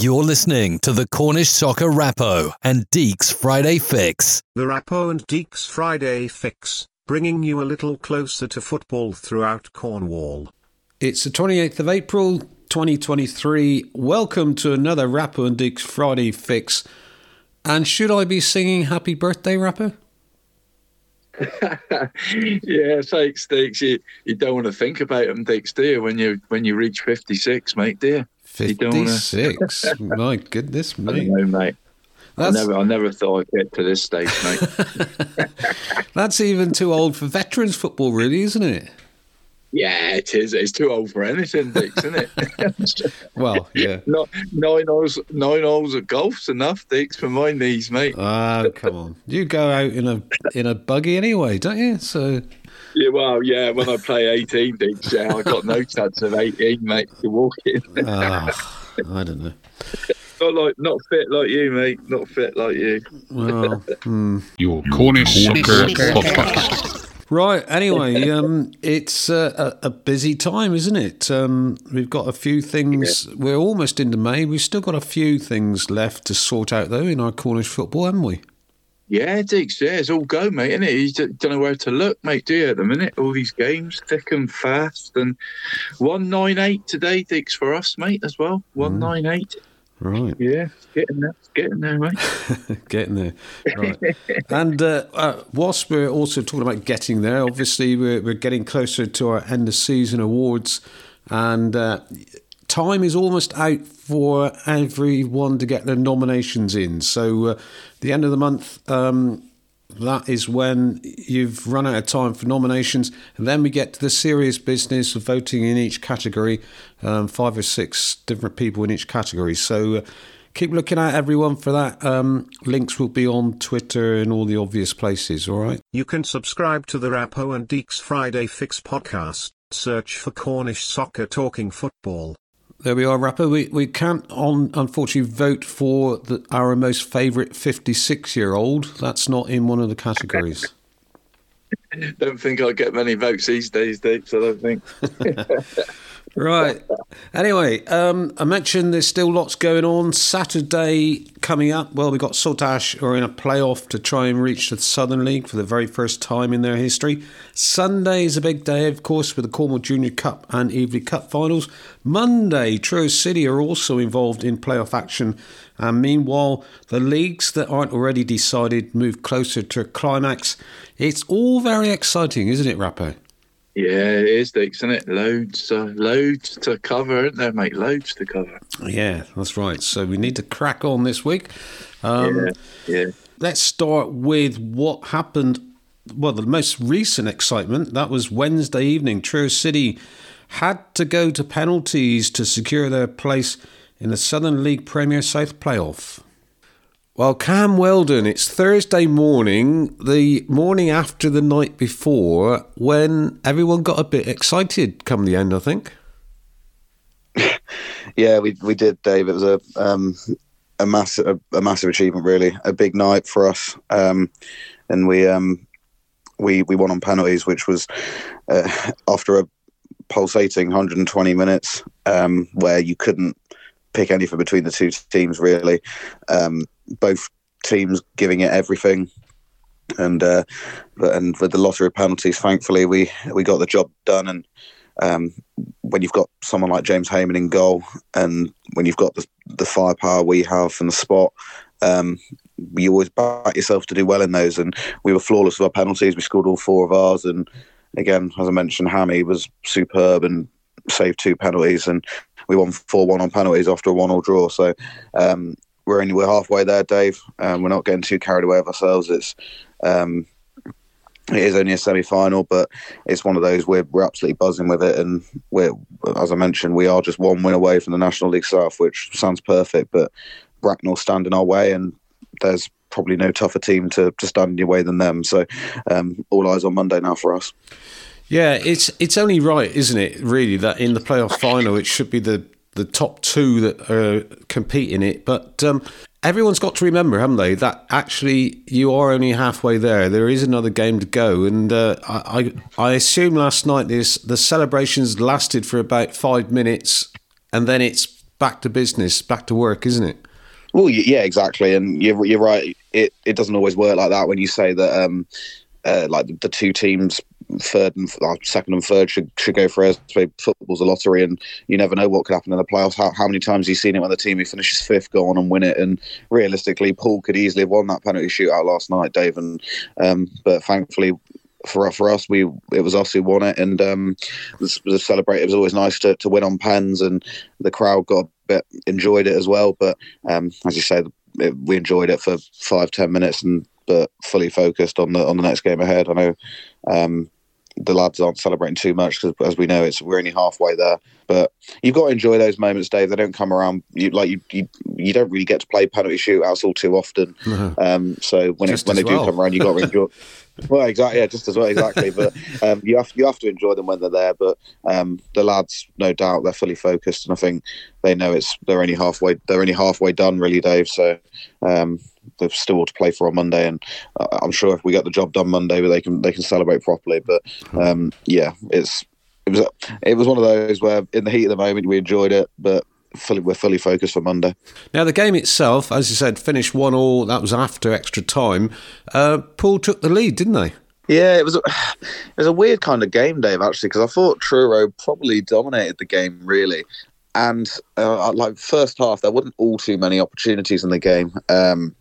You're listening to the Cornish Soccer Rappo and Deacs Friday Fix. The Rappo and Deacs Friday Fix, bringing you a little closer to football throughout Cornwall. It's the 28th of April 2023. Welcome to another Rappo and Deacs Friday Fix. And should I be singing Happy Birthday, Rappo? yeah, thanks, Deacs. You, you don't want to think about them, Deacs, do you, when you, when you reach 56, mate, dear. 56. My goodness. Know, mate. That's... I never, I never thought I'd get to this stage, mate. That's even too old for veterans football, really, isn't it? Yeah, it is. It's too old for anything, Dix, isn't it? well, yeah. Nine holes, nine holes of golf's enough, Dix, for my knees, mate. Oh, come on! You go out in a in a buggy anyway, don't you? So yeah, well, yeah. When I play eighteen, Deacs, yeah, I got no chance of eighteen, mate. To walk in. oh, I don't know. Not like, not fit like you, mate. Not fit like you. Well, hmm. your Cornish Soccer Podcast. Right. Anyway, um, it's a, a, busy time, isn't it? Um, we've got a few things. Yeah. We're almost into May. We've still got a few things left to sort out, though, in our Cornish football, haven't we? Yeah, Diggs. Yeah, it's all go, mate. Isn't it? You don't know where to look, mate. Do you at the minute? All these games, thick and fast, and one nine eight today, Diggs, for us, mate, as well. One nine eight. Right. Yeah, getting there, getting there, mate. getting there. Right. and uh, uh, whilst we're also talking about getting there, obviously we're, we're getting closer to our end of season awards, and uh, time is almost out for everyone to get their nominations in. So, uh, the end of the month, um, that is when you've run out of time for nominations. And then we get to the serious business of voting in each category, um, five or six different people in each category. So, uh, keep looking out, everyone for that. Um, links will be on Twitter and all the obvious places, all right? You can subscribe to the Rappo and Deacs Friday Fix podcast. Search for Cornish Soccer Talking Football. There we are, Rappo. We, we can't, on, unfortunately, vote for the, our most favourite 56 year old. That's not in one of the categories. don't think I'll get many votes these days, Dave, so I don't think. right. Anyway, um, I mentioned there's still lots going on. Saturday coming up. Well, we've got Saltash are in a playoff to try and reach the Southern League for the very first time in their history. Sunday is a big day, of course, with the Cornwall Junior Cup and Evely Cup finals. Monday, Truro City are also involved in playoff action. And meanwhile, the leagues that aren't already decided move closer to a climax. It's all very exciting, isn't it, Rappo? Yeah, it is, Dix, isn't it? Loads, uh, loads to cover, isn't there, mate? Loads to cover. Yeah, that's right. So we need to crack on this week. Um, yeah, yeah. Let's start with what happened. Well, the most recent excitement that was Wednesday evening. Truro City had to go to penalties to secure their place in the Southern League Premier South playoff. Well, Cam Weldon, it's Thursday morning, the morning after the night before, when everyone got a bit excited come the end, I think. yeah, we we did, Dave. It was a um, a massive a, a, massive achievement, really, a big night for us, um, and we um, we we won on penalties, which was uh, after a pulsating 120 minutes um, where you couldn't pick anything between the two teams, really. Um, both teams giving it everything. And uh, and with the lottery penalties, thankfully we we got the job done. And um, when you've got someone like James Hayman in goal, and when you've got the the firepower we have and the spot, um, you always back yourself to do well in those. And we were flawless with our penalties. We scored all four of ours. And again, as I mentioned, Hammy was superb and saved two penalties. And we won four one on penalties after a one all draw. So um, we're only we're halfway there, Dave. Um, we're not getting too carried away with ourselves. It's um, it is only a semi-final, but it's one of those we're, we're absolutely buzzing with it, and we're as I mentioned, we are just one win away from the National League South, which sounds perfect, but Bracknell stand in our way, and there's probably no tougher team to, to stand in your way than them. So um, all eyes on Monday now for us. Yeah, it's it's only right, isn't it? Really, that in the playoff final, it should be the the top two that are in it. But um, everyone's got to remember, haven't they, that actually you are only halfway there. There is another game to go, and uh, I, I, assume last night this the celebrations lasted for about five minutes, and then it's back to business, back to work, isn't it? Well, yeah, exactly, and you're you're right. It it doesn't always work like that when you say that. Um, uh, like the two teams, third and uh, second and third, should should go for it. Football's a lottery, and you never know what could happen in the playoffs. How, how many times have you seen it when the team who finishes fifth go on and win it? And realistically, Poole could easily have won that penalty shootout last night, Dave. And um, but thankfully, for for us, we it was us who won it, and um, the, the celebrate. It was always nice to, to win on pens, and the crowd got a bit enjoyed it as well. But um, as you say, it, we enjoyed it for five ten minutes, and but fully focused on the on the next game ahead. I know um, the lads aren't celebrating too much because, as we know, it's we're only halfway there. But you've got to enjoy those moments, Dave. They don't come around. You like you you, you don't really get to play penalty shootouts all too often. Um, so when it, when they well. do come around, you got to enjoy. Well, exactly. Yeah, just as well, exactly. But um, you have you have to enjoy them when they're there. But um, the lads, no doubt, they're fully focused, and I think they know it's they're only halfway. They're only halfway done, really, Dave. So um, they've still to play for on Monday, and uh, I'm sure if we get the job done Monday, they can they can celebrate properly. But um, yeah, it's it was it was one of those where in the heat of the moment we enjoyed it, but fully we're fully focused for Monday. Now, the game itself, as you said, finished 1 all. That was after extra time. Uh, Poole took the lead, didn't they? Yeah, it was a, it was a weird kind of game, Dave. Actually, because I thought Truro probably dominated the game really, and uh, like first half there wasn't all too many opportunities in the game. Um,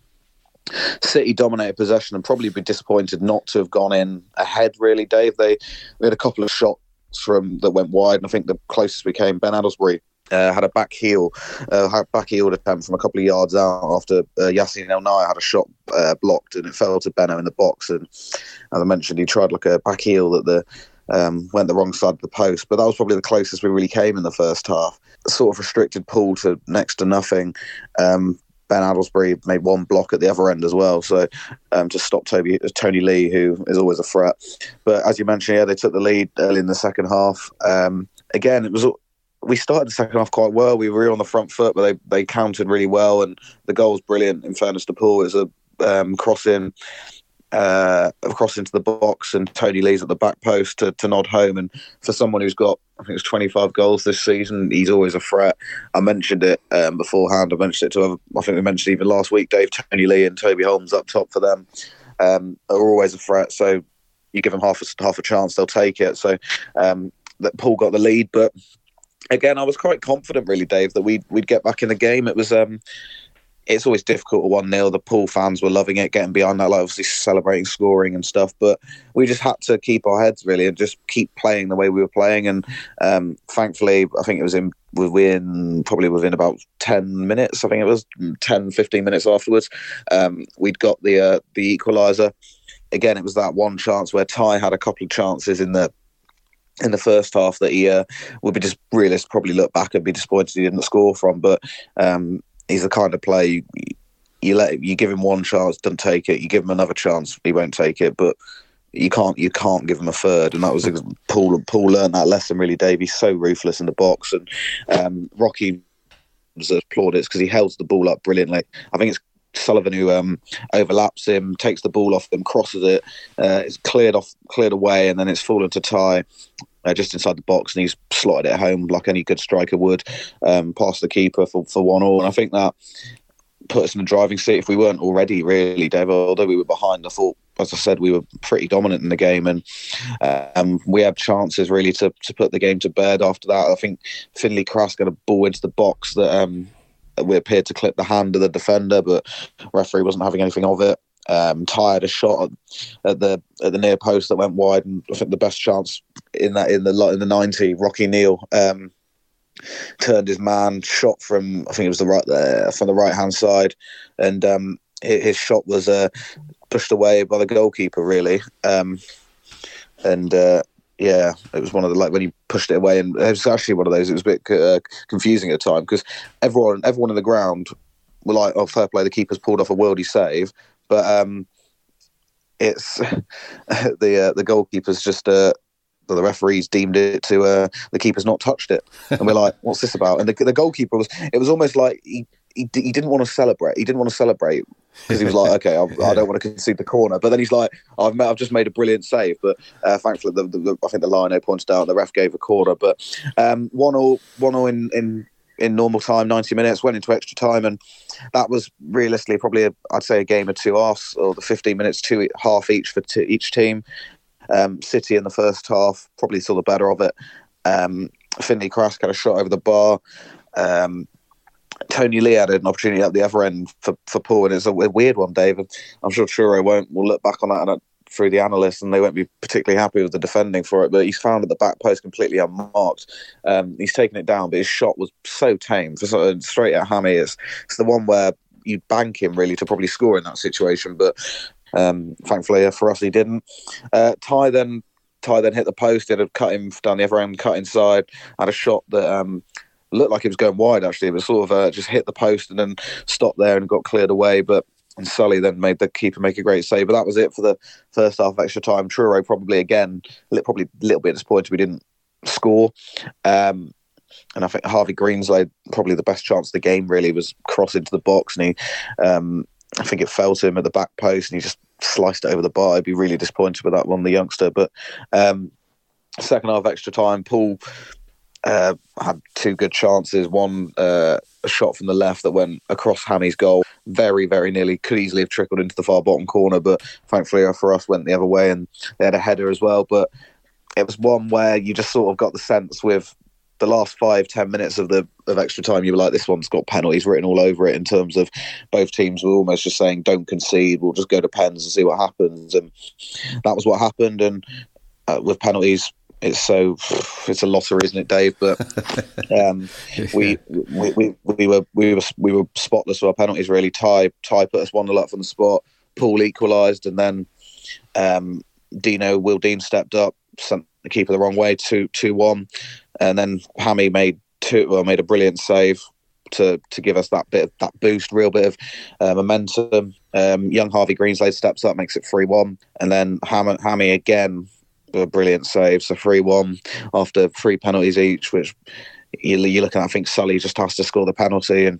City dominated possession and probably be disappointed not to have gone in ahead. Really, Dave. They we had a couple of shots from that went wide, and I think the closest we came, Ben Addlesbury uh, had a back heel, uh, back heel attempt from a couple of yards out after uh, El Naya had a shot uh, blocked and it fell to Benno in the box. And as I mentioned, he tried like a back heel that the um, went the wrong side of the post, but that was probably the closest we really came in the first half. Sort of restricted Poole to next to nothing. Um, Ben Addlesbury made one block at the other end as well, so um, to stop Toby, Tony Lee, who is always a threat. But as you mentioned, yeah, they took the lead early in the second half. Um, again, it was we started the second half quite well. We were on the front foot, but they, they countered really well, and the goal was brilliant. In fairness to Poole, it was a um, crossing uh, across into the box, and Tony Lee's at the back post to, to nod home. And for someone who's got, I think it's 25 goals this season, he's always a threat. I mentioned it um, beforehand. I mentioned it to I think we mentioned even last week, Dave Tony Lee and Toby Holmes up top for them um, are always a threat. So you give them half a, half a chance, they'll take it. So um, that Poole got the lead, but again, I was quite confident, really, Dave, that we'd we'd get back in the game. It was um, it's always difficult at one 0 The Poole fans were loving it, getting behind that, like obviously celebrating scoring and stuff. But we just had to keep our heads really and just keep playing the way we were playing. And um, thankfully, I think it was in within probably within about 10 minutes i think it was 10 15 minutes afterwards um, we'd got the uh, the equalizer again it was that one chance where ty had a couple of chances in the in the first half that he uh, would be just realist probably look back and be disappointed he didn't score from but um, he's the kind of player you, you let you give him one chance doesn't take it. You give him another chance he won't take it. But you can't you can't give him a third. And that was Poole Poole learned that lesson really Dave. He's so ruthless in the box. And um, Rocky deserves plaudits because he held the ball up brilliantly. I think it's Sullivan who um, overlaps him, takes the ball off him, crosses it. Uh, it's cleared off, cleared away, and then it's fallen to Ty uh, just inside the box, and he's slotted it home like any good striker would, um, past the keeper for, for one all. And I think that put us in the driving seat if we weren't already, really, Dave. Although we were behind, I thought, as I said, we were pretty dominant in the game, and um, we had chances really to, to put the game to bed after that. I think Finley Crass got a ball into the box that. Um, we appeared to clip the hand of the defender, but referee wasn't having anything of it um, tired a shot at the at the near post that went wide, and I think the best chance in that in the in the ninety, Rocky Neal um, turned his man, shot from I think it was the right there from the right hand side, and um, his, his, shot was uh, pushed away by the goalkeeper really, um, and. Uh, yeah, it was one of the like when he pushed it away, and it was actually one of those. It was a bit uh, confusing at the time because everyone, everyone in the ground were like, "Oh, fair play, the keeper's pulled off a worldy save," but um, it's the uh, the goalkeeper's just uh, the referees deemed it to uh, the keeper's not touched it, and we're like, what's this about? And the, the goalkeeper was it was almost like he, he he didn't want to celebrate. He didn't want to celebrate because he was like, okay, I, I, don't want to concede the corner. But then he's like, I've I've just made a brilliant save. But uh, thankfully, the, the, I think the line pointed out the ref gave a corner. But um, one all one all in in in normal time, 90 minutes, went into extra time, and that was realistically probably, I'd say, a game of two halves, or the 15 minutes, two half each for t- each team. Um, City in the first half probably saw the better of it. Um, Finlay Krask had a shot over the bar. Um, Tony Lee had an opportunity at the other end for, for Poole, and it's a weird one, David. I'm sure Truro won't We'll look back on that and through the analysts, and they won't be particularly happy with the defending for it. But he's found at the back post completely unmarked. Um, he's taken it down, but his shot was so tame, for sort of straight at Hammy. It's, it's the one where you bank him really to probably score in that situation, but um, thankfully for us he didn't. Uh, Ty then Ty then hit the post. It had cut him down the other end, cut inside. Had a shot that. Um, looked like it was going wide actually. It was sort of uh, just hit the post and then stopped there and got cleared away. But and Sully then made the keeper make a great save. But that was it for the first half of extra time. Truro probably again, probably a little bit disappointed we didn't score. Um, and I think Harvey Greenslade probably the best chance of the game really was cross into the box, and he, um, I think it fell to him at the back post, and he just sliced it over the bar. I'd be really disappointed with that one, the youngster. But um, second half extra time, Poole uh, had two good chances. One uh, a shot from the left that went across Hammy's goal, very very nearly could easily have trickled into the far bottom corner, but thankfully for us went the other way, and they had a header as well. But it was one where you just sort of got the sense with the last five ten minutes of the of extra time you were like this one's got penalties written all over it in terms of both teams were almost just saying don't concede we'll just go to pens and see what happens and that was what happened and uh, with penalties it's so it's a lottery, isn't it, Dave? But um, we, we, we we were we were we were spotless with our penalties. Really, Ty Ty put us one 0 up from the spot. Poole equalised, and then um, Dino Will Dean stepped up, sent the keeper the wrong way, two two one, and then Hammy made two well made a brilliant save to to give us that bit of, that boost, real bit of uh, momentum. Um, young Harvey Greenslade steps up, makes it three one, and then Ham- Hammy again a brilliant save. So 3 1 after three penalties each, which you're looking at, I think Sully just has to score the penalty. And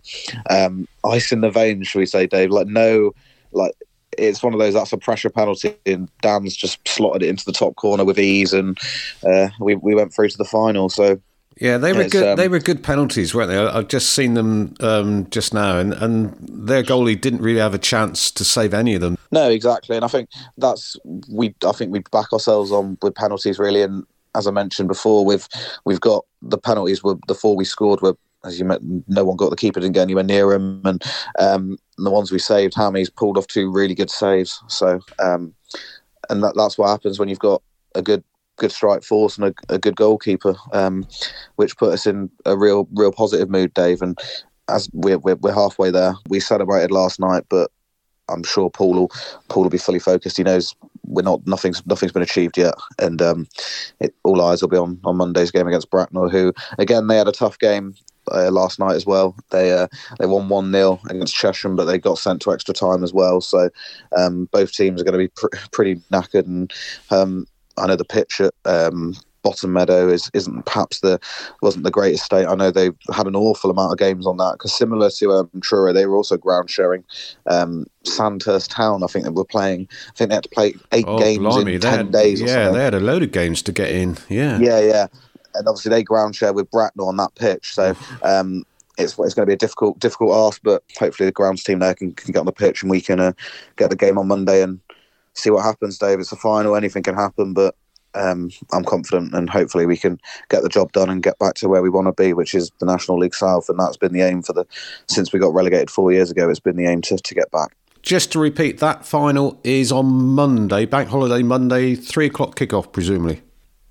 um, ice in the veins, should we say, Dave? Like, no, like, it's one of those that's a pressure penalty, and Dan's just slotted it into the top corner with ease, and uh, we, we went through to the final. So yeah, they were good. Um, they were good penalties, weren't they? I've just seen them um, just now, and, and their goalie didn't really have a chance to save any of them. No, exactly, and I think that's we. I think we back ourselves on with penalties really, and as I mentioned before, we've we've got the penalties were the four we scored were as you met, no one got the keeper didn't get anywhere near him, and um, the ones we saved, Hammy's pulled off two really good saves. So, um, and that, that's what happens when you've got a good good strike force and a, a good goalkeeper, um, which put us in a real, real positive mood, Dave. And as we're, we're, we're halfway there, we celebrated last night, but I'm sure Paul will Paul will be fully focused. He knows we're not nothing's nothing's been achieved yet, and um, it, all eyes will be on on Monday's game against Bracknell, who again they had a tough game. Uh, last night as well, they uh, they won one 0 against Chesham, but they got sent to extra time as well. So um, both teams are going to be pr- pretty knackered, and um, I know the pitch at um, Bottom Meadow is isn't perhaps the wasn't the greatest state. I know they've had an awful amount of games on that because similar to um, Truro, they were also ground sharing. Um, Sandhurst Town, I think they were playing. I think they had to play eight oh, games blimey. in ten had, days. Yeah, they had a load of games to get in. Yeah, yeah, yeah. And obviously they ground share with Bracknell on that pitch, so. Um, it's, it's going to be a difficult difficult ask, but hopefully the grounds team there can, can get on the pitch and we can uh, get the game on Monday and see what happens, Dave. It's a final, anything can happen, but um, I'm confident and hopefully we can get the job done and get back to where we want to be, which is the National League South. And that's been the aim for the since we got relegated four years ago. It's been the aim to, to get back. Just to repeat, that final is on Monday, Bank Holiday Monday, three o'clock kickoff, presumably.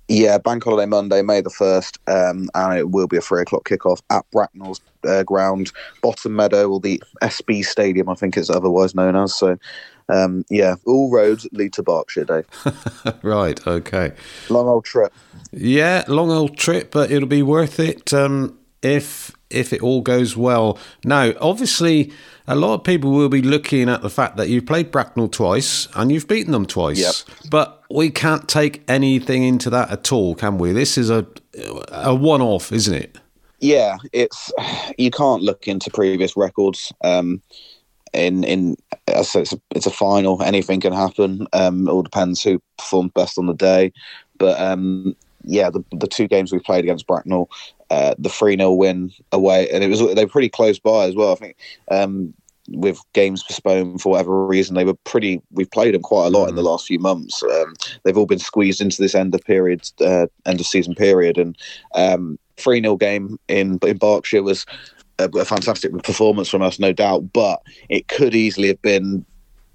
Yeah, Bank Holiday Monday, May the 1st, um, and it will be a three o'clock kickoff at Bracknell's uh, ground, Bottom Meadow, or the SB Stadium, I think it's otherwise known as. So um, yeah, all roads lead to Berkshire, Dave. right. Okay. Long old trip. Yeah, long old trip, but it'll be worth it um, if if it all goes well. Now, obviously, a lot of people will be looking at the fact that you've played Bracknell twice and you've beaten them twice. Yep. But we can't take anything into that at all, can we? This is a a one off, isn't it? Yeah, it's you can't look into previous records. Um, in in it's a, it's a final. Anything can happen. Um, it all depends who performed best on the day. But um, yeah, the the two games we played against Bracknell, uh, the three 0 win away, and it was they were pretty close by as well. I think um, with games postponed for whatever reason, they were pretty. We've played them quite a lot in the last few months. Um, they've all been squeezed into this end of period, uh, end of season period, and um, three 0 game in in Berkshire was a, a fantastic performance from us, no doubt. But it could easily have been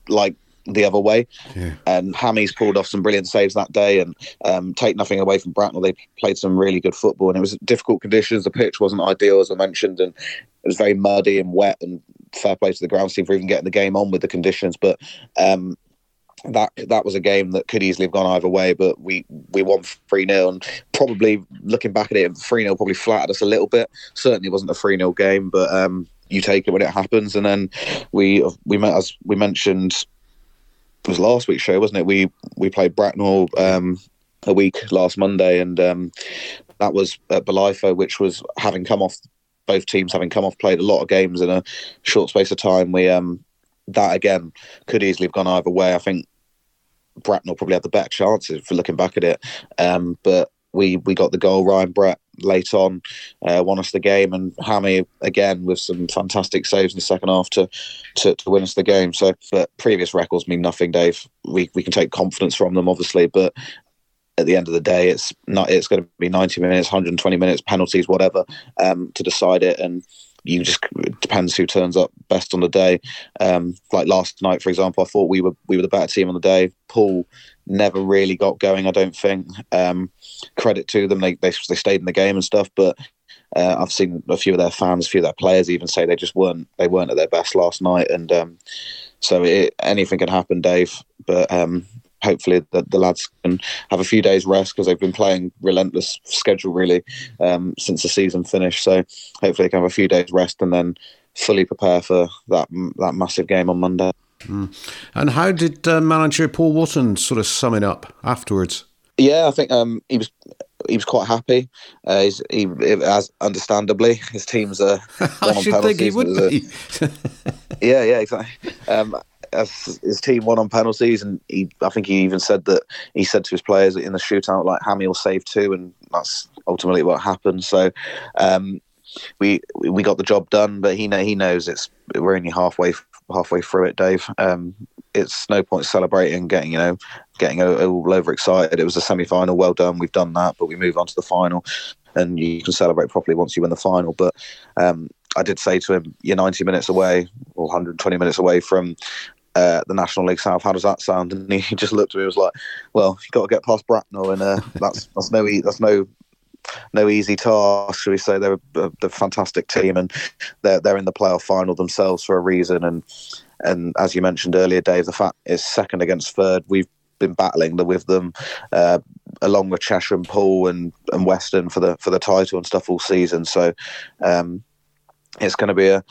like the other way. Yeah. And Hammy's pulled off some brilliant saves that day and um, take nothing away from Bracknell. They played some really good football and it was difficult conditions. The pitch wasn't ideal, as I mentioned, and it was very muddy and wet. And fair play to the ground team for even getting the game on with the conditions. But um, that that was a game that could easily have gone either way, but we we won three 0 and probably looking back at it, three 0 probably flattered us a little bit. Certainly wasn't a three 0 game, but um, you take it when it happens. And then we we met as we mentioned it was last week's show, wasn't it? We we played Bracknell um, a week last Monday, and um, that was at Bolitho, which was having come off both teams having come off played a lot of games in a short space of time. We um, that again could easily have gone either way. I think Bracknell probably had the better chances for looking back at it, um, but we we got the goal. Ryan Brett late on uh, won us the game, and Hammy again with some fantastic saves in the second half to, to to win us the game. So, but previous records mean nothing, Dave. We we can take confidence from them, obviously, but at the end of the day, it's not. It's going to be ninety minutes, one hundred and twenty minutes, penalties, whatever, um, to decide it, and you just it depends who turns up best on the day. Um, like last night, for example, I thought we were we were the better team on the day. Poole never really got going. I don't think. Um, credit to them, they, they they stayed in the game and stuff, but. Uh, I've seen a few of their fans, a few of their players even say they just weren't they weren't at their best last night, and um, so it, anything can happen, Dave. But um, hopefully the, the lads can have a few days rest because they've been playing relentless schedule really um, since the season finished. So hopefully they can have a few days rest and then fully prepare for that that massive game on Monday. And how did uh, manager Paul Wotton sort of sum it up afterwards? Yeah, I think um, he was he was quite happy. Uh, he's, he, as understandably, his teams are. I should think he would a- be. yeah, yeah, exactly. Um, as his team won on penalties, and he, I think he even said that he said to his players in the shootout, like Hammy will save two, and that's ultimately what happened. So um, we we got the job done, but he know he knows it's we're only halfway halfway through it, Dave. Um, it's no point celebrating, getting you know, getting all, over excited. It was a semi final, well done, we've done that, but we move on to the final, and you can celebrate properly once you win the final. But um, I did say to him, "You're 90 minutes away, or 120 minutes away from." Uh, the National League South. How does that sound? And he, just looked at me and was like, "Well, you got to get past Bracknell, and uh, that's that's no that's no no easy task, shall we say? They're a, a fantastic team, and they're they're in the playoff final themselves for a reason. And and as you mentioned earlier, Dave, the fact is second against third. We've been battling the, with them uh, along with Chesham and Poole and, and Western for the for the title and stuff all season. So um, it's going to be a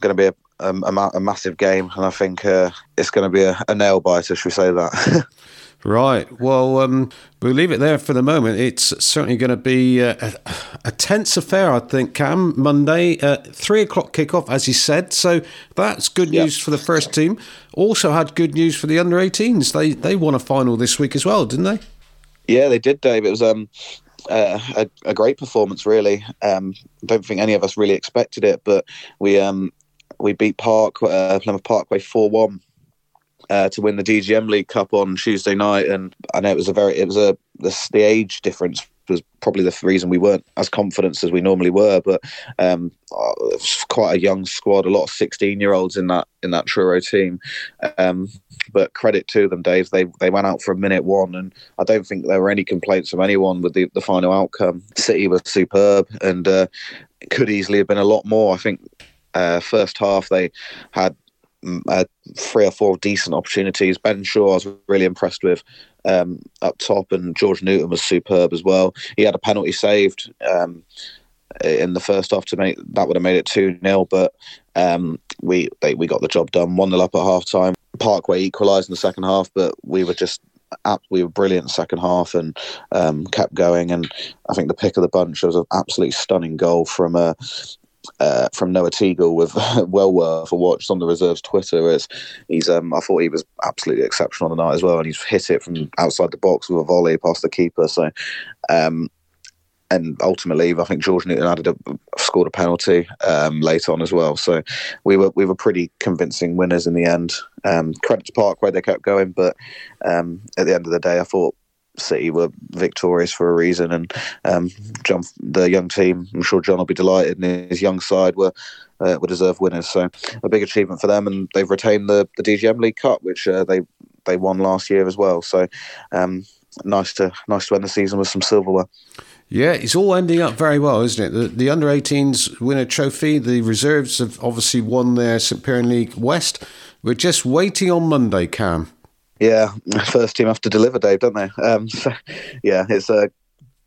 going to be a, a, a ma- a massive game, and I think uh, it's going to be a, a nail biter. Should we say that? Right. Well, um, we'll leave it there for the moment. It's certainly going to be uh, a, a tense affair, I think, Cam. Monday, uh, three o'clock kickoff, as you said. So that's good Yeah. news for the first team. Also had good news for the under 18s. They they won a final this week as well, didn't they? Yeah, they did, Dave. It was um, uh, a, a great performance, really. Um, don't think any of us really expected it, but we um, we beat Park uh, Plymouth Parkway four one. Uh, to win the DGM League Cup on Tuesday night, and I know it was a very it was a the, the age difference was probably the reason we weren't as confident as we normally were. But um, uh, quite a young squad, a lot of sixteen year olds in that in that Truro team. Um, but credit to them, Dave. They they went out for a minute one, and I don't think there were any complaints from anyone with the, the final outcome. City was superb, and uh, could easily have been a lot more. I think uh, first half they had mm, uh, three or four decent opportunities. Ben Shaw, I was really impressed with um, up top, and George Newton was superb as well. He had a penalty saved. Um, in the first half to make that would have made it 2 0 but um, we they, we got the job done 1 0 up at half time Parkway equalised in the second half but we were just ab- we were brilliant second half and um, kept going and I think the pick of the bunch was an absolutely stunning goal from uh, uh, from Noah Teagle with well worth a watch on the reserves Twitter. It's, he's um, I thought he was absolutely exceptional on the night as well, and he's hit it from outside the box with a volley past the keeper. So, um, and ultimately, I think George Newton added a, scored a penalty um, on as well. So we were we were pretty convincing winners in the end. Um, credit to Parkway, they kept going, but um, at the end of the day, I thought City were victorious for a reason, and um, John, the young team, I'm sure John will be delighted, and his young side were uh, were deserved winners. So a big achievement for them, and they've retained the, the DGM League Cup, which uh, they they won last year as well. So um, nice to nice to end the season with some silverware. Yeah, it's all ending up very well, isn't it? The, the under 18s win a trophy. The reserves have obviously won their St. Piran League West. We're just waiting on Monday, Cam. Yeah, first team have to deliver, Dave, don't they? Um, so, yeah, it's a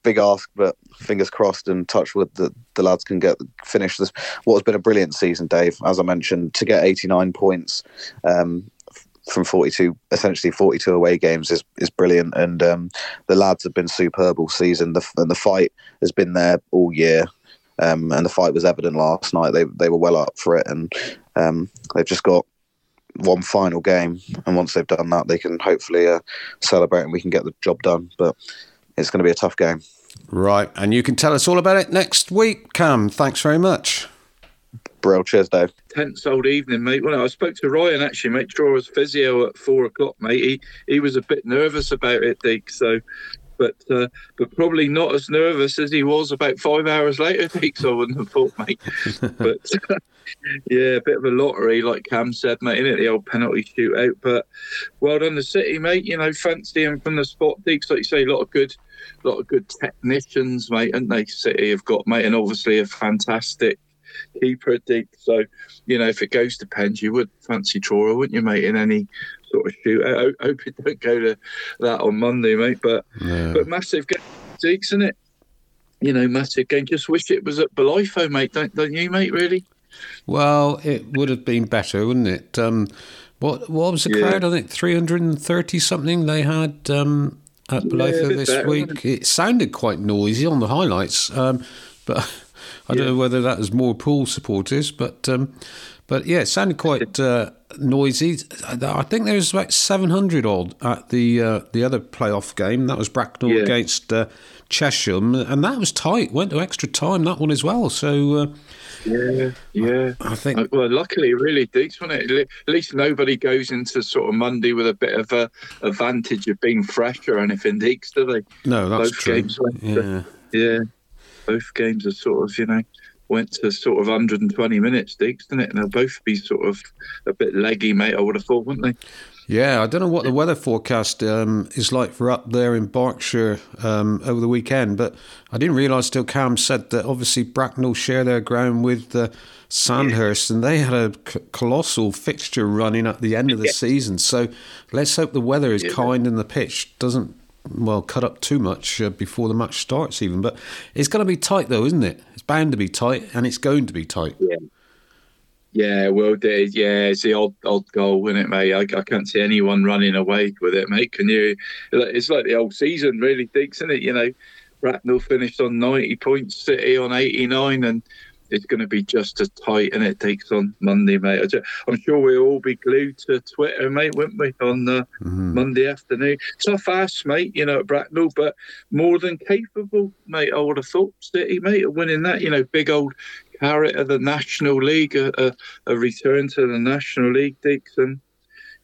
big ask, but fingers crossed and touch wood that the lads can get finish this. What has been a brilliant season, Dave. As I mentioned, to get 89 points um, from 42, essentially 42 away games is, is brilliant. And um, the lads have been superb all season. The, and the fight has been there all year. Um, and the fight was evident last night. They they were well up for it, and um, they've just got one final game. And once they've done that, they can hopefully uh, celebrate, and we can get the job done. But it's going to be a tough game. Right, and you can tell us all about it next week, Cam. Thanks very much. Brill. Cheers, Dave. Tense old evening, mate. Well, I spoke to Ryan actually, mate. Draw his physio at four o'clock, mate. He he was a bit nervous about it, Dick. So, but uh, but probably not as nervous as he was about five hours later. So I wouldn't have thought, mate. but yeah, a bit of a lottery, like Cam said, mate. In it, the old penalty shootout. But well done, the city, mate. You know, fancy him from the spot, Dick. Like you say, a lot of good. A lot of good technicians, mate, and they City have got, mate, and obviously a fantastic keeper dig. So, you know, if it goes to pens, you would fancy Truro, wouldn't you, mate, in any sort of shoot? I hope it don't go to that on Monday, mate. But Yeah. but massive game, isn't it? You know, massive game. Just wish it was at Bolitho, mate. Don't don't you, mate? Really? Well, it would have been better, wouldn't it? Um, what what was the Yeah. crowd? I think three hundred and thirty something they had um, at Yeah, Bolitho bit this better, week. It sounded quite noisy on the highlights, um, but I don't know whether that was more Poole supporters. But um, but yeah, it sounded quite uh, noisy. I think there was about seven hundred odd at the uh, the other playoff game. That was Bracknell Yeah. against uh, Chesham, and that was tight. Went to extra time that one as well. So. Uh, Yeah, yeah. I think Uh, Well, luckily, really, Deacs, wasn't it? At least nobody goes into sort of Monday with a bit of a advantage of being fresh or anything, Deacs, do they? no, that's both true. games went Yeah. Yeah, both games are sort of, you know, went to sort of 120 minutes, Deacs, didn't it? And they'll both be sort of a bit leggy, mate, I would have thought, wouldn't they? Yeah, I don't know what the weather forecast um, is like for up there in Berkshire um, over the weekend, but I didn't realise till Cam said that obviously Bracknell share their ground with uh, Sandhurst, and they had a c- colossal fixture running at the end of the season. So let's hope the weather is Yeah. kind and the pitch doesn't well cut up too much uh, before the match starts, even. But it's going to be tight, though, isn't it? Bound to be tight, and it's going to be tight. Yeah, Yeah, well, yeah, it's the odd odd goal, isn't it, mate? I, I can't see anyone running away with it, mate. Can you? It's like the old season, really, Deacs, isn't it? You know, Bracknell finished on 90 points, City on 89, and it's going to be just as tight, and it takes on Monday, mate. I I'm sure we'll all be glued to Twitter, mate, won't we, on uh, Monday afternoon? Tough ass, mate, you know, at Bracknell, but more than capable, mate. I would have thought City, mate, of winning that. You know, big old carrot of the National League, a, a, a return to the National League, Dixon.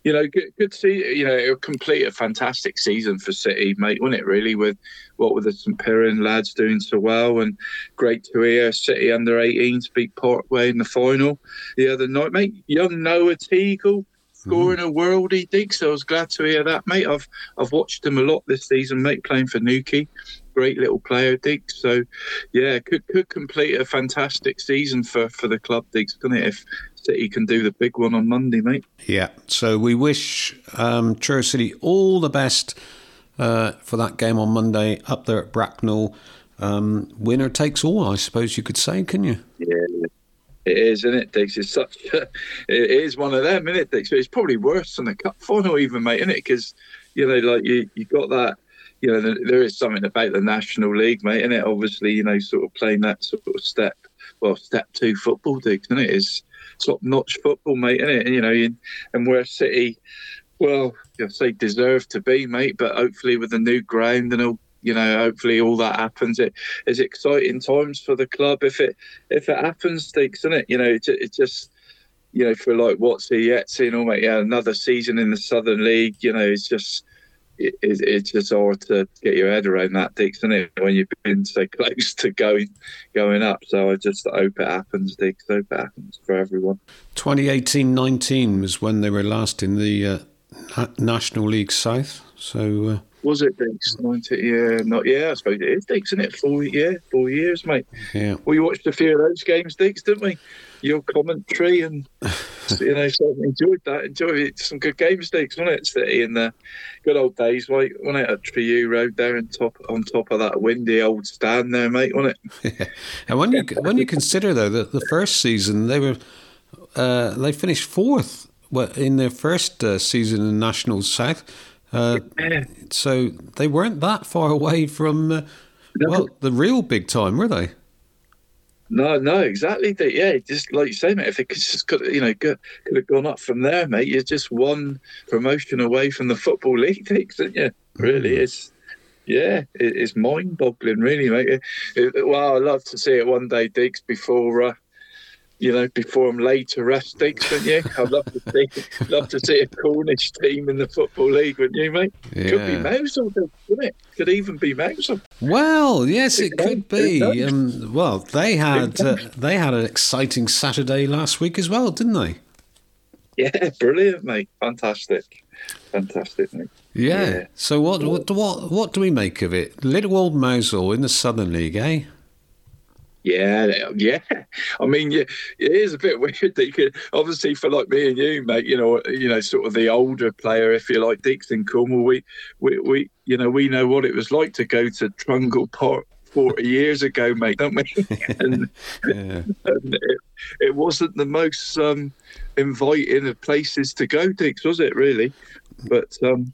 You know, good, good to see. You know, it'll complete a fantastic season for City, mate, wouldn't it? Really, with what were the St Piran lads doing so well, and great to hear City under 18s beat Parkway in the final the other night, mate. Young Noah Teagle scoring mm-hmm. a worldie, dig. So I was glad to hear that, mate. I've I've watched him a lot this season, mate, playing for Newquay. Great little player, Diggs. So, yeah, could could complete a fantastic season for, for the club, Diggs, couldn't it? If City can do the big one on Monday, mate. Yeah, so we wish um, Truro City all the best uh, for that game on Monday up there at Bracknell. Um, winner takes all, I suppose you could say, can you? Yeah, it is, isn't it, Diggs? It's such. A, it is one of them, isn't it, Diggs? But it's probably worse than the cup final, even, mate, isn't it? Because you know, like you, you got that. You know, there is something about the National League, mate, and it obviously, you know, sort of playing that sort of step well step two football, Diggs, isn't it? It's top notch football, mate, isn't it? And, you know, and, and where City, well, I say deserve to be, mate, but hopefully with the new ground and all you know, hopefully all that happens. It is exciting times for the club if it if it happens, Sticks, isn't it? You know, it, it just you know for like what's he yet seeing all mate, yeah, another season in the Southern League. You know, it's just it, it, it's just hard to get your head around that, Dix, isn't it? When you've been so close to going going up. So I just hope it happens, Dix. Hope it happens for everyone. 2018-19 was when they were last in the uh, National League South. So. Uh, was it Dix? Yeah, not yeah. I suppose it is Dix, isn't it? Four yeah, four years, mate. Yeah. We watched a few of those games, Dix, didn't we? Your commentary and you know, so I enjoyed that. Enjoyed. Some good game Dix, wasn't it? City in the good old days, mate. Wasn't it at Treyew Road there on top on top of that windy old stand there, mate? Wasn't it? Yeah. And when you when you consider though that the first season they were uh, they finished fourth in their first uh, season in National South. Uh, so they weren't that far away from uh, well the real big time, were they? No, no, exactly. Yeah, just like you say, mate. If it could just could, you know, could, could have gone up from there, mate. You're just one promotion away from the football league, takes, aren't you? Really, mm. it's yeah, it, it's mind-boggling, really, mate. It, it, well, I'd love to see it one day, Diggs, before uh, you know, before I'm laid to rest, Diggs, wouldn't you? I'd love to see, love to see a Cornish team in the football league, wouldn't you, mate? Yeah. Could be Mousehole, couldn't it? Could even be Mousehole. Well, yes, it, it could be. Um, well, they had uh, they had an exciting Saturday last week as well, didn't they? Yeah, brilliant, mate. Fantastic, fantastic, mate. Yeah. yeah. So what what what what do we make of it? Little old Mousehole in the Southern League, eh? Yeah, yeah. I mean, yeah, it is a bit weird that you could obviously for like me and you, mate. You know, you know, sort of the older player, if you like, Dixon Cornwall. We, we, we, you know, we know what it was like to go to Trungle Park 40 years ago, mate, don't we? and, yeah. and it, it, wasn't the most um, inviting of places to go, Dix, was it really? But um,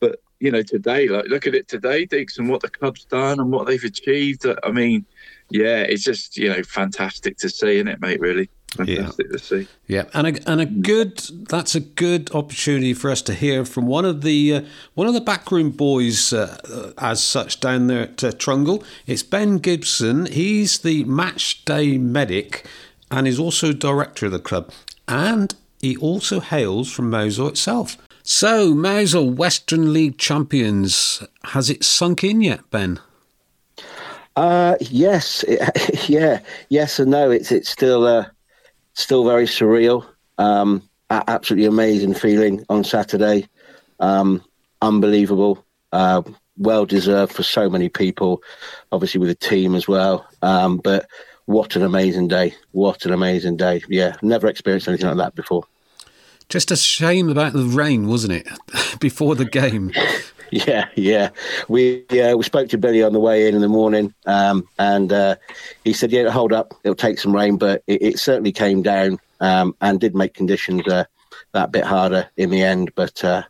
but you know, today, like look at it today, Dix, and what the club's done and what they've achieved. I mean yeah, it's just you know fantastic to see, isn't it, mate? Really. Fantastic yeah. to see. Yeah, and a, and a good that's a good opportunity for us to hear from one of the uh, one of the backroom boys uh, as such down there at uh, Trungle. It's Ben Gibson. He's the match day medic and is also director of the club, and he also hails from Mousehole itself. So, Mousehole Western League champions. Has it sunk in yet, Ben? Uh, yes, yeah, yes and no. It's it's still uh, still very surreal. Um, absolutely amazing feeling on Saturday. Um, unbelievable. Uh, well deserved for so many people, obviously with the team as well. Um, but what an amazing day! What an amazing day! Yeah, never experienced anything like that before. Just a shame about the rain, wasn't it? Before the game. Yeah, yeah. We uh, we spoke to Billy on the way in in the morning, um, and uh, he said, "Yeah, hold up, it'll take some rain, but it, it certainly came down um, and did make conditions uh, that bit harder in the end." But uh,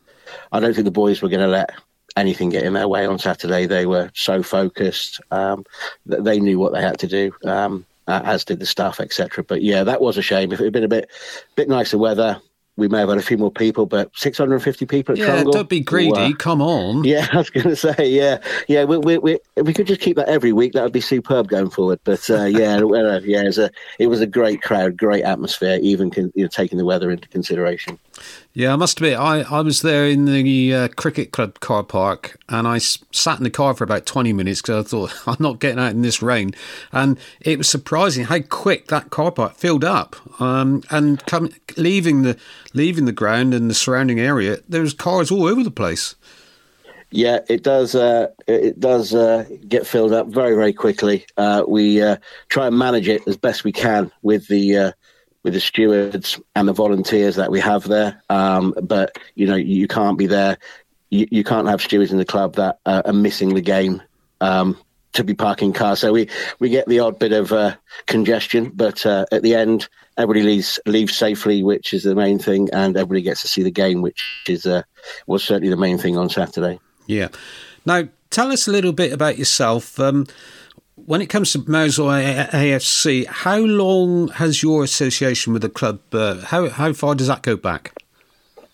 I don't think the boys were going to let anything get in their way on Saturday. They were so focused um, that they knew what they had to do. Um, as did the staff, etc. But yeah, that was a shame. If it had been a bit, bit nicer weather, we may have had a few more people, but 650 people at yeah, don't be greedy. Come on. Yeah, I was going to say, yeah, yeah. We, we, we, we could just keep that every week. That would be superb going forward. But uh, yeah, yeah, it was a it was a great crowd, great atmosphere, even con- you know, taking the weather into consideration. Yeah, I must admit, I, I was there in the uh, cricket club car park and I sat in the car for about 20 minutes because I thought, I'm not getting out in this rain. And it was surprising how quick that car park filled up. Um, and come, leaving the leaving the ground and the surrounding area, there was cars all over the place. Yeah, it does. Uh, it does uh, get filled up very, very quickly. Uh, we uh, try and manage it as best we can with the uh, with the stewards and the volunteers that we have there. Um, but you know, you can't be there. You, you can't have stewards in the club that are missing the game um, to be parking cars. So we, we get the odd bit of uh, congestion, but uh, at the end, everybody leaves leaves safely, which is the main thing, and everybody gets to see the game, which is uh, was certainly the main thing on Saturday. Yeah. Now, tell us a little bit about yourself. Um, when it comes to Mousehole AFC, how long has your association with the club? Uh, how how far does that go back?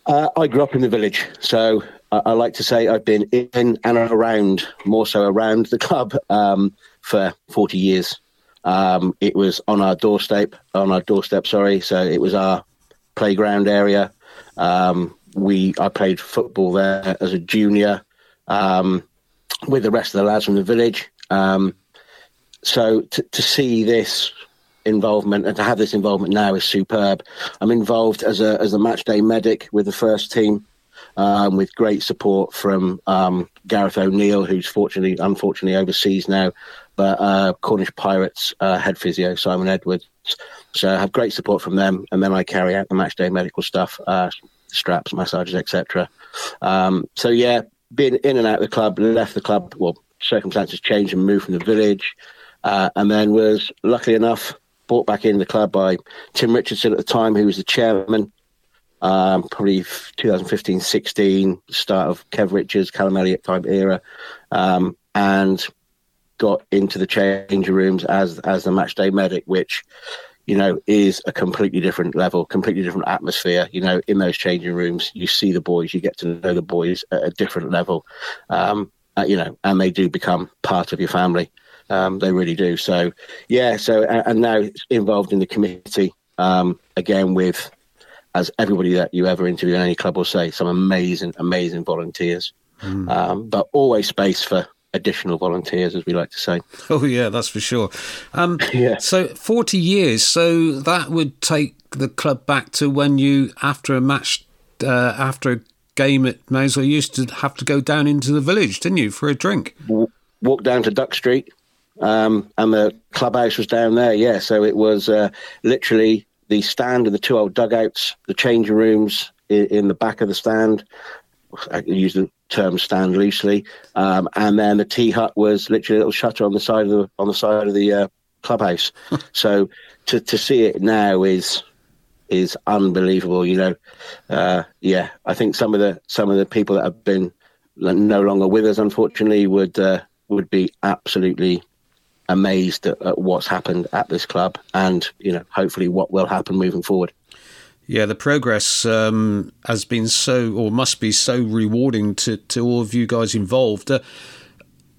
Uh, I grew up in the village, so I, I, like to say I've been in and around, more so around the club, um, for forty years. Um, it was on our doorstep, on our doorstep. Sorry, so it was our playground area. Um, we I played football there as a junior um, with the rest of the lads from the village. Um, so to, to see this involvement and to have this involvement now is superb. I'm involved as a as a match day medic with the first team, um, with great support from um, Gareth O'Neill, who's fortunately unfortunately overseas now, but uh, Cornish Pirates uh, head physio Simon Edwards. So I have great support from them, and then I carry out the match day medical stuff, uh, straps, massages, etc. Um, so yeah, been in and out of the club, left the club. Well, circumstances changed and moved from the village, uh, and then was luckily enough brought back in the club by Tim Richardson at the time, who was the chairman. Um, probably 2015 16, start of Kev Richards, Callum Elliott type era, um, and got into the changing rooms as as the match day medic, which you know is a completely different level, completely different atmosphere. You know, in those changing rooms, you see the boys, you get to know the boys at a different level. Um, uh, you know, and they do become part of your family. Um, they really do. So, yeah. So, and now involved in the committee um, again with, as everybody that you ever interview in any club will say, some amazing, amazing volunteers. Mm. Um, but always space for additional volunteers, as we like to say. Oh yeah, that's for sure. Um, yeah. So forty years. So that would take the club back to when you, after a match, uh, after a game at Mousehole, used to have to go down into the village, didn't you, for a drink? Walk down to Duck Street um, and the clubhouse was down there. Yeah, so it was uh, literally the stand and the two old dugouts, the changing rooms in, in, the back of the stand. I use the term stand loosely, um, and then the tea hut was literally a little shutter on the side of the on the side of the uh, clubhouse. so to to see it now is is unbelievable. You know, uh, yeah, I think some of the some of the people that have been no longer with us, unfortunately, would uh, would be absolutely amazed at, at what's happened at this club, and you know, hopefully, what will happen moving forward. Yeah, the progress um, has been so, or must be so rewarding to, to all of you guys involved. Uh,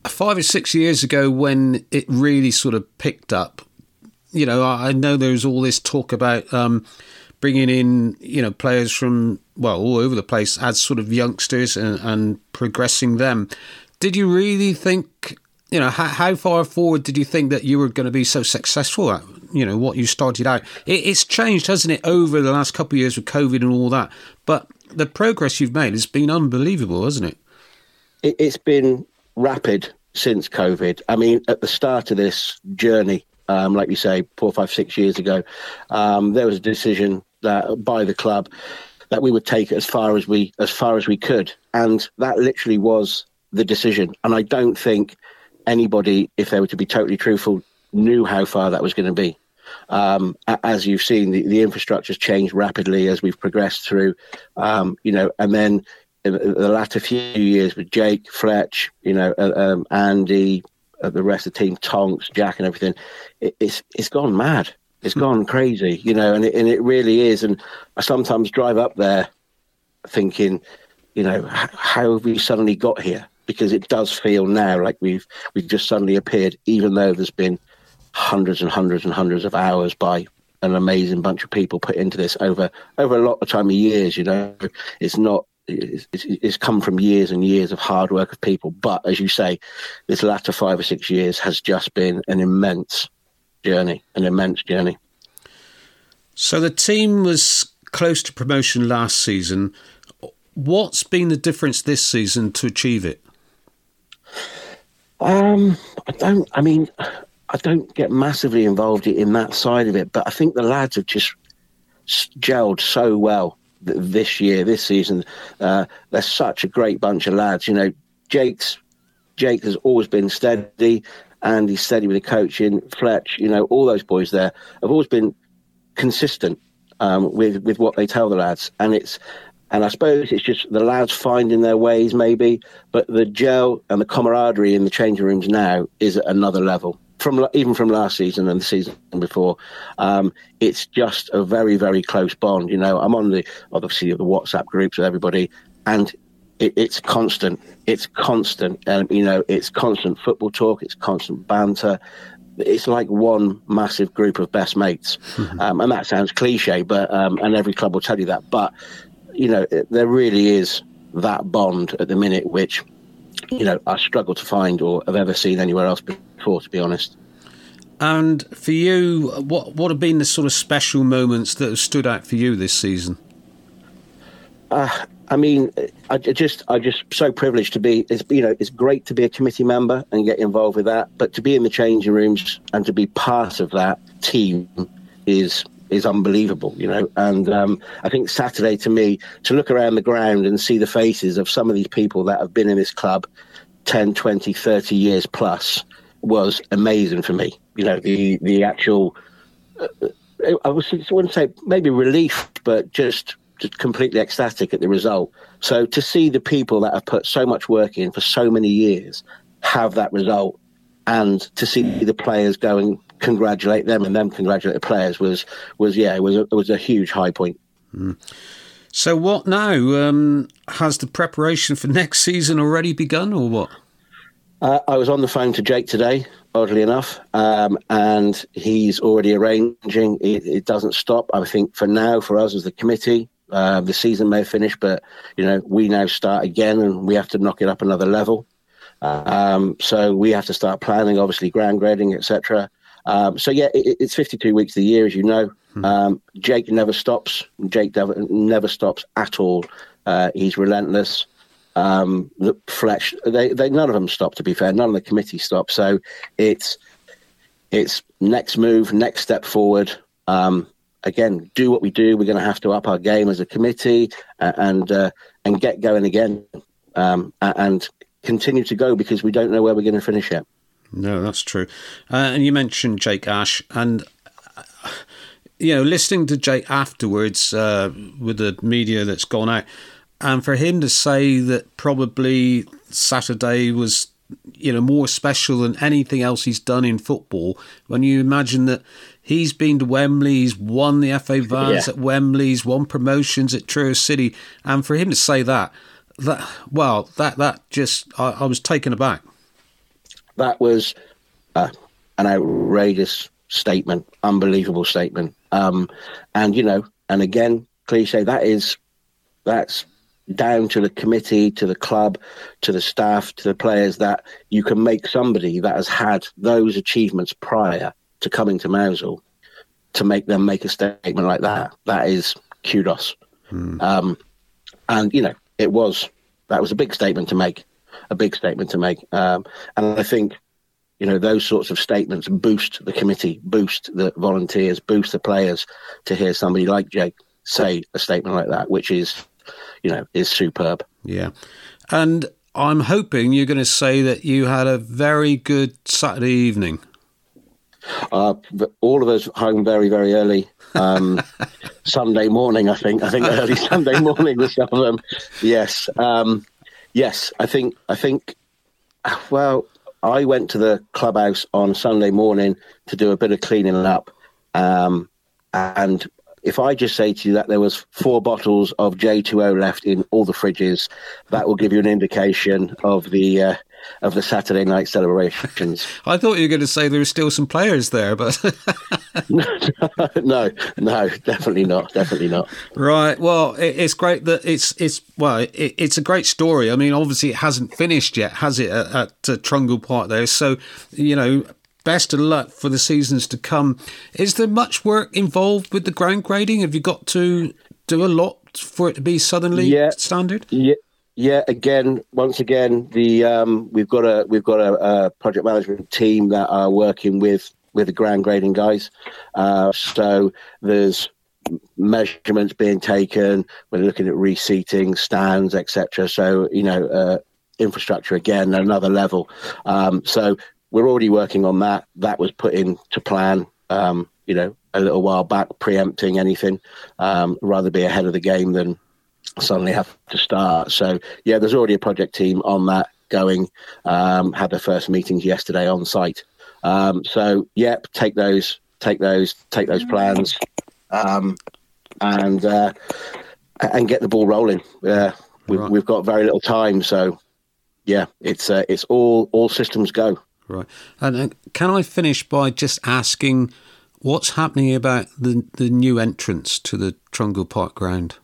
five or six years ago, when it really sort of picked up, you know, I, I know there's all this talk about um, bringing in, you know, players from, well, all over the place as sort of youngsters and, and progressing them. Did you really think you know, how, how, far forward did you think that you were going to be so successful at, you know, what you started out? It, it's changed, hasn't it, over the last couple of years with COVID and all that. But the progress you've made has been unbelievable, hasn't it? it it's been rapid since COVID. I mean, at the start of this journey, um, like you say, four, five, six years ago, um, there was a decision that by the club that we would take it as far as we as far as we could, and that literally was the decision. And I don't think anybody, if they were to be totally truthful, knew how far that was going to be. Um, as you've seen, the, the infrastructure's changed rapidly as we've progressed through, um, you know, and then the latter few years with Jake, Fletch, you know, uh, um, Andy, uh, the rest of the team, Tonks, Jack, and everything, it, it's it's gone mad. It's gone crazy, you know, and it, and it really is. And I sometimes drive up there thinking, you know, how have we suddenly got here? Because it does feel now like we've we've just suddenly appeared, even though there's been hundreds and hundreds and hundreds of hours by an amazing bunch of people put into this over over a lot of time of years. You know, it's not. It's, it's come from years and years of hard work of people, but as you say, this latter five or six years has just been an immense journey, an immense journey. So the team was close to promotion last season. What's been the difference this season to achieve it? Um, I don't. I mean, I don't get massively involved in that side of it, but I think the lads have just gelled so well this year, this season. Uh, they're such a great bunch of lads. You know, Jake's Jake has always been steady, and he's steady with the coaching. Fletch, you know, all those boys there have always been consistent um, with with what they tell the lads, and it's and I suppose it's just the lads finding their ways, maybe. But the gel and the camaraderie in the changing rooms now is at another level from even from last season and the season before, um, it's just a very very close bond. You know, I'm on the obviously the WhatsApp groups with everybody, and it, it's constant. It's constant, and you know, it's constant football talk. It's constant banter. It's like one massive group of best mates, mm-hmm. um, and that sounds cliche, but um, and every club will tell you that. But you know, it, there really is that bond at the minute, which you know I struggle to find or have ever seen anywhere else before, to be honest. And for you, what what have been the sort of special moments that have stood out for you this season? Uh, I mean, I just, I just so privileged to be. It's you know, it's great to be a committee member and get involved with that, but to be in the changing rooms and to be part of that team is is unbelievable, you know. And um, I think Saturday to me, to look around the ground and see the faces of some of these people that have been in this club 10, 20, 30 years plus was amazing for me. You know, the the actual. Uh, I was, I wouldn't say maybe relief, but just just completely ecstatic at the result. So to see the people that have put so much work in for so many years have that result, and to see the players go and congratulate them and them congratulate the players was was yeah it was a, it was a huge high point. Mm. So what now? Um, has the preparation for next season already begun, or what? Uh, I was on the phone to Jake today, oddly enough, um, and he's already arranging. It, it, doesn't stop. I think for now, for us as the committee, uh, the season may finish, but you know we now start again, and we have to knock it up another level. Um, so we have to start planning, obviously ground grading, etc. Um, so yeah, it, it's 52 weeks of the year, as you know. Hmm. Um, Jake never stops. Jake never, never stops at all. Uh, he's relentless. Um, the Fletch, they, they, none of them stop. To be fair, none of the committee stop. So it's it's next move, next step forward. Um, again, do what we do. We're going to have to up our game as a committee and uh, and get going again um, and continue to go because we don't know where we're going to finish yet. No, that's true. Uh, and you mentioned Jake Ash, and you know, listening to Jake afterwards uh, with the media that's gone out, and for him to say that probably Saturday was you know more special than anything else he's done in football. When you imagine that He's been to Wembley. He's won the FA Vase yeah. at Wembley. He's won promotions at Truro City. And for him to say that, that well, that that just I, I was taken aback. That was uh, an outrageous statement, unbelievable statement. Um, and you know, and again, cliche. That is that's down to the committee, to the club, to the staff, to the players that you can make somebody that has had those achievements prior to coming to Mousehole to make them make a statement like that. That is kudos. Hmm. Um, and you know, it was that was a big statement to make, a big statement to make. Um, and I think you know those sorts of statements boost the committee, boost the volunteers, boost the players to hear somebody like Jake say a statement like that, which is you know is superb. Yeah, and I'm hoping you're going to say that you had a very good Saturday evening. Uh, all of us home very, very early. Um, Sunday morning, I think. I think early Sunday morning with some of them. Yes, um, yes. I think. I think. Well, I went to the clubhouse on Sunday morning to do a bit of cleaning up, um, and if I just say to you that there was four bottles of J2O left in all the fridges, that will give you an indication of the uh, of the Saturday night celebrations. I thought you were going to say there were still some players there, but no, no, definitely not, definitely not. Right. Well, it's great that it's it's well, it's a great story. I mean, obviously it hasn't finished yet, has it? At, at uh, Trungle Park there, so you know. Best of luck for the seasons to come. Is there much work involved with the ground grading? Have you got to do a lot for it to be Southern League yeah, standard? Yeah, yeah, again, once again, the um, we've got a we've got a, a, project management team that are working with with the ground grading guys. Uh, so there's measurements being taken. We're looking at reseating, stands, etc. So you know, uh, infrastructure again, another level. Um, so we're already working on that. That was put into plan. Um, you know, a little while back, preempting anything. Um, rather be ahead of the game than suddenly have to start. So yeah, there's already a project team on that going. Um, had their first meetings yesterday on site. Um, so, yep, take those, take those, take those plans, um, and uh, and get the ball rolling. Uh, we've, Right. we've got very little time, so yeah, it's uh, it's all all systems go. Right. And uh, can I finish by just asking what's happening about the the new entrance to the Trungle Park ground?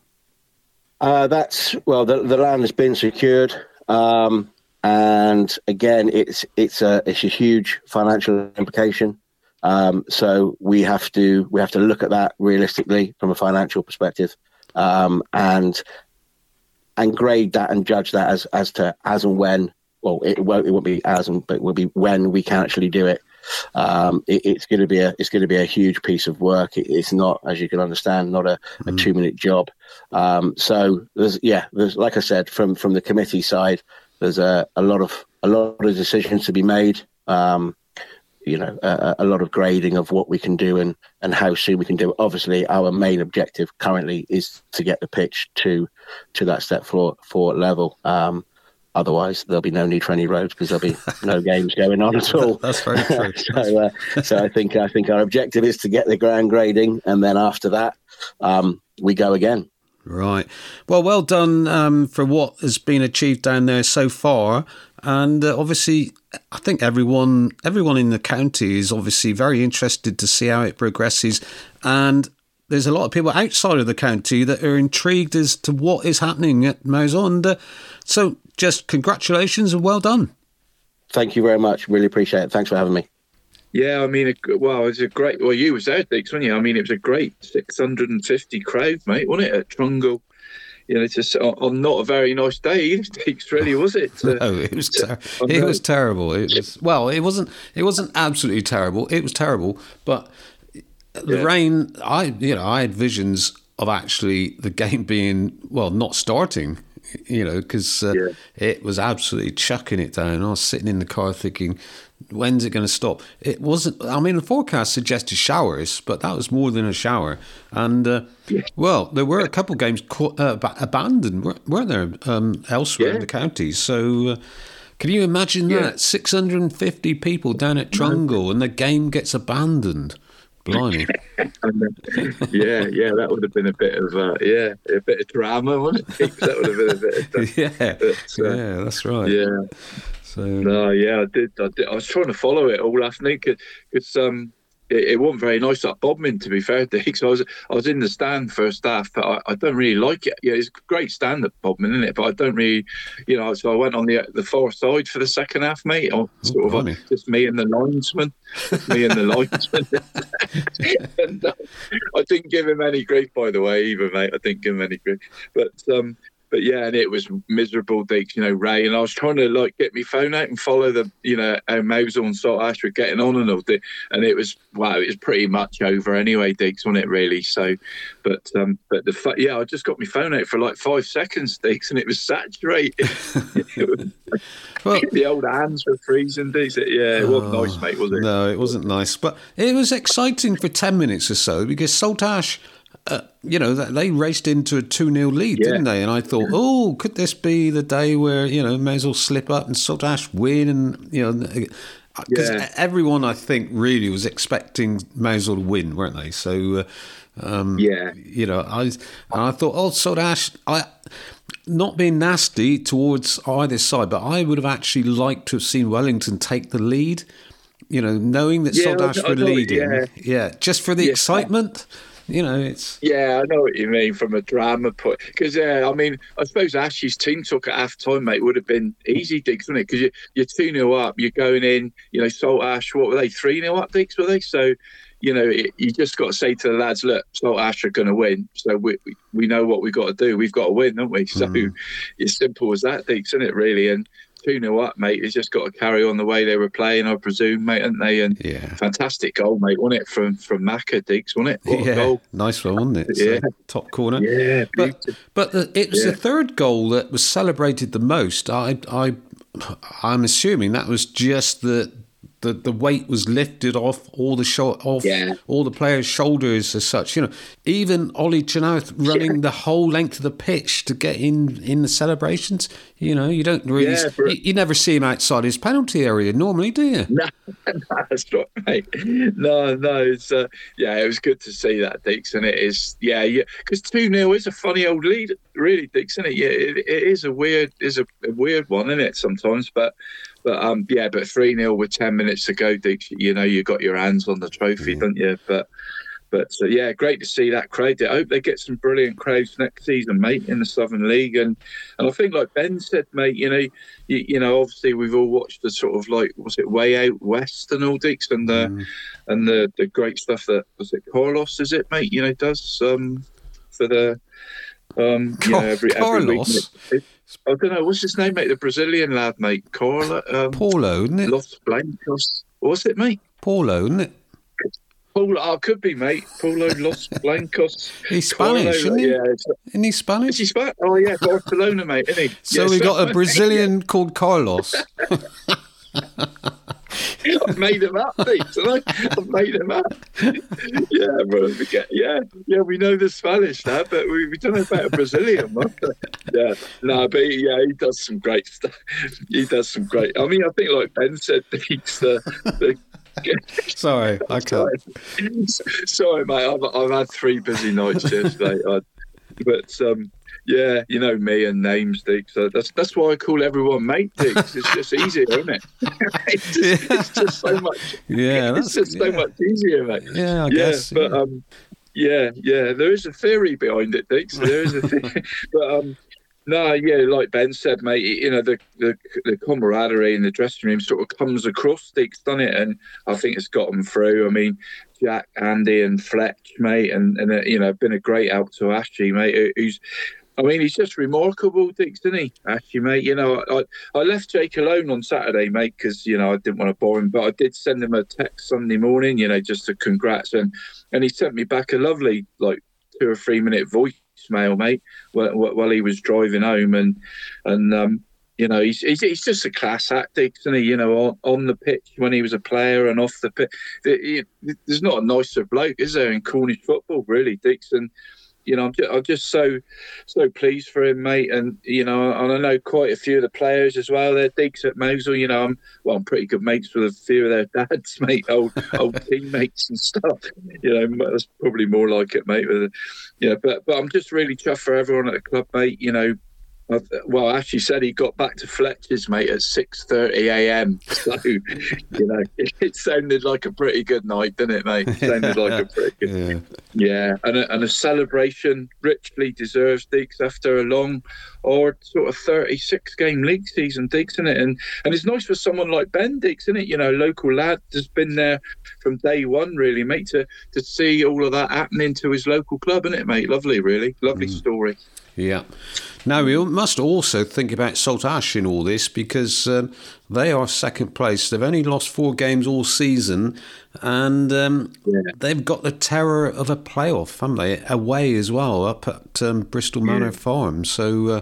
Uh, that's well, the, the land has been secured, um, and again, it's it's a it's a huge financial implication. Um, so we have to we have to look at that realistically from a financial perspective, um, and and grade that and judge that as as to as and when. Well, it won't it won't be as and but it will be when we can actually do it. Um, it it's going to be a it's going to be a huge piece of work. It, it's not, as you can understand, not a, a two minute job. Um, so there's yeah, there's like I said from from the committee side, there's a, a lot of a lot of decisions to be made. Um, you know, a, a lot of grading of what we can do and and how soon we can do it. Obviously, our main objective currently is to get the pitch to to that step floor four level. Um, otherwise, there'll be no need for any roads because there'll be no games going on at all. That's very true. so, uh, so I think I think our objective is to get the ground grading, and then after that, um, we go again. Right. Well, well done um, for what has been achieved down there so far, and uh, obviously, I think everyone everyone in the county is obviously very interested to see how it progresses, and there's a lot of people outside of the county that are intrigued as to what is happening at Mousehole. Uh, so, just congratulations and well done. Thank you very much. Really appreciate it. Thanks for having me. Yeah, I mean, it, well, it was a great. Well, you was there, Dix, weren't you? I mean, it was a great 650 crowd, mate, wasn't it, at Trungle? You know, it's just on, on not a very nice day, Dix, really, was it? Uh, No, it was ter- I it was terrible. It was well, it wasn't it wasn't absolutely terrible. It was terrible, but the Yeah. rain. I you know I had visions of actually the game being well not starting. You know because uh, Yeah. it was absolutely chucking it down. I was sitting in the car thinking. When's it going to stop? It wasn't. I mean, the forecast suggested showers, but that was more than a shower. And uh, well, there were a couple of games co- uh, abandoned, weren't there, um, elsewhere in the county? So, uh, can you imagine Yeah. that? 650 people down at Trungle and the game gets abandoned. Blimey. Then- yeah, yeah, that would have been a bit of uh, yeah, a bit of drama, wouldn't it? That would have been a bit of yeah. But, uh, yeah, that's right. yeah. So, No, yeah, I did. I did. I was trying to follow it all last night because um, it, it wasn't very nice at Bodmin, to be fair, Dick. So I was I was in the stand first half, but I, I don't really like it. Yeah, it's a great stand at Bodmin, isn't it? But I don't really, you know. So I went on the the far side for the second half, mate. Or sort of blimey. uh, just me and the linesman, me and the linesman. and uh, I didn't give him any grief, by the way, either, mate. I didn't give him any grief, but um, but yeah, and it was miserable, Deacs, you know, Ray. And I was trying to like get my phone out and follow the, you know, how Mousehole and Saltash were getting on and all that. And it was, wow, it was pretty much over anyway, Deacs, wasn't it, really? So, but, um, but the, yeah, I just got my phone out for like five seconds, Deacs, and it was saturated. Well, the old hands were freezing, Deacs. Yeah, it wasn't nice, mate, was it? No, it wasn't nice, but it was exciting for ten minutes or so because Saltash, uh, you know, th- they raced into a two 0 lead, Yeah. didn't they? And I thought, oh, could this be the day where you know Mousehole slip up and Saltash win, and you know. Because Yeah. everyone, I think, really was expecting Mousehole to win, weren't they? So, uh, um, Yeah. you know, I and I thought, oh, Saltash, I not being nasty towards either side, but I would have actually liked to have seen Wellington take the lead. You know, knowing that Yeah, I were leading, yeah. yeah. just for the Yeah. excitement. You know, it's Yeah, I know what you mean from a drama point. Because, yeah, I mean, I suppose Ash's team took at half time, mate, would have been easy, Diggs, wouldn't it? Because you, you're 2 0 up, you're going in, you know, Saltash, what were they, 3 0 up, Diggs, were they? So, you know, it, you just got to say to the lads, look, Saltash are going to win. So we, we- we know what we've got to do. We've got to win, don't we? So mm. it's simple as that, Diggs, isn't it, really? And 2 0 up, mate, it's just got to carry on the way they were playing, I presume, mate, haven't they? And yeah, fantastic goal, mate, wasn't it, from, from Macca, Diggs, wasn't it? What a yeah, goal. nice one, wasn't it? Yeah. So, top corner. Yeah, But beautiful. but the, it was Yeah. the third goal that was celebrated the most. I I I'm assuming that was just that the, the weight was lifted off all the sho- off Yeah. all the players' shoulders as such. You know, even Ollie Chenoweth running the whole length of the pitch to get in in the celebrations. You know, you don't really Yeah, bro. you, you never see him outside his penalty area normally, do you? No, that's right, mate. No, no, it's uh, yeah, it was good to see that, Dix, and it is yeah, yeah, because two 0 is a funny old lead, really, Dix, isn't it? Yeah, it, it is a weird, is a, a weird one, isn't it? Sometimes, but but um, yeah, but three 0 with ten minutes to go, you know, you got your hands on the trophy, don't you? But but uh, yeah, great to see that crowd. I hope they get some brilliant crowds next season, mate, in the Southern League. And and I think, like Ben said, mate, you know, you, you know, obviously we've all watched the sort of like was it Way Out West and all Dix and the and the the great stuff that was it Carlos, is it, mate? You know, does um for the um you know every every week. I don't know what's his name, mate. The Brazilian lad, mate. Carla, um, Paulo, isn't it? Los Blancos. What's it, mate? Paulo, isn't it? Paulo, oh, could be, mate. Paulo Los Blancos. He's Spanish, isn't he? Yeah, Isn't he is Spanish? he Spanish? Oh, yeah, Barcelona, mate, isn't he? So yeah, we got a Brazilian called Carlos. I've made him up, Pete, I? I've made him up. yeah, bro. We get, yeah, yeah. We know the Spanish now, but we, we don't know about a Brazilian one. yeah, no, but he, yeah, he does some great stuff. He does some great. I mean, I think like Ben said, he's the. the Sorry, I can't. Sorry, mate. I've, I've had three busy nights yesterday. I, but um, yeah, you know me and names, Dick. So that's that's why I call everyone mate, Dick. It's just easier, isn't it? it's, just, it's just so much. Yeah, it's just so yeah. much easier, mate. Yeah, I yeah, guess. but yeah. um, yeah, yeah. There is a theory behind it. So there is a theory, but um. No, yeah, like Ben said, mate. You know the, the the camaraderie in the dressing room sort of comes across, Dick's done it, and I think it's got them through. I mean, Jack, Andy, and Fletch, mate, and and uh, you know, been a great help to Ashley, mate. Who's, I mean, he's just remarkable, Dix, isn't he? Actually, mate. You know, I I left Jake alone on Saturday, mate, because you know I didn't want to bore him, but I did send him a text Sunday morning, you know, just to congrats, and and he sent me back a lovely like two or three minute voicemail, mate, while, while he was driving home, and and um. You know, he's, he's he's just a class act, isn't he? You know, on, on the pitch when he was a player and off the pitch. There's not a nicer bloke, is there, in Cornish football, really, Dixon? You know, I'm just, I'm just so so pleased for him, mate. And you know, and I know quite a few of the players as well. They're digs at Mousehole. You know, I'm well, I'm pretty good mates with a few of their dads, mate, old old teammates and stuff. You know, that's probably more like it, mate. With, yeah, but but I'm just really chuffed for everyone at the club, mate. You know, Uh, well, Ashley said he got back to Fletcher's, mate, at 6.30 a.m. So, you know, it, it sounded like a pretty good night, didn't it, mate? It sounded like a pretty good yeah. yeah, and a, and a celebration richly deserves Deacs after a long or sort of 36 game league season, Deacs, isn't it? And and it's nice for someone like Ben Deacs, isn't it? You know, local lad has been there from day one, really, mate, to, to see all of that happening to his local club, isn't it, mate? Lovely, really. Lovely mm. story. Yeah. Now, we must also think about Saltash in all this because um, they are second place. They've only lost four games all season and um, they've got the terror of a playoff, haven't they? Away as well, up at um, Bristol Manor Farm. So uh,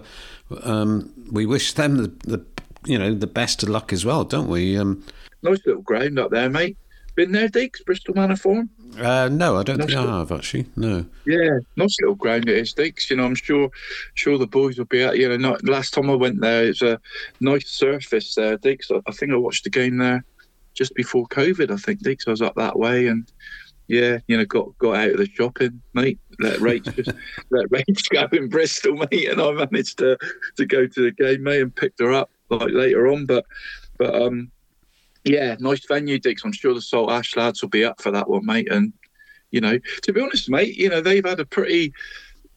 um, we wish them the, the you know the best of luck as well, don't we? Um, Nice little ground up there, mate. Been there, Deacs, Bristol Manor Farm? Uh, no, I don't think That's I have actually. No. Yeah, nice little ground it is, Dix. You know, I'm sure, sure the boys will be out. You know, not, last time I went there, it's a nice surface there, Dix. I, I think I watched the game there just before COVID. I think Dix, I was up that way, and yeah, you know, got got out of the shopping, mate. Let Rach just let Rach go in Bristol, mate, and I managed to to go to the game, mate, and picked her up like later on. But but um, yeah, nice venue, Dix. I'm sure the Saltash lads will be up for that one, mate, and you know, to be honest, mate, you know, they've had a pretty,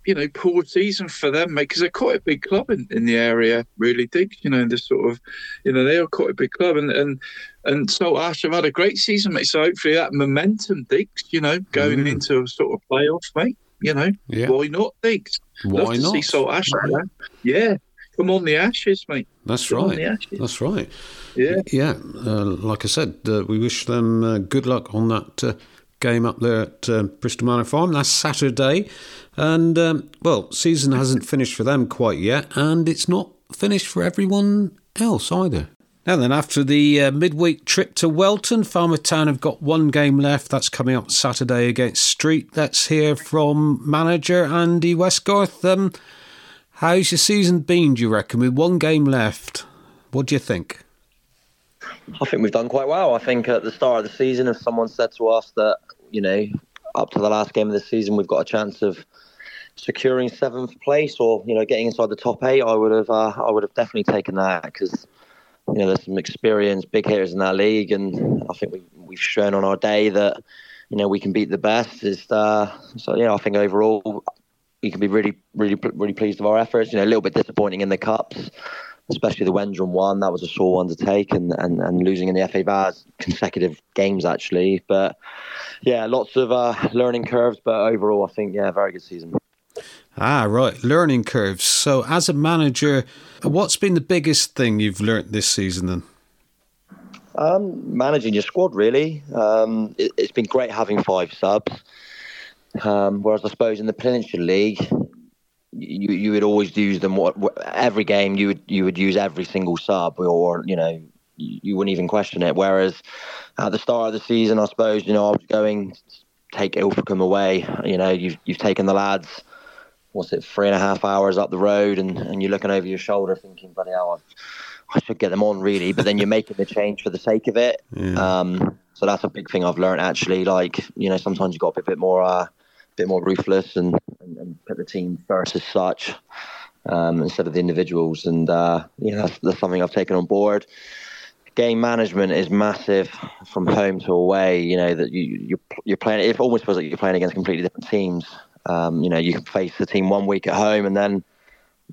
you know, poor season for them, mate, because they're quite a big club in, in the area, really, Dick. You know, this sort of, you know, they are quite a big club, and and and Saltash have had a great season, mate. So hopefully that momentum, Dick, you know, going Mm. into a sort of playoff, mate. You know, Yeah. why not, Dick? Why Love to not? see Saltash. Yeah, come on the Ashes, mate. That's Come right. That's right. Yeah. Yeah, uh, like I said, uh, we wish them uh, good luck on that uh, game up there at uh, Bristol Manor Farm. That's Saturday. And, um, well, season hasn't finished for them quite yet, and it's not finished for everyone else either. Now then, after the uh, midweek trip to Welton, Falmouth Town have got one game left. That's coming up Saturday against Street. Let's hear from manager Andy Westgarth. Um, how's your season been, do you reckon, with one game left? What do you think? I think we've done quite well. I think at the start of the season, if someone said to us that, you know, up to the last game of the season, we've got a chance of securing seventh place or you know getting inside the top eight, I would have uh, I would have definitely taken that because you know, there's some experienced big hitters in that league, and I think we, we've shown on our day that you know we can beat the best. Is uh, so yeah, I think overall we can be really, really, really pleased with our efforts. You know, a little bit disappointing in the cups, especially the Wendron one. That was a sore one to take, and, and, and losing in the FA Vase consecutive games actually. But yeah, lots of uh, learning curves, but overall, I think yeah, very good season. Ah, right. Learning curves. So, as a manager, what's been the biggest thing you've learnt this season then? Um, managing your squad, really. Um, it, has been great having five subs. Um, whereas I suppose in the Peninsula League, you you would always use them. What, every game you would you would use every single sub, or you know you wouldn't even question it. Whereas at the start of the season, I suppose you know I was going take Ilfracombe away. You know you've you've taken the lads what's it, three and a half hours up the road, and, and you're looking over your shoulder thinking, bloody hell, I should get them on really. But then you're making the change for the sake of it. Yeah. Um, so that's a big thing I've learned actually. Like, you know, sometimes you've got to be a bit more, uh, bit more ruthless and, and, and, put the team first as such um, instead of the individuals. And, uh, you know, that's, that's something I've taken on board game management is massive from home to away. You know that you you're, you're playing. It almost feels like you're playing against completely different teams. Um, you know, you can face the team one week at home, and then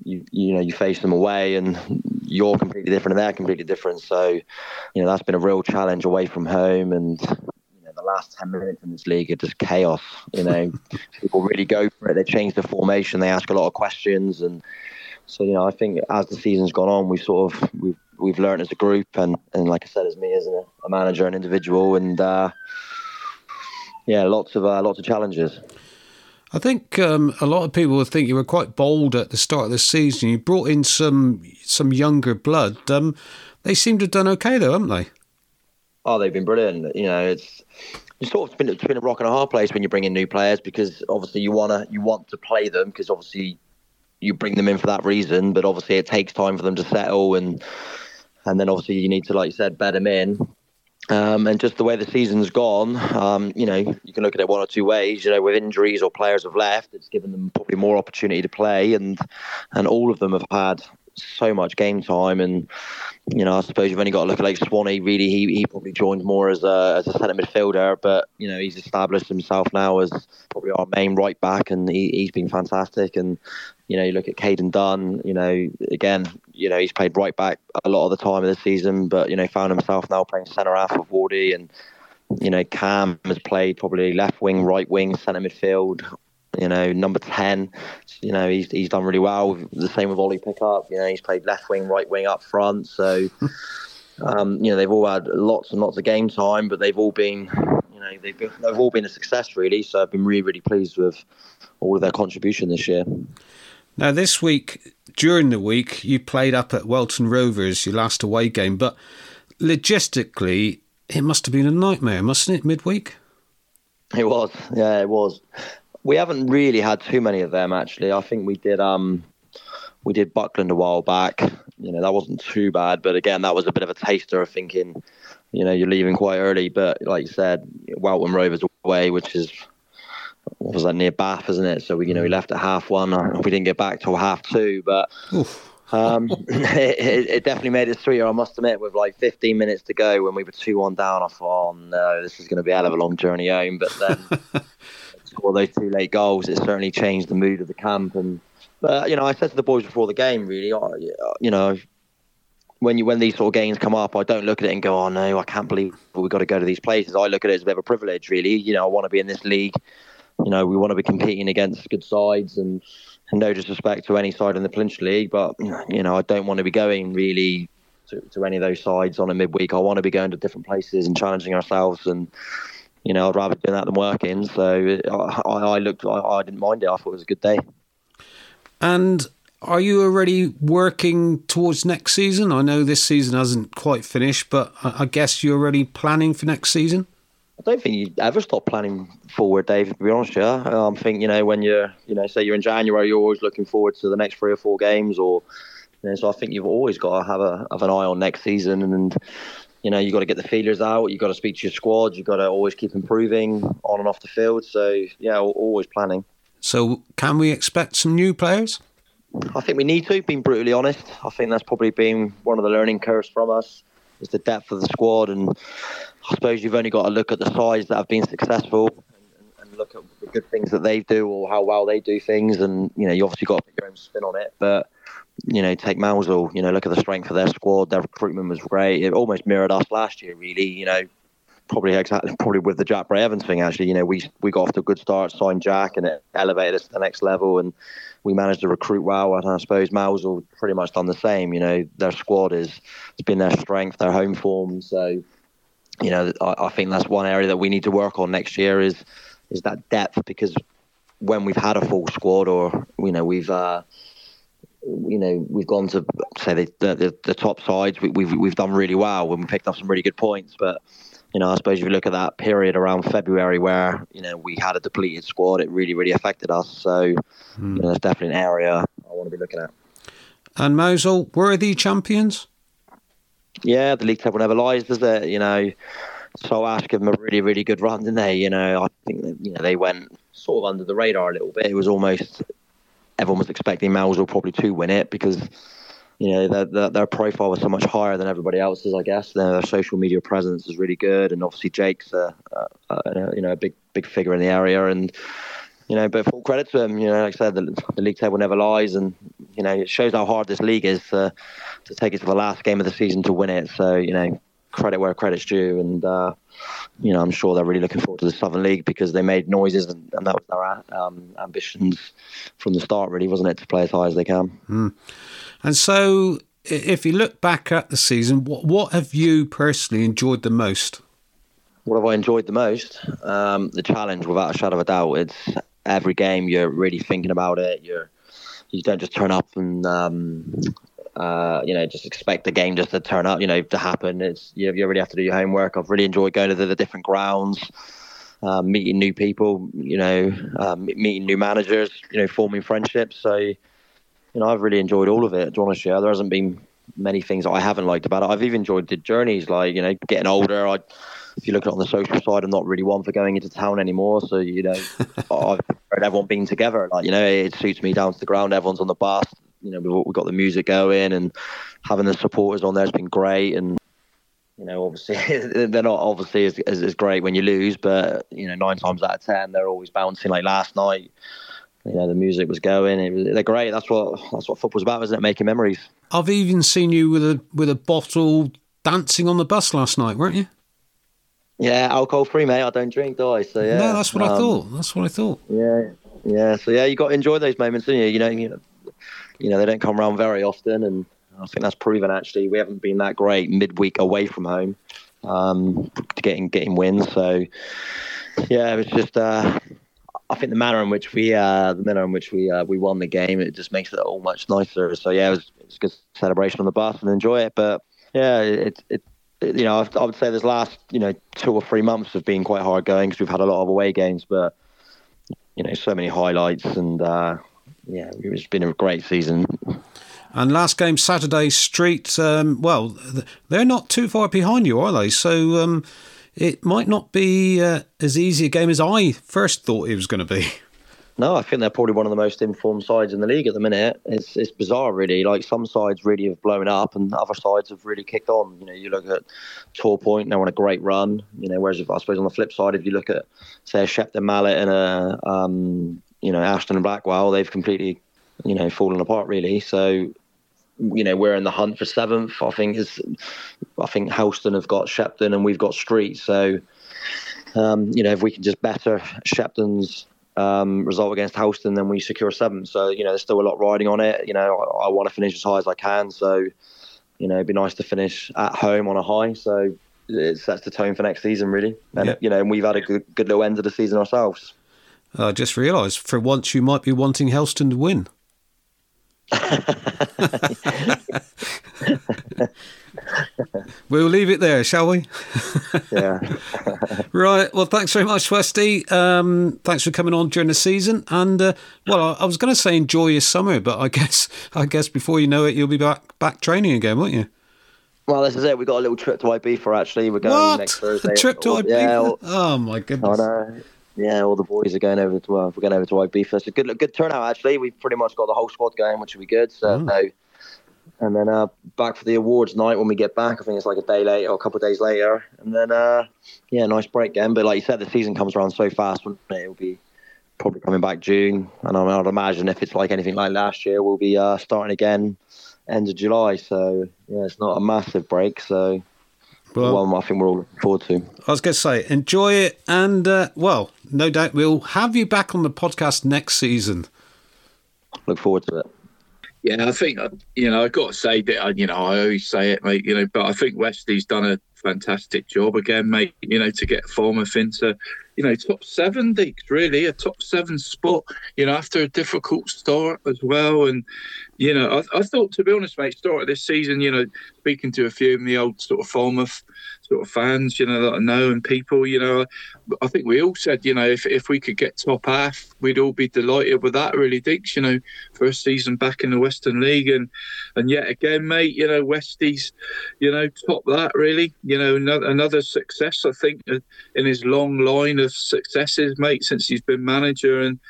you you know you face them away, and you're completely different, and they're completely different. So, you know, that's been a real challenge away from home, and the last ten minutes in this league are just chaos. You know, people really go for it. They change the formation. They ask a lot of questions, and so you know, I think as the season's gone on, we've sort of we've we've learned as a group, and and like I said, as me as a, a manager, an individual, and uh, yeah, lots of uh, lots of challenges. I think um, a lot of people would think you were quite bold at the start of the season. You brought in some some younger blood. Um, they seem to have done okay though, haven't they? Oh, they've been brilliant. You know, it's it's sort of been, been a rock and a hard place when you bring in new players because obviously you wanna you want to play them because obviously you bring them in for that reason, but obviously it takes time for them to settle and and then obviously you need to, like you said, bed them in. Um, and just the way the season's gone, um, you know, you can look at it one or two ways. You know, with injuries or players have left, it's given them probably more opportunity to play, and and all of them have had so much game time. And you know, I suppose you've only got to look at like Swanee. Really, he, he probably joined more as a as a centre midfielder, but you know, he's established himself now as probably our main right back, and he, he's been fantastic. And you know, you look at Caden Dunn, you know, again, you know, he's played right back a lot of the time of the season, but, you know, found himself now playing centre half of Wardy. And, you know, Cam has played probably left wing, right wing, centre midfield, you know, number 10. You know, he's, he's done really well. The same with Ollie Pickup. You know, he's played left wing, right wing up front. So, um, you know, they've all had lots and lots of game time, but they've all been, you know, they've, they've all been a success, really. So I've been really, really pleased with all of their contribution this year. Now, this week, during the week, you played up at Welton Rovers, your last away game, but logistically, it must have been a nightmare, mustn't it, midweek? It was, yeah, it was. We haven't really had too many of them, actually. I think we did. Um, we did Buckland a while back. You know, that wasn't too bad, but again, that was a bit of a taster of thinking, you know, you're leaving quite early. But like you said, Welton Rovers away, which is what was that near Bath, isn't it? So we, you know, we mm. left at half one. We didn't get back till half two, but um, it, it, definitely made it sweeter. I must admit, with like 15 minutes to go when we were two one down, I thought, oh no, this is going to be a hell of a long journey home. But then, all those two late goals, it certainly changed the mood of the camp. And but you know, I said to the boys before the game, really, you know, when you when these sort of games come up, I don't look at it and go, "Oh no, I can't believe we've got to go to these places." I look at it as a bit of a privilege, really. You know, I want to be in this league you know, we want to be competing against good sides and, and no disrespect to any side in the Peninsula League, but, you know, I don't want to be going really to, to any of those sides on a midweek. I want to be going to different places and challenging ourselves and, you know, I'd rather do that than working. So I, I looked, I, I didn't mind it. I thought it was a good day. And are you already working towards next season? I know this season hasn't quite finished, but I guess you're already planning for next season. I don't think you ever stop planning forward, Dave. To be honest, yeah. Um, I think you know when you're, you know, say you're in January, you're always looking forward to the next three or four games, or you know, so I think you've always got to have a have an eye on next season, and you know, you got to get the feelers out. You've got to speak to your squad. You've got to always keep improving on and off the field. So yeah, always planning. So, can we expect some new players? I think we need to, being brutally honest. I think that's probably been one of the learning curves from us, is the depth of the squad. And I suppose you've only got to look at the sides that have been successful and, and look at the good things that they do or how well they do things. And, you know, you obviously got to put your own spin on it. But, you know, take Mousehole, you know, look at the strength of their squad. Their recruitment was great. It almost mirrored us last year, really. You know, probably exactly probably with the Jack Bray Evans thing actually you know we we got off to a good start signed Jack and it elevated us to the next level and we managed to recruit well and I suppose Mousehole pretty much done the same you know their squad is has been their strength their home form so you know I, I think that's one area that we need to work on next year is is that depth because when we've had a full squad or you know we've uh you know we've gone to say the the, the top sides we, we've we've done really well when we picked up some really good points but you know, I suppose if you look at that period around February where, you know, we had a depleted squad, it really, really affected us. So, you hmm. know, that's definitely an area I want to be looking at. And Mousehole, were worthy champions? Yeah, the league table never lies, does it? You know, Saltash gave them a really, really good run, didn't they? You know, I think that, you know they went sort of under the radar a little bit. It was almost everyone was expecting Mousehole probably to win it because you know their, their, their profile was so much higher than everybody else's. I guess their, social media presence is really good, and obviously Jake's a, a, a you know a big big figure in the area, and you know, but full credit to him. You know, like I said, the, the league table never lies, and you know, it shows how hard this league is uh, to take it to the last game of the season to win it. So you know, credit where credit's due, and uh, you know, I'm sure they're really looking forward to the Southern League because they made noises, and, and that was their um, ambitions from the start, really, wasn't it, to play as high as they can. And so, if you look back at the season, what, what have you personally enjoyed the most? What have I enjoyed the most? Um, the challenge, without a shadow of a doubt. It's every game you're really thinking about it. You're you don't just turn up and um, uh, you know just expect the game just to turn up. You know to happen. It's you, you really have to do your homework. I've really enjoyed going to the, the different grounds. Um, meeting new people, you know, um, meeting new managers, you know, forming friendships. So, you know, I've really enjoyed all of it. To be honest, yeah, there hasn't been many things that I haven't liked about it. I've even enjoyed the journeys, like you know, getting older. I, if you look at it on the social side, I'm not really one for going into town anymore. So you know, I've heard everyone being together. Like you know, it suits me down to the ground. Everyone's on the bus. You know, we've, we've got the music going and having the supporters on there has been great. And you know, obviously they're not obviously as, as, as great when you lose, but you know, nine times out of ten they're always bouncing. Like last night, you know, the music was going. It was, they're great. That's what that's what football's about, isn't it? Making memories. I've even seen you with a with a bottle dancing on the bus last night, weren't you? Yeah, alcohol free, mate. I don't drink, do I? So yeah. no, that's what I Um, thought. That's what I thought. Yeah, yeah. So yeah, you got to enjoy those moments, don't you? You know, you know, you know, they don't come around very often, and I think that's proven. Actually, we haven't been that great midweek away from home, um, to getting getting wins. So yeah, it was just. Uh, I think the manner in which we, uh, the manner in which we uh, we won the game, it just makes it all much nicer. So yeah, it was, it was a good celebration on the bus and enjoy it. But yeah, it, it, it you know, I, would say this last you know two or three months have been quite hard going because we've had a lot of away games, but you know, so many highlights and uh, yeah, it's been a great season. And last game Saturday Street. Um, well, they're not too far behind you, are they? So um, it might not be uh, as easy a game as I first thought it was going to be. No, I think they're probably one of the most informed sides in the league at the minute. It's it's bizarre, really. Like some sides really have blown up, and other sides have really kicked on. You know, you look at Torpoint; they're on a great run. You know, whereas if, I suppose on the flip side, if you look at say a Shepton Mallet and a um, you know Ashton and Backwell, they've completely you know fallen apart really. So you know we're in the hunt for seventh. I think is I think Helston have got Shepton and we've got Street. So um, you know if we can just better Shepton's um, result against Helston, then we secure seventh. So you know, there's still a lot riding on it. You know, I, I want to finish as high as I can. So you know, it'd be nice to finish at home on a high. So it sets the tone for next season, really. And Yeah. you know, and we've had a good, good little end of the season ourselves. I just realised for once you might be wanting Helston to win. We'll leave it there, shall we? Yeah. Right. Well, thanks very much, Westy. Um, thanks for coming on during the season. And uh, well, I, I was going to say enjoy your summer, but I guess I guess before you know it, you'll be back back training again, won't you? Well, this is it. We got a little trip to Ibiza. Actually, we're going what? next Thursday. A trip to Ibiza? Yeah, oh my goodness. Yeah, all the boys are going over to uh, we're going over to Ibiza. It's a good good turnout actually. We've pretty much got the whole squad going, which will be good. So, Mm. and then uh, back for the awards night when we get back. I think it's like a day later or a couple of days later, and then uh, yeah, nice break again. But like you said, the season comes around so fast. wouldn't it? It'll be probably coming back June, and I I'd imagine if it's like anything like last year, we'll be uh, starting again end of July. So yeah, it's not a massive break. So Well, one I think we're all looking forward to. I was going to say enjoy it, and uh, well, no doubt we'll have you back on the podcast next season. Look forward to it. Yeah, I think uh, you know I've got to say that uh, you know I always say it, mate. You know, but I think Westy's done a fantastic job again, mate. You know, to get Falmouth into you know top seven, Deacs, really a top seven spot. You know, after a difficult start as well, and you know I, I thought to be honest, mate, start of this season, you know, speaking to a few of the old sort of Falmouth sort of fans, you know, that I know and people, you know, I think we all said, you know, if if we could get top half, we'd all be delighted with that. Really, Deacs, you know, first season back in the Western League, and and yet again, mate, you know, Westies, you know, top that really, you know, another, another success, I think, in his long line of successes, mate, since he's been manager, and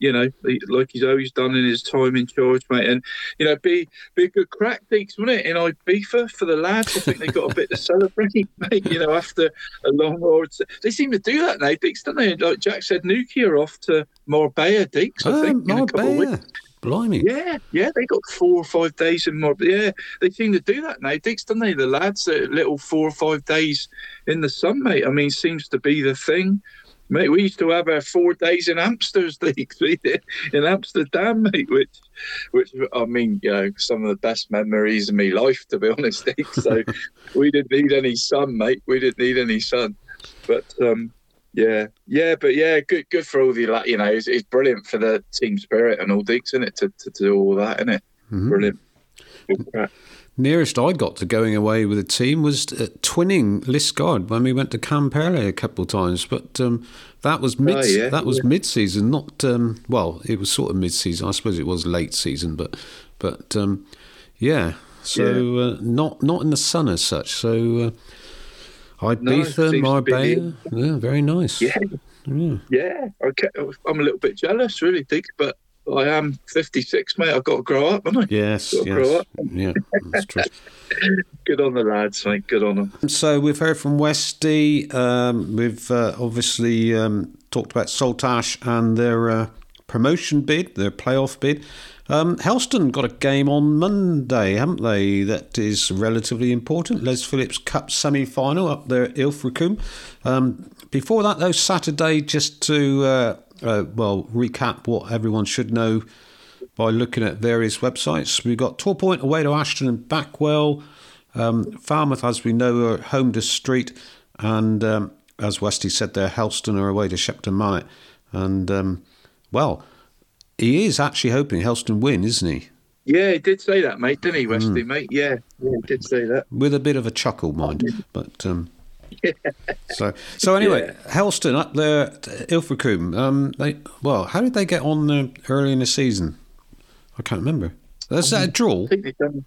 you know, like he's always done in his time in charge, mate, and you know, be be a good crack, Deacs, wouldn't it, in Ibiza for the lads? I think they got a bit to celebrate, mate. You know, after a long road, they seem to do that now, Deacs, don't they? Like Jack said, Newquay are off to Marbella, Deacs, I Ah, think, in a couple of weeks. Blimey. Yeah, yeah, they got four or five days in more. Yeah, they seem to do that now, Dicks, don't they? The lads, a little four or five days in the sun, mate. I mean, seems to be the thing. Mate, we used to have our four days in Amsterdam, Dicks, we did, in Amsterdam, mate, which, which I mean, you know, some of the best memories of my life, to be honest, So we didn't need any sun, mate. We didn't need any sun. But um, yeah, yeah, but yeah, good, good for all the you know, it's, it's brilliant for the team spirit and all Deacs in it to, to do all that, isn't it? Brilliant. Nearest I got to going away with a team was uh, twinning Liskeard when we went to Quimperlé a couple of times, but um, that was mid. Oh, yeah, that was yeah. mid-season, not um, well. It was sort of mid-season. I suppose it was late season, but but um, yeah. So Uh, not not in the sun as such. So uh, Ibiza, be Marbella, yeah, very nice. Yeah, Yeah. yeah. Okay, I'm a little bit jealous, really, Deacs, but I am 56, mate. I've got to grow up, haven't I? Yes, yes, up. yeah, that's true. Good on the lads, mate. Good on them. So we've heard from Westy. Um, we've uh, obviously um, talked about Saltash and their uh, promotion bid, their playoff bid. Um, Helston got a game on Monday, haven't they? That is relatively important. Les Phillips Cup semi-final up there at Ilfracombe. Um, before that, though, Saturday, just to uh, uh, well recap what everyone should know by looking at various websites. We've got Torpoint away to Ashton and Backwell. Um, Falmouth, as we know, are home to Street. And um, as Westy said there, Helston are away to Shepton Mallet. And, um, well, he is actually hoping Helston win, isn't he? Yeah, he did say that, mate, didn't he, Westy, mate? Yeah, yeah, he did say that. With a bit of a chuckle, mind. But um, so so anyway, Helston up there Ilfracombe. Um, they well, how did they get on uh, early in the season? I can't remember. Was that a draw? I think they done.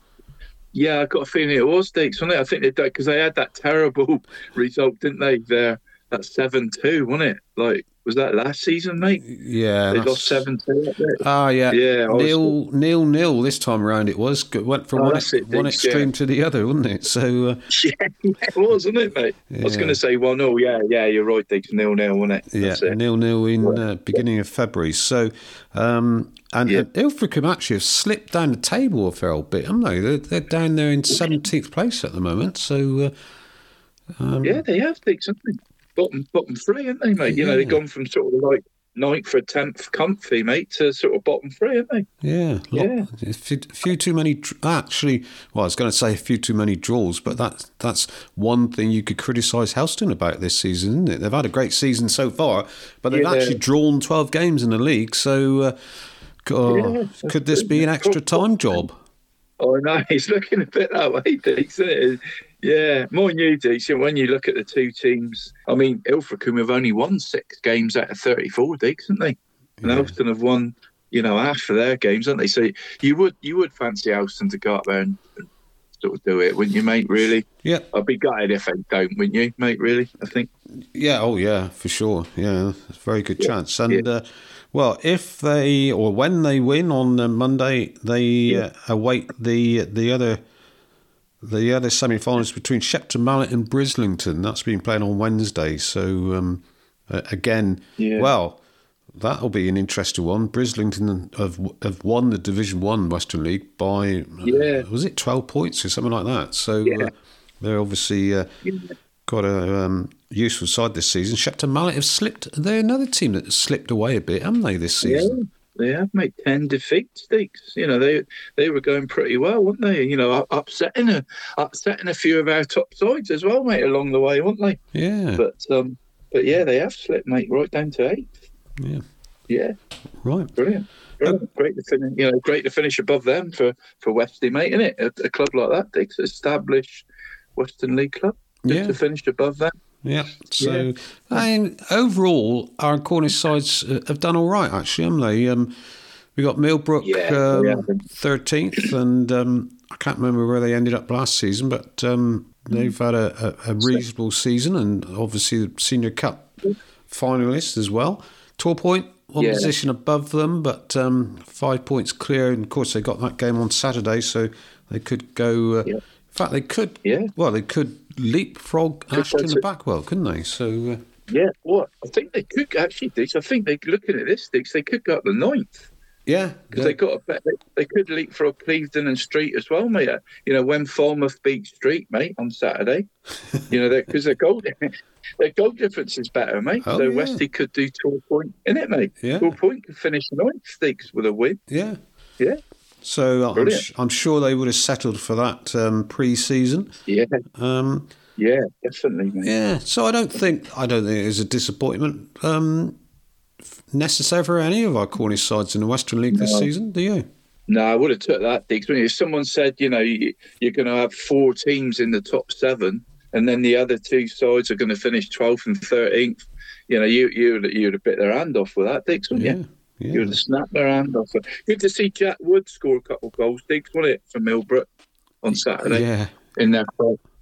Yeah, I got a feeling it was Deacs, wasn't it? I think they did because they had that terrible result, didn't they? There, that seven two, wasn't it? Like, was that last season, mate? Yeah, They that's- lost seven two. Ah, yeah, Yeah, nil nil nil this time around. It was It went from Oh, one, it, one extreme yeah. to the other, wasn't it? So uh, Yeah, it was, wasn't it, mate? I was going to say one 0 Yeah, yeah, you're right, Deacs. Nil nil, wasn't it? yeah, That's it. nil nil in uh, beginning of February. So um, and, Yeah. Ilfracombe actually have slipped down the table a fair bit, haven't they? They're, they're down there in seventeenth place at the moment. So uh, um, Yeah, they have they? Bottom, bottom three, haven't they, mate? You know, they've gone from sort of like ninth or tenth comfy, mate, to sort of bottom three, haven't they? Yeah, Yeah. A, few, a few too many. Actually, well, I was going to say a few too many draws, but that that's one thing you could criticise Helston about this season, isn't it? They've had a great season so far, but they've Yeah. actually drawn twelve games in the league. So, uh, Oh, Yeah, could this be an extra time job? Oh no, he's looking a bit that way, it? Yeah, more new Deacs. When you look at the two teams, I mean, Ilfracombe have only won six games out of 34, Deacs, haven't they? And Yeah. Helston have won, you know, half of their games, haven't they? So you would you would fancy Helston to go up there and, and sort of do it, wouldn't you, mate? Really? Yeah, I'd be gutted if they don't, wouldn't you, mate? Really? I think. yeah, oh yeah, for sure. Yeah, it's a very good chance. And uh, well, if they or when they win on uh, Monday, they uh, await the the other the other semi-finals between Shepton Mallet and Brislington. That's been playing on Wednesday. So um, uh, again, Yeah. well. That'll be an interesting one. Brislington have have won the Division One Western League by uh, Yeah. was it twelve points or something like that. So Yeah. uh, they're obviously uh, got a um, useful side this season. Shepton Mallet have slipped. They're another team that slipped away a bit, haven't they, this Yeah, season? They have made ten defeats, Deacs. You know, they they were going pretty well, weren't they? You know, upsetting a upsetting a few of our top sides as well, mate, along the way, weren't they? Yeah, But um, but yeah, they have slipped, mate, right down to eighth. yeah, Yeah, right. brilliant. brilliant. Great to finish, you know, great to finish above them for for Westy, mate, isn't it? A, a club like that, Deacs, established Western League club, just Yeah. to finish above them. Yeah. So, I mean, overall, our Cornish sides uh, have done all right, actually, haven't they? Um, we got Millbrook Yeah, have. thirteenth, and um, I can't remember where they ended up last season, but um, they've had a, a, a reasonable season, and obviously the Senior Cup finalists as well. Torpoint, one Yeah. position above them, but um, five points clear. And of course, they got that game on Saturday, so they could go. Uh, Yeah. In fact, they could. Yeah. Well, they could leapfrog Ashton that's and. Backwell, couldn't they? So. Uh, Yeah, what I think they could actually, Deacs. I think they looking at this, Deacs, they could go up the ninth. Yeah, because they got a bet. They, they could leapfrog Clevedon and Street as well, mate. You know when Falmouth beat Street, mate, on Saturday. you know because their goal their goal difference is better, mate. Oh, so yeah. Westy could do Torpoint in it, mate. Yeah. Torpoint could finish ninth, Sticks with a win. yeah. Yeah, So I'm, sh- I'm sure they would have settled for that um, pre-season. yeah, Um, yeah, definitely, mate. yeah. So I don't think I don't think it was a disappointment um, necessary for any of our Cornish sides in the Western League this season. Do you? No, I would have took that, Diggs. If someone said, you know, you, you're going to have four teams in the top seven, and then the other two sides are going to finish 12th and 13th, you know, you you would you would have bit their hand off with that, Diggs, wouldn't Yeah. you? Yeah. You would have snapped their hand off. Good to see Jack Wood score a couple of goals, Diggs, wasn't it, for Millbrook on Saturday Yeah. in their.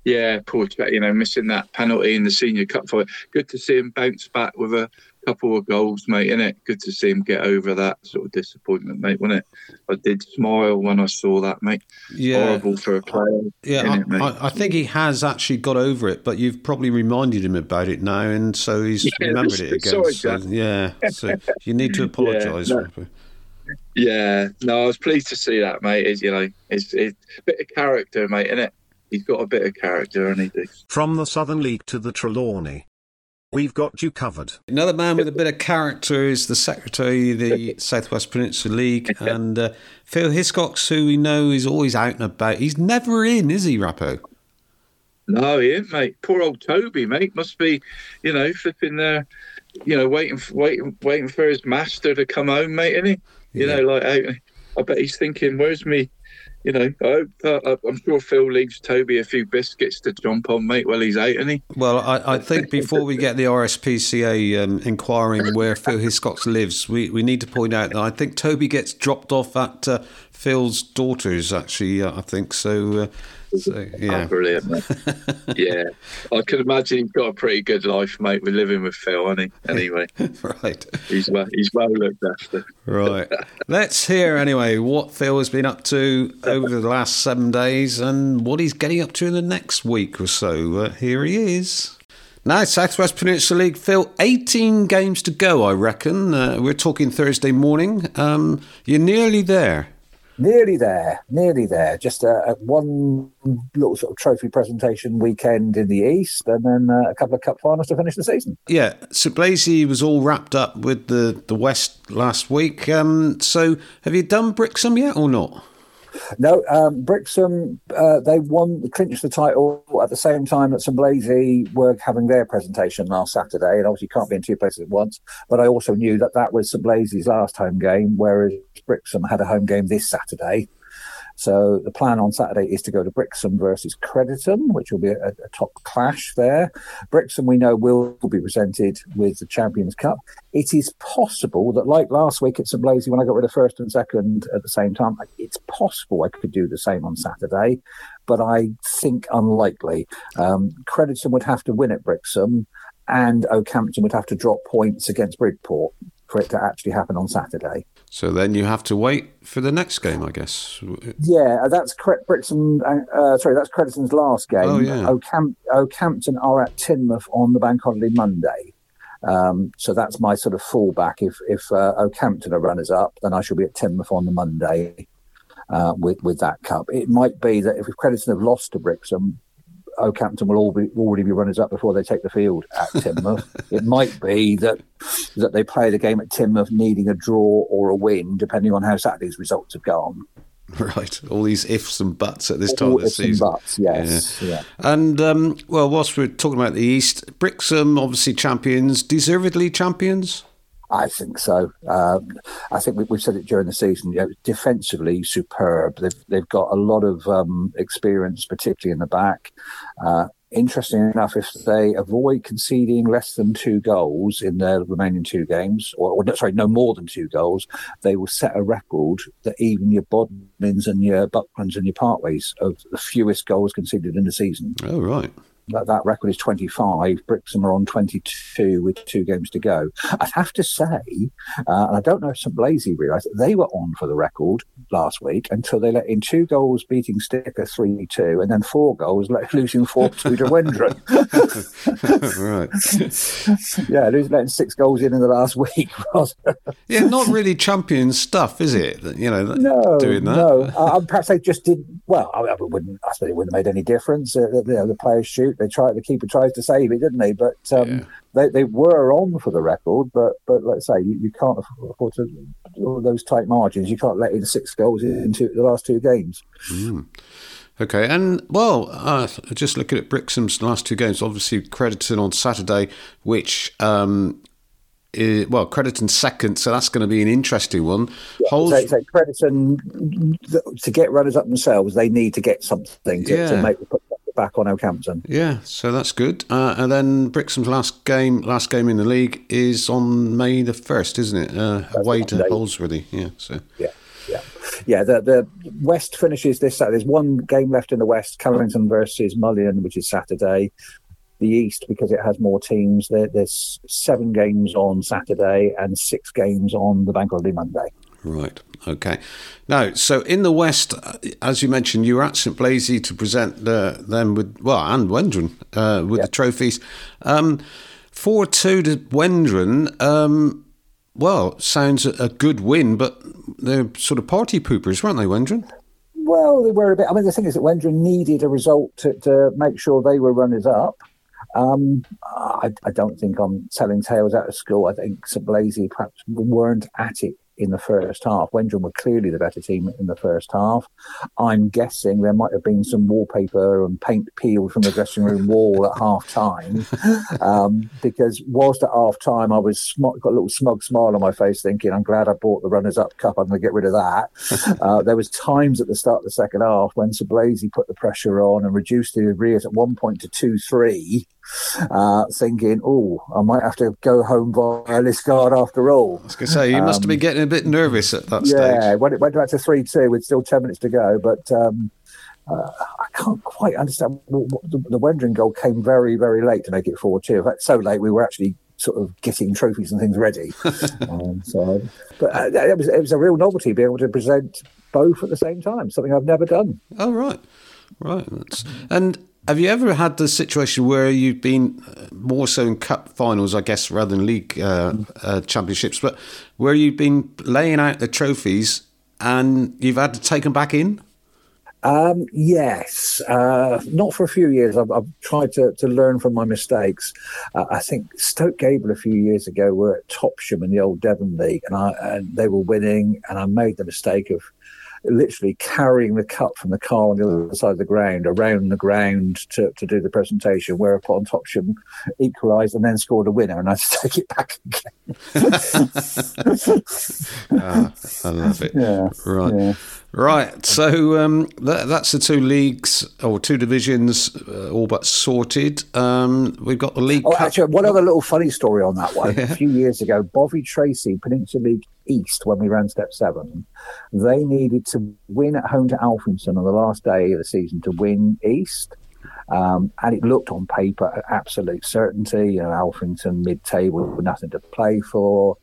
Yeah, poor Jack, you know, missing that penalty in the senior cup fight. Good to see him bounce back with a couple of goals, mate, innit? Good to see him get over that sort of disappointment, mate, wasn't it? I did smile when I saw that, mate. Yeah. Horrible for a player. Yeah, innit, mate? I, I, I think he has actually got over it, but you've probably reminded him about it now, and so he's Yeah, remembered it again. sorry, so, yeah, so you need to apologise. no. Yeah, no, I was pleased to see that, mate. Is you know, it's, it's a bit of character, mate, innit? He's got a bit of character, and he Diggs. From the Southern League to the Trelawney. We've got you covered. Another man with a bit of character is the secretary of the Southwest Peninsula League, and uh, Phil Hiscox, who we know is always out and about. He's never in, is he, Rappo? No, he ain't, mate. Poor old Toby, mate. Must be, you know, flipping there, you know, waiting, for, waiting, waiting for his master to come home, mate. Isn't he? You Yeah. know, like I, I bet he's thinking, "Where's me?" You know, I, I'm sure Phil leaves Toby a few biscuits to jump on, mate, while he's out, isn't he? Well, I, I think before we get the RSPCA um, inquiring where Phil Hiscox lives, we, we need to point out that I think Toby gets dropped off at uh, Phil's daughter's, actually, uh, I think. So, uh, so Oh, yeah. brilliant, mate. yeah, I can imagine he's got a pretty good life, mate. We're living with Phil, hasn't he? Anyway, right. he's well, he's well looked after. Right. Let's hear anyway what Phil has been up to over the last seven days and what he's getting up to in the next week or so. Uh, here he is. Now, Southwest Peninsula League, Phil, 18 games to go, I reckon. Uh, we're talking Thursday morning. Um, you're nearly there. Nearly there, nearly there. Just a, a one little sort of trophy presentation weekend in the east, and then uh, a couple of cup finals to finish the season. Yeah, so Blazey was all wrapped up with the, the West last week. Um, so have you done Brixham yet or not? No, um, Brixham, uh, they won, clinched the title at the same time that St Blazey were having their presentation last Saturday. And obviously, can't be in two places at once. But I also knew that that was St Blazey's last home game, whereas Brixham had a home game this Saturday. So the plan on Saturday is to go to Brixham versus Crediton, which will be a, a, top clash there. Brixham, we know, will be presented with the Champions Cup. It is possible that, like last week at St Blazey, when I got rid of first and second at the same time, it's possible I could do the same on Saturday, but I think unlikely. Um, Crediton would have to win at Brixham, and Okehampton would have to drop points against Bridport for it to actually happen on Saturday. So then you have to wait for the next game, I guess. Yeah, that's Brixham. Uh, uh, sorry, that's Crediton's last game. Oh yeah. Ocamp- Okehampton are at Teignmouth on the bank holiday Monday. Um, so that's my sort of fallback. If if uh, Okehampton are runners up, then I shall be at Teignmouth on the Monday uh, with with that cup. It might be that if Crediton have lost to Brixham, Okehampton will all be, already be runners up before they take the field at Teignmouth. it might be that that they play the game at Teignmouth needing a draw or a win, depending on how Saturday's results have gone. Right, all these ifs and buts at this time all of the season. And buts, yes, yeah. yeah. And um, well, whilst we're talking about the East, Brixham obviously champions, deservedly champions. I think so. Um, I think we, have said it during the season. You know, defensively, superb. They've they've got a lot of um, experience, particularly in the back. Uh, interesting enough, if they avoid conceding less than two goals in their remaining two games, or, or sorry, no more than two goals, they will set a record that even your Bodmins and your Bucklands and your Parkways of the fewest goals conceded in the season. Oh right that, that record is 25. Brixham are on 22 with two games to go. I'd have to say, uh, and I don't know if St Blazey realised, they were on for the record last week until they let in two goals beating Sticker 3 2 and then four goals losing 4 2 to Wendron. right. yeah, letting six goals in in the last week. yeah, not really champion stuff, is it? You know, no, doing that. No, uh, perhaps they just didn't. well. I, I wouldn't. I suppose it wouldn't have made any difference. Uh, you know, the players shoot they tried the keeper tries to save it, didn't they? But um, yeah. they they were on for the record. But but let's say you, you can't afford to all those tight margins. You can't let in six goals into the last two games. Mm. Okay, and well, uh, just looking at Brixham's last two games, obviously Crediton on Saturday, which um, is, well, Crediton second, so that's going to be an interesting one. Yeah, Holds... so, so Crediton to get runners up themselves, they need to get something to, yeah. to make put back on Okehampton. Yeah, so that's good. Uh, and then Brixham's last game, last game in the league is on May the first, isn't it? Uh, away to Holsworthy. Yeah. So yeah. Yeah, yeah. The the West finishes this Saturday. There's one game left in the West: Callington versus Mullion, which is Saturday. The East, because it has more teams, there, there's seven games on Saturday and six games on the Bank Holiday Monday. Right. Okay. Now, so in the West, uh, as you mentioned, you were at St Blazey to present the, them with well, and Wendron uh, with the trophies. Um, Four two to Wendron. Um, well, sounds a good win, but they're sort of party poopers, weren't they, Wendron? Well, they were a bit. I mean, the thing is that Wendron needed a result to, to make sure they were runners up. Um, I, I, don't think I'm telling tales out of school. I think St Blazey perhaps weren't at it in the first half. Wendron were clearly the better team in the first half. I'm guessing there might have been some wallpaper and paint peeled from the dressing room wall at half time. Um, because whilst at half time I was got a little smug smile on my face thinking, I'm glad I bought the runners up cup. I'm going to get rid of that. Uh, there was times at the start of the second half when St Blazey put the pressure on and reduced the arrears at one point to 2-3 uh, thinking, oh, I might have to go home via Liskeard after all. I was going to say, you um, must have been um, getting a bit nervous at that yeah, stage. Yeah, when it went back to 3 2 with still 10 minutes to go. But um, uh, I can't quite understand. The, the Wendron goal came very, very late to make it 4 2. In fact, so late we were actually sort of getting trophies and things ready. um, so, but uh, it, was, it was a real novelty being able to present both at the same time, something I've never done. Oh, right. Right. That's, and have you ever had the situation where you've been uh, more so in cup finals, I guess, rather than league uh, uh, championships, but where you've been laying out the trophies and you've had to take them back in? Um, yes, uh, not for a few years. I've, I've tried to, to, learn from my mistakes. Uh, I think Stoke Gabriel a few years ago were at Topsham in the old Devon League, and, I, and they were winning, and I made the mistake of literally carrying the cup from the car on the other side of the ground around the ground to, to do the presentation. Whereupon Topsham equalised and then scored a winner, and I had to take it back again. Ah, I love it. Yeah, Right. yeah. Right. So um, that, that's the two leagues or two divisions uh, all but sorted. Um, we've got the league. Oh, Cup. actually, one other little funny story on that one. A few years ago, Bovey Tracey, Peninsula League East, when we ran Step 7, they needed to win at home to Alphington on the last day of the season to win East. Um, and it looked on paper absolute certainty. You know, Alphington mid-table with nothing to play for.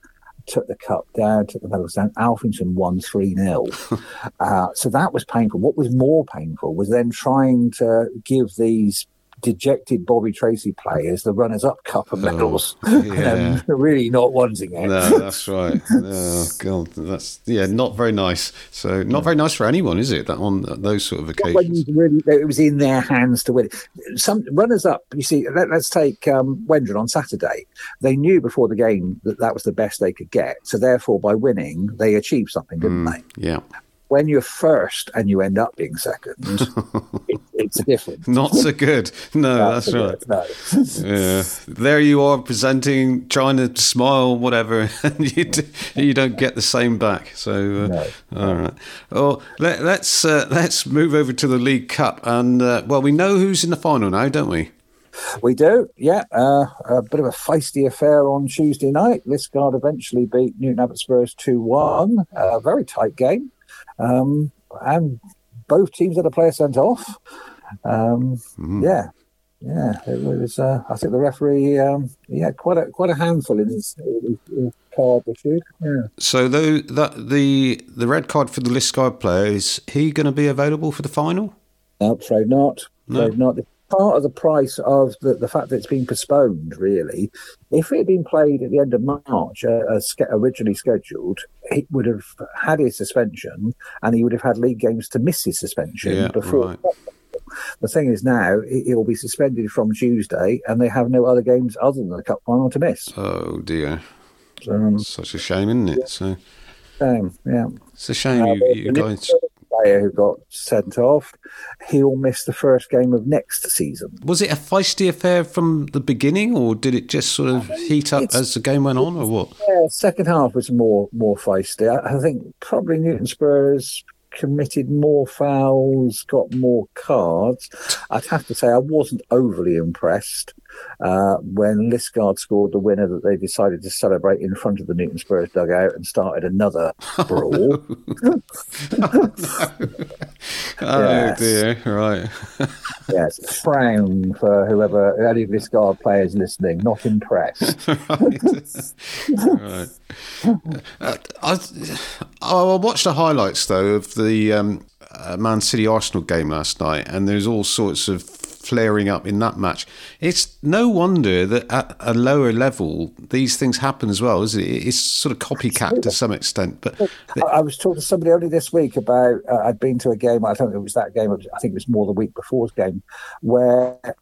Took the cup down, took the medals down. Alphington won 3 0. uh, so that was painful. What was more painful was then trying to give these dejected Bovey Tracey players the runners up cup of medals. Oh, yeah. really not wanting it. No, that's right. Oh God, that's yeah, not very nice. So not very nice for anyone, is it? That on those sort of occasions. really, it was in their hands to win. Some runners up. You see, let, us take um, Wendron on Saturday. They knew before the game that that was the best they could get. So therefore, by winning, they achieved something, didn't they? Yeah, When you're first and you end up being second, it, it's different. not so good. No, that's right. No. Yeah, there you are presenting, trying to smile, whatever, and you d- you don't get the same back. So, uh, all right. Well, let, let's uh, let's move over to the League Cup, and uh, well, we know who's in the final now, don't we? We do, yeah. Uh, a bit of a feisty affair on Tuesday night. Liskeard eventually beat Newton Abbot Spurs 2 1. A very tight game. Um, and both teams had a player sent off. Um, Yeah. Yeah, it was. Uh, I think the referee um, he had quite a quite a handful in his, his, his card issued. Yeah, So, though that the the red card for the Liskeard player is he going to be available for the final? no, afraid not. No. Afraid not. Part of the price of the, the fact that it's been postponed, really, if it had been played at the end of March, uh, as originally scheduled, he would have had his suspension and he would have had league games to miss his suspension Yeah, before. right. The thing is now he- he'll be suspended from Tuesday, and they have no other games other than the cup final to miss. Oh dear, Um, such a shame, isn't it? So same, yeah. it's a shame Uh, you, you guys. Player who got sent off, he'll miss the first game of next season. Was it a feisty affair from the beginning, or did it just sort of heat up as the game went on, or what? Yeah, second half was more more feisty. I, I think probably Newton Spurs committed more fouls, got more cards. I'd have to say I wasn't overly impressed uh, when Liskeard scored the winner that they decided to celebrate in front of the Newton Spurs dugout and started another brawl. Oh Yes. dear, right. yes, frown for whoever any of Liskeard players listening. Not impressed. right. Uh, I, I watched the highlights though of the um, uh, Man City Arsenal game last night, and there's all sorts of flaring up in that match. It's no wonder that at a lower level these things happen as well, is it? It's sort of copycat to some extent, but I, was talking to somebody only this week about. Uh, I'd been to a game. I don't think it was that game. I think it was more the week before's game, where uh,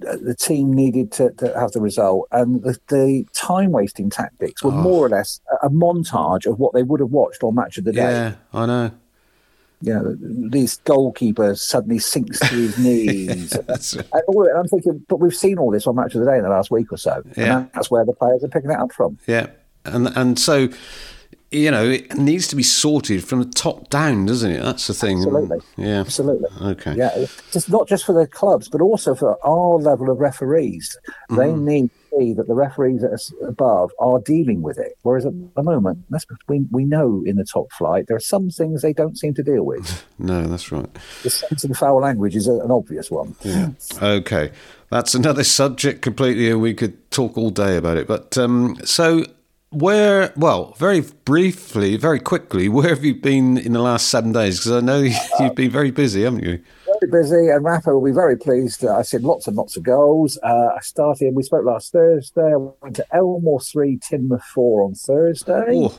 the team needed to, to have the result, and the, the time wasting tactics were Oh. more or less a, a montage of what they would have watched on Match of the Day. yeah, I know. You know, these goalkeepers suddenly sinks to his knees. Right. And all- and I'm thinking, but we've seen all this on Match of the Day in the last week or so. Yeah. And that's where the players are picking it up from. Yeah, and and so you know it needs to be sorted from the top down, doesn't it? That's the thing. Absolutely. Yeah. Absolutely. Okay. Yeah, just not just for the clubs, but also for our level of referees. They Mm-hmm. need see that the referees above are dealing with it. Whereas at the moment, that's, we, we know in the top flight, there are some things they don't seem to deal with. No, that's right. the sense and foul language is a, an obvious one. Okay, that's another subject completely, and we could talk all day about it. But um, so, where? Well, very briefly, very quickly, where have you been in the last seven days? Because I know you've been very busy, haven't you? Busy, and Rappo will be very pleased. Uh, I said lots and lots of goals. Uh, I started, we spoke last Thursday. I went to Elmore 3, Teignmouth 4 on Thursday.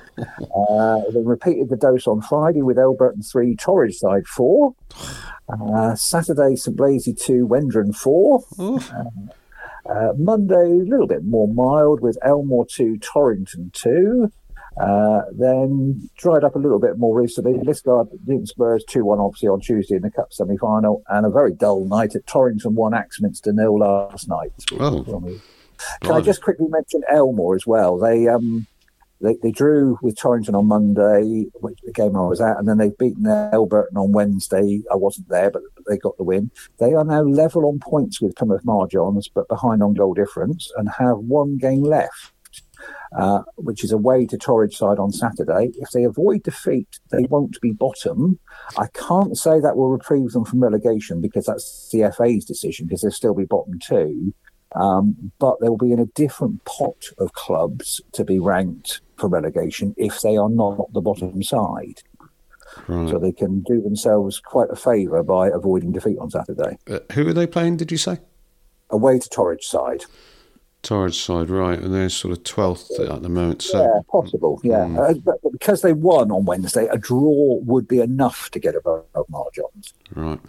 Uh, then repeated the dose on Friday with Elburton 3, Torridgeside 4. Uh, Saturday, St Blazey 2, Wendron 4. oh, Uh, Monday, a little bit more mild with Elmore 2, Torrington 2. Uh, then dried up a little bit more recently. Liskeard beaten Spurs 2 1, obviously, on Tuesday in the Cup semi final, and a very dull night at Torrington 1, Axminster nil last night. Oh. Can I just quickly mention Elmore as well? They um they, they drew with Torrington on Monday, which the game I was at, and then they've beaten Elburton on Wednesday. I wasn't there, but they got the win. They are now level on points with Plymouth Marjons, but behind on goal difference, and have one game left. Uh, which is away to Torridgeside on Saturday. If they avoid defeat, they won't be bottom. I can't say that will reprieve them from relegation because that's the FA's decision because they'll still be bottom two. Um, but they will be in a different pot of clubs to be ranked for relegation if they are not the bottom side. Right. So they can do themselves quite a favour by avoiding defeat on Saturday. Uh, who are they playing, did you say? Away to Torridgeside. Torridgeside, right. And they're sort of 12th at the moment. So, yeah, possible. Yeah. Hmm. Uh, but because they won on Wednesday, a draw would be enough to get above Marjons. Right.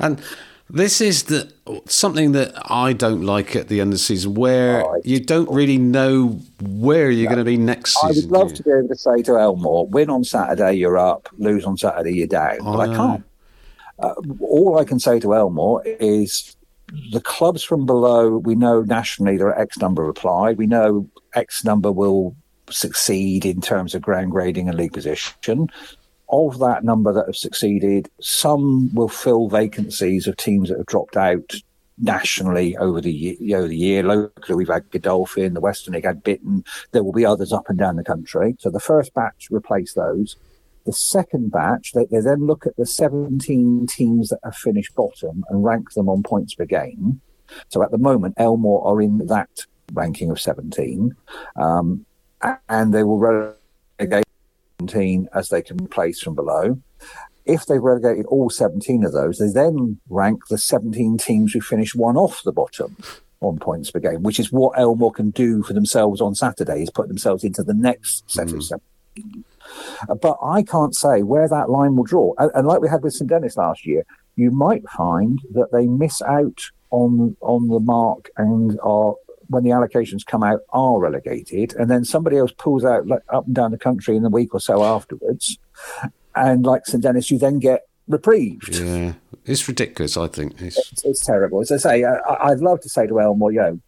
And this is the something that I don't like at the end of the season, where you don't really know where you're going to be next season. I would love to be able to say to Elmore, win on Saturday, you're up, lose on Saturday, you're down. But I know. can't. Uh, all I can say to Elmore is the clubs from below, we know nationally there are X number applied. We know X number will succeed in terms of ground grading and league position. Of that number that have succeeded, some will fill vacancies of teams that have dropped out nationally over the year. The year. Locally, we've had Godolphin, the Western League had Bitton. There will be others up and down the country. So the first batch replace those. The second batch, they, they then look at the 17 teams that have finished bottom and rank them on points per game. So at the moment, Elmore are in that ranking of 17, um, and they will relegate 17 as they can place from below. If they've relegated all 17 of those, they then rank the 17 teams who finish one off the bottom on points per game, which is what Elmore can do for themselves on Saturday, is put themselves into the next set of 17. But I can't say where that line will draw. And, and like we had with St Dennis last year, you might find that they miss out on on the mark and are when the allocations come out are relegated, and then somebody else pulls out like, up and down the country in a week or so afterwards, and like St Dennis, you then get reprieved. Yeah, it's ridiculous. I think it's It's, it's terrible. As I say, I, I'd love to say to Elmore, you know,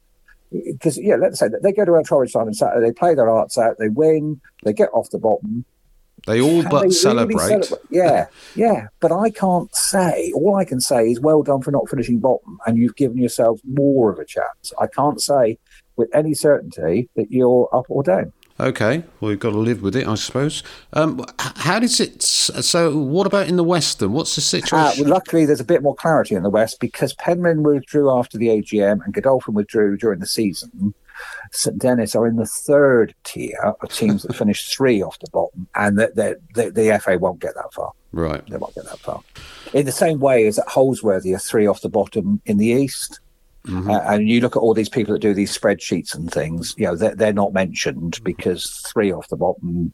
because yeah, let's say that they go to El Torridge on Saturday, they play their arts out, they win, they get off the bottom. They all but they really celebrate. Yeah, yeah. But I can't say. All I can say is well done for not finishing bottom, and you've given yourself more of a chance. I can't say with any certainty that you're up or down. Okay, well, you've got to live with it, I suppose. Um, how does it? So, what about in the Western? What's the Uh, situation? well, luckily, there's a bit more clarity in the West because Penryn withdrew after the AGM and Godolphin withdrew during the season. St Dennis are in the third tier of teams that finish three off the bottom, and that that- that the FA won't get that far. right. They won't get that far. In the same way as that Holsworthy are three off the bottom in the East. Mm-hmm. Uh, and you look at all these people that do these spreadsheets and things, you know, they're, they're not mentioned because three off the bottom,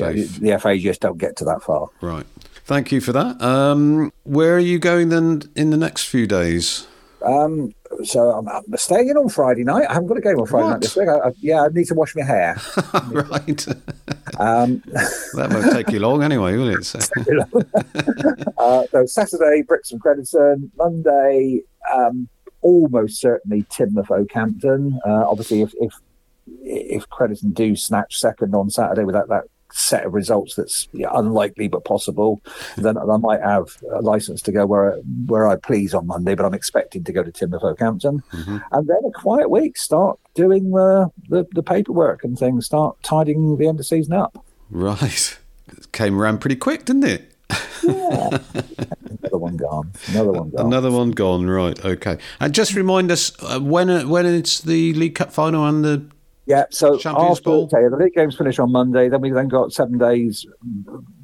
know, the FA just don't get to that far. Right. Thank you for that. Um, where are you going then in the next few days? Um, so I'm, I'm staying in on Friday night. I haven't got a game on Friday What? night this week. I, I, yeah, I need to wash my hair. right. Um, that won't take you long anyway, will it? So, uh, so Saturday, Brixham Crediton. Monday, um, almost certainly Teignmouth Okehampton. Uh, obviously, if if if Crediton do snatch second on Saturday with that, that set of results that's yeah, unlikely but possible, then I might have a license to go where where I please on Monday. But I'm expecting to go to Teignmouth Okehampton, and then a quiet week. Start doing the, the the paperwork and things. Start tidying the end of season up. right. It came around pretty quick, didn't it? Another one gone. Another one gone. Another one gone. Right. Okay. And just remind us uh, when when it's the League Cup final and the Yeah, so Champions after Bowl? okay, the league games finish on Monday. Then we then got seven days.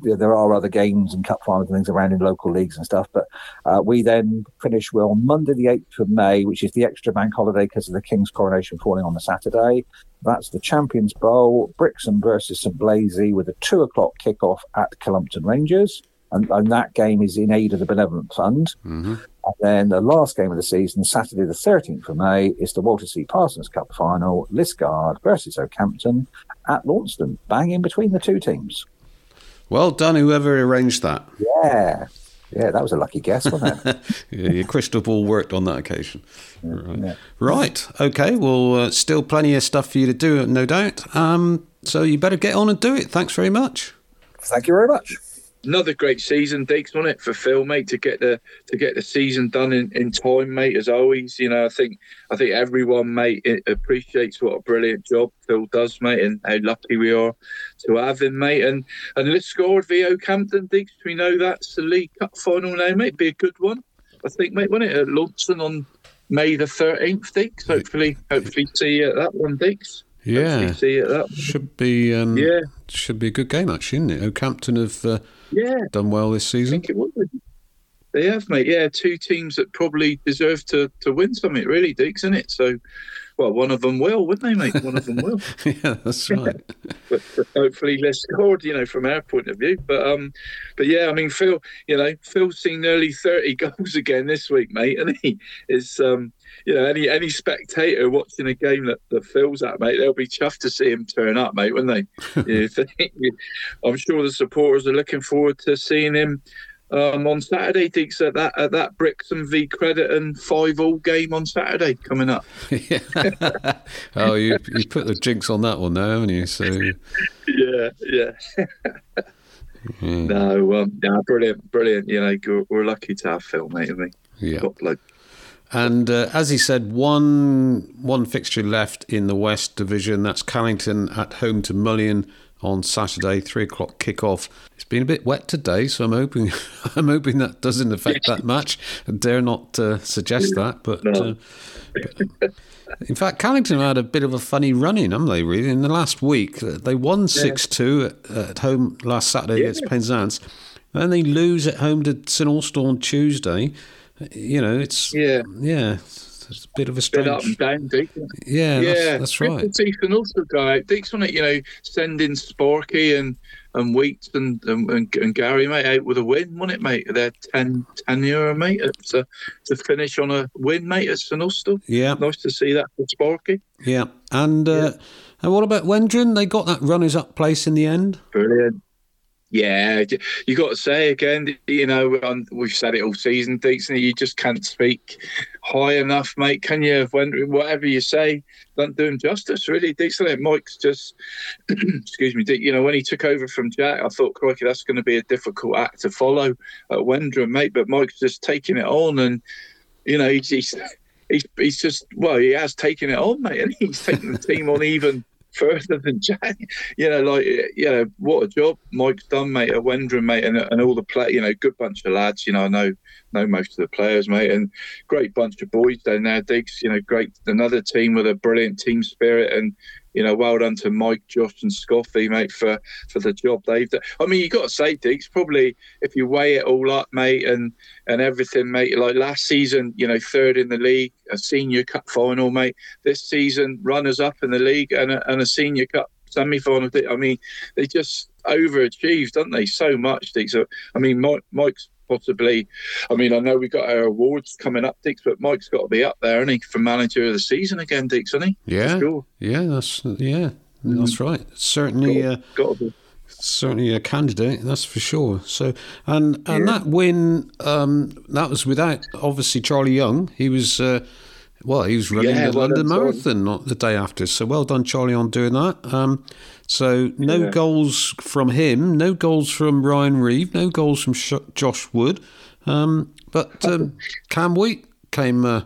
Yeah, There are other games and cup finals and things around in local leagues and stuff. But uh, we then finish well on Monday, the eighth of May, which is the extra bank holiday because of the King's coronation falling on the Saturday. That's the Champions Bowl, Brixham versus St Blazey with a two o'clock kickoff at Cullompton Rangers. and, and that game is in aid of the Benevolent Fund. Mm-hmm. And then the last game of the season, Saturday the 13th of May, is the Walter C. Parsons Cup final, Liskeard versus Okehampton at Launceston, bang in between the two teams. Well done, whoever arranged that. Yeah. Yeah, that was a lucky guess, wasn't it? yeah, your crystal ball worked on that occasion. Right. yeah. Right. Okay. Well, uh, still plenty of stuff for you to do, no doubt. Um, so you better get on and do it. Thanks very much. Thank you very much. Another great season, Deacs, wasn't it, for Phil, mate, to get the to get the season done in, in time, mate. As always, you know, I think I think everyone, mate, appreciates what a brilliant job Phil does, mate, and how lucky we are to have him, mate. And and Liskeard v Okehampton, Deacs, we know that's the League Cup final now, mate. Be a good one, I think, mate. Wasn't it at Launceston on May the thirteenth, Deacs? Hopefully, hopefully see you at that one, Deacs. Yeah, Hopefully see you at that. One. should be. Um, Yeah. should be a good game actually, isn't it? Okehampton have uh, Yeah, done well this I season. think it would. They have, mate. Yeah, two teams that probably deserve to, to win something, really, Deacs, isn't it? So, well, one of them will, wouldn't they, mate? One of them will. yeah, that's right. but, but hopefully Liskeard, you know, from our point of view. But um, but yeah, I mean, Phil, you know, Phil's seen nearly thirty goals again this week, mate, and he is um, you know, any any spectator watching a game that, that Phil's at, mate, they'll be chuffed to see him turn up, mate, wouldn't they? You I'm sure the supporters are looking forward to seeing him. Um, on Saturday, Deacs, at that at that Brixham v Crediton five all game on Saturday coming up. Oh, you you put the jinx on that one now, haven't you? So Yeah, yeah. No, um, no, brilliant, brilliant. You know, we're, we're lucky to have Phil, mate. I mean, yeah. top bloke. And uh, as he said, one one fixture left in the West Division. That's Callington at home to Mullion on Saturday, three o'clock kickoff. It's been a bit wet today, so I'm hoping I'm hoping that doesn't affect that match. I dare not uh, suggest that, but. Uh, but in fact, Callington had a bit of a funny run in, haven't they, really? In the last week, uh, they won 6 2 at, at home last Saturday Yeah. against Penzance. Then they lose at home to St on Tuesday. You know, it's Yeah. yeah, it's a bit of a Bit up and down, Deacs. Yeah, yeah, that's, that's right. see also go out. Deacs on it, you know, sending Sparky and and Wheats and, and and Gary mate out with a win, wasn't it, mate? Their 10, 10 euro, mate, to to finish on a win, mate, at St. Yeah, Nice to see that for Sparky. yeah. And uh, and what about Wendron? They got that runners up place in the end. Brilliant. Yeah, you got to say again, you know, we've said it all season, Deacs, you just can't speak high enough, mate. Can you? When whatever you say, don't do him justice, really, Deacs. Mike's just, excuse me, Deek, you know, when he took over from Jack, I thought, crikey, that's going to be a difficult act to follow at Wendron, mate. But Mike's just taking it on, and you know, he's he's he's, he's just well, he has taken it on, mate, and he's taking the team on even further than Jack. You know, like you know, what a job Mike's done, mate, at Wendron, mate, and, and all the play. You know, good bunch of lads. You know, I know know most of the players, mate, and great bunch of boys down there. Diggs, you know, great another team with a brilliant team spirit and. You know, well done to Mike, Josh, and Scoffy, mate, for, for the job they've done. I mean, you've got to say, Diggs, probably if you weigh it all up, mate, and and everything, mate. Like last season, you know, third in the league, a senior cup final, mate. This season, runners up in the league and a, and a senior cup semi final. I mean, they just overachieved, don't they? So much, Dick. So, I mean, Mike, Mike's possibly. I mean, I know we got our awards coming up, Dix, but Mike's got to be up there, isn't he, for manager of the season again, Dix, isn't he? Yeah, Sure. yeah, that's yeah, that's right. Certainly, uh, Got to be. certainly a candidate, that's for sure. So, and and that win, um, that was without obviously Charlie Young. He was, uh, well, he was running Yeah, the well London. Marathon not the day after. So, well done, Charlie, on doing that. Um, so, no Yeah. goals from him, no goals from Ryan Reeve, no goals from Sh- Josh Wood, um, but um, Cam Wheat came. Uh,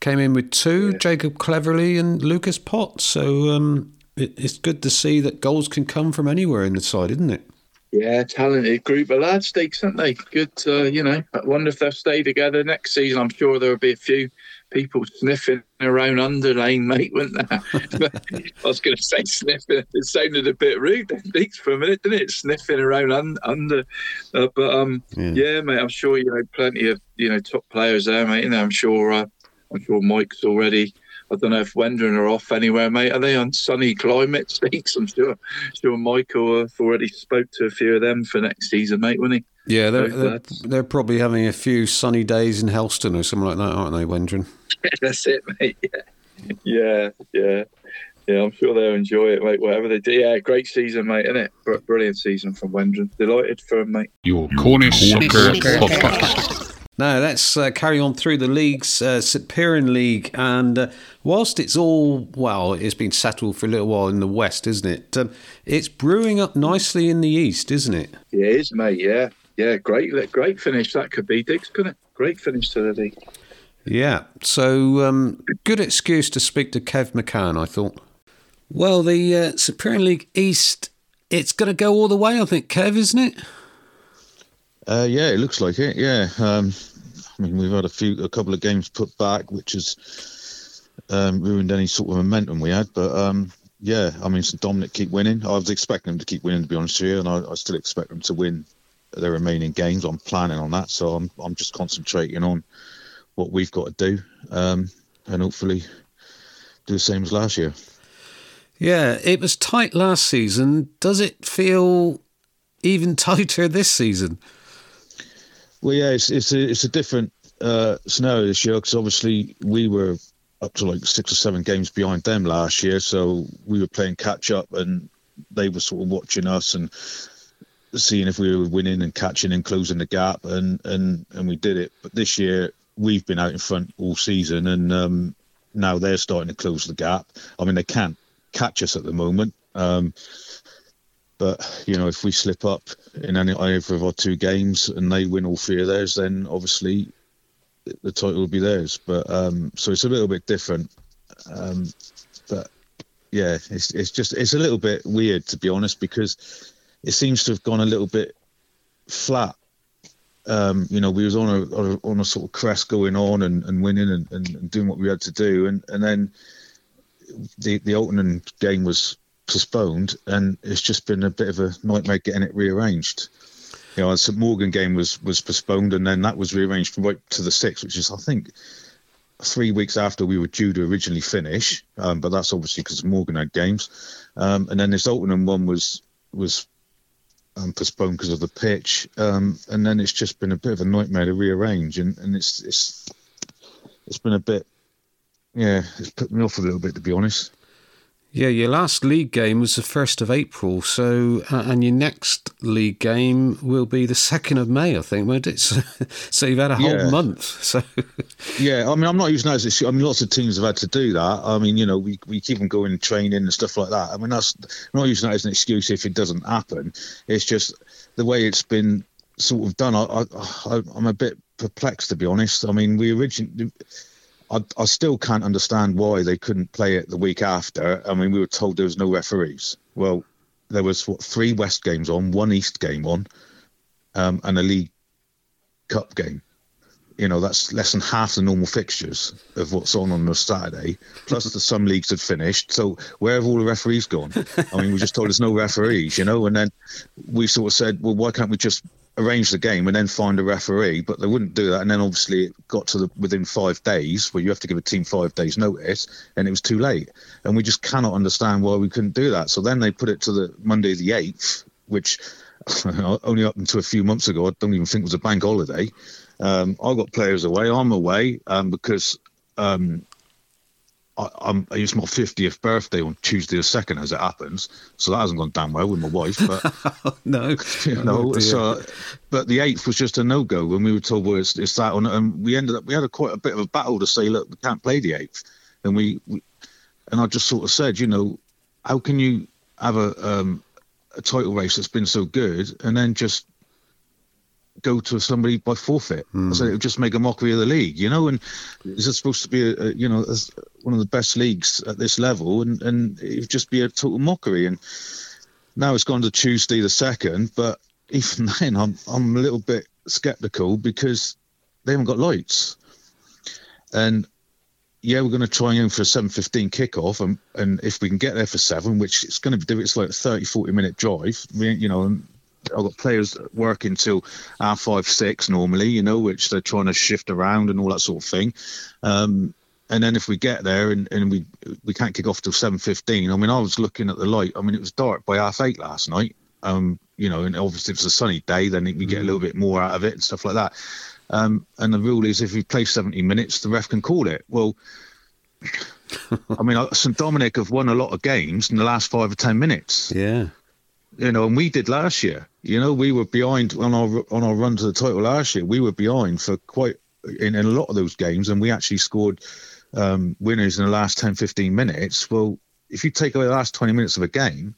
came in with two, Jacob Cleverly and Lucas Potts. So um, it, it's good to see that goals can come from anywhere in the side, isn't it? Yeah, talented group of lads, Dix, aren't they? Good, uh, you know. I wonder if they'll stay together next season. I'm sure there'll be a few people sniffing around Underlane, mate, wouldn't there? I was going to say sniffing. It sounded a bit rude, Dix, for a minute, didn't it? Sniffing around un- under. Uh, but um, Yeah. yeah. mate, I'm sure you know plenty of you know top players there, mate. And I'm sure, uh, I'm sure Mike's already. I don't know if Wendron are off anywhere, mate. Are they on sunny climates, Dix? I'm sure. Sure, Michael have already spoke to a few of them for next season, mate, wouldn't he? Yeah, they're, Those they're, they're probably having a few sunny days in Helston or something like that, aren't they, Wendron? That's it, mate. Yeah, yeah, yeah. Yeah, I'm sure they'll enjoy it, mate. Whatever they do, yeah, great season, mate, isn't it? Br- Brilliant season from Wendron. Delighted for him, mate. Your Cornish Soccer Podcast. Now let's uh, carry on through the leagues, uh, St Piran League, and uh, whilst it's all well, it's been settled for a little while in the west, isn't it? Um, it's brewing up nicely in the east, isn't it? Yeah, it is, mate. Yeah, yeah, great, great finish that could be, Diggs, couldn't it? Great finish to the league. Yeah. So um, good excuse to speak to Kev McCann, I thought. Well, the uh, St League East, it's going to go all the way, I think, Kev, isn't it? Uh, yeah, it looks like it. Yeah, um, I mean we've had a few, a couple of games put back, which has um, ruined any sort of momentum we had. But um, yeah, I mean St Dominic keep winning. I was expecting them to keep winning, to be honest with you, and I, I still expect them to win their remaining games. I'm planning on that, so I'm I'm just concentrating on what we've got to do, um, and hopefully do the same as last year. Yeah, it was tight last season. Does it feel even tighter this season? Well, yeah, it's it's a, it's a different uh, scenario this year because obviously we were up to like six or seven games behind them last year, so we were playing catch up, and they were sort of watching us and seeing if we were winning and catching and closing the gap, and and and we did it. But this year we've been out in front all season, and um, now they're starting to close the gap. I mean, they can't catch us at the moment. Um, but you know, if we slip up in any either of our two games and they win all three of theirs, then obviously the title will be theirs. But um, so it's a little bit different. Um, but yeah, it's it's just it's a little bit weird to be honest because it seems to have gone a little bit flat. Um, you know, we was on a, on a on a sort of crest going on and, and winning and, and, and doing what we had to do, and and then the the opening game was postponed, and it's just been a bit of a nightmare getting it rearranged. You know, the St Mawgan game was was postponed, and then that was rearranged right to the sixth, which is I think three weeks after we were due to originally finish. Um, but that's obviously because Mawgan had games, um, and then this Alton one was was um, postponed because of the pitch, um, and then it's just been a bit of a nightmare to rearrange, and, and it's it's it's been a bit yeah, it's put me off a little bit to be honest. Yeah, your last league game was the 1st of April, so, uh, and your next league game will be the 2nd of May, I think, won't it? So, so you've had a whole Yeah. month. So, Yeah, I mean, I'm not using that as an excuse. I mean, lots of teams have had to do that. I mean, you know, we, we keep them going training and stuff like that. I mean, that's I'm not using that as an excuse if it doesn't happen. It's just the way it's been sort of done. I, I, I I'm a bit perplexed to be honest. I mean, we originally. I, I still can't understand why they couldn't play it the week after. I mean, we were told there was no referees. Well, there was what three West games on, one East game on, um, and a League Cup game you know that's less than half the normal fixtures of what's on on a Saturday. Plus, the some leagues had finished. So where have all the referees gone? I mean, we just told there's no referees, you know. And then we sort of said, well, why can't we just arrange the game and then find a referee? But they wouldn't do that. And then obviously it got to the within five days where you have to give a team five days notice, and it was too late. And we just cannot understand why we couldn't do that. So then they put it to the Monday the eighth, which only up until a few months ago, I don't even think was a bank holiday. Um, I got players away. I'm away um, because um, I, I'm, it's my 50th birthday on Tuesday the second, as it happens. So that hasn't gone down well with my wife. But no, you know, Oh, so but the eighth was just a no go when we were told well, it's, it's that on, and we ended up we had a quite a bit of a battle to say, look, we can't play the eighth, and we, we and I just sort of said, you know, how can you have a um, a title race that's been so good and then just go to somebody by forfeit. I said it would just make a mockery of the league, you know. And this is supposed to be, a, a, you know, one of the best leagues at this level, and and it would just be a total mockery. And now it's gone to Tuesday the second, but even then, I'm I'm a little bit skeptical because they haven't got lights, and yeah, we're going to try and aim for a 7.15 kickoff. And, and if we can get there for seven, which it's going to do, it's like a 30, 40 minute drive. You know, I've got players working till half five, six normally, you know, which they're trying to shift around and all that sort of thing. Um, and then if we get there and, and we we can't kick off till 7.15, I mean, I was looking at the light. I mean, it was dark by half eight last night. Um, you know, and obviously if it's a sunny day, then we get a little bit more out of it and stuff like that. Um, and the rule is if we play 70 minutes, the ref can call it. Well, I mean, St Dominic have won a lot of games in the last five or ten minutes. Yeah. You know, and we did last year. You know, we were behind on our on our run to the title last year. We were behind for quite in, in a lot of those games, and we actually scored um, winners in the last 10, 15 minutes. Well, if you take away the last 20 minutes of a game,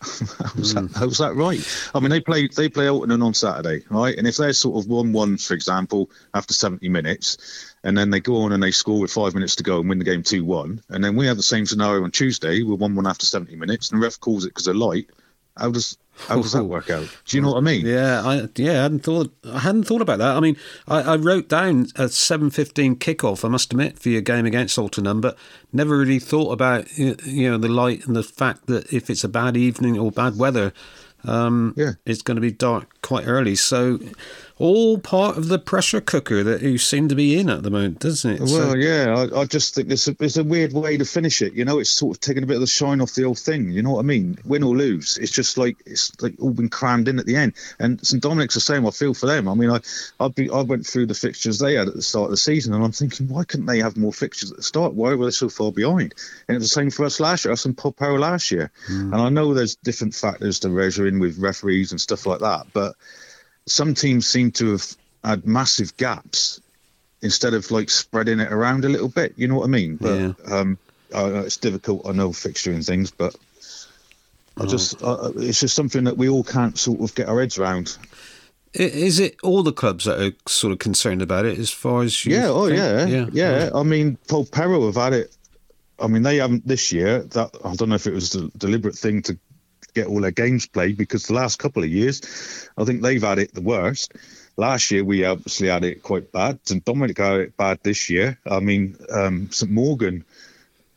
how's, that, how's that right? I mean, they play they play Alton on Saturday, right? And if they're sort of one one, for example, after 70 minutes, and then they go on and they score with five minutes to go and win the game two one, and then we have the same scenario on Tuesday, we're one one after 70 minutes, and the ref calls it because of light. How does how does that work out? Do you know what I mean? Yeah, I yeah, I hadn't thought I hadn't thought about that. I mean, I, I wrote down a seven fifteen kickoff. I must admit for your game against Alton, but never really thought about you know the light and the fact that if it's a bad evening or bad weather, um, yeah, it's going to be dark quite early. So all part of the pressure cooker that you seem to be in at the moment, doesn't it? Well, So- yeah, I, I just think it's a, it's a weird way to finish it. You know, it's sort of taking a bit of the shine off the old thing. You know what I mean? Win or lose, it's just like it's like all been crammed in at the end. And St Dominic's the same. I feel for them. I mean, I I'd be, I went through the fixtures they had at the start of the season, and I'm thinking, why couldn't they have more fixtures at the start? Why were they so far behind? And it's the same for us last year. Us and Polperro last year. Hmm. And I know there's different factors to measure in with referees and stuff like that, but some teams seem to have had massive gaps instead of like spreading it around a little bit. You know what I mean? But Yeah. um, uh, it's difficult. I know fixturing things, but I just uh, it's just something that we all can't sort of get our heads around. Is it all the clubs that are sort of concerned about it as far as you Yeah, oh yeah, yeah, yeah. I mean, Polperro have had it. I mean, they haven't this year. That I don't know if it was a deliberate thing to get all their games played because the last couple of years, I think they've had it the worst. Last year we obviously had it quite bad. St Dominic had it bad this year. I mean, um, St Mawgan.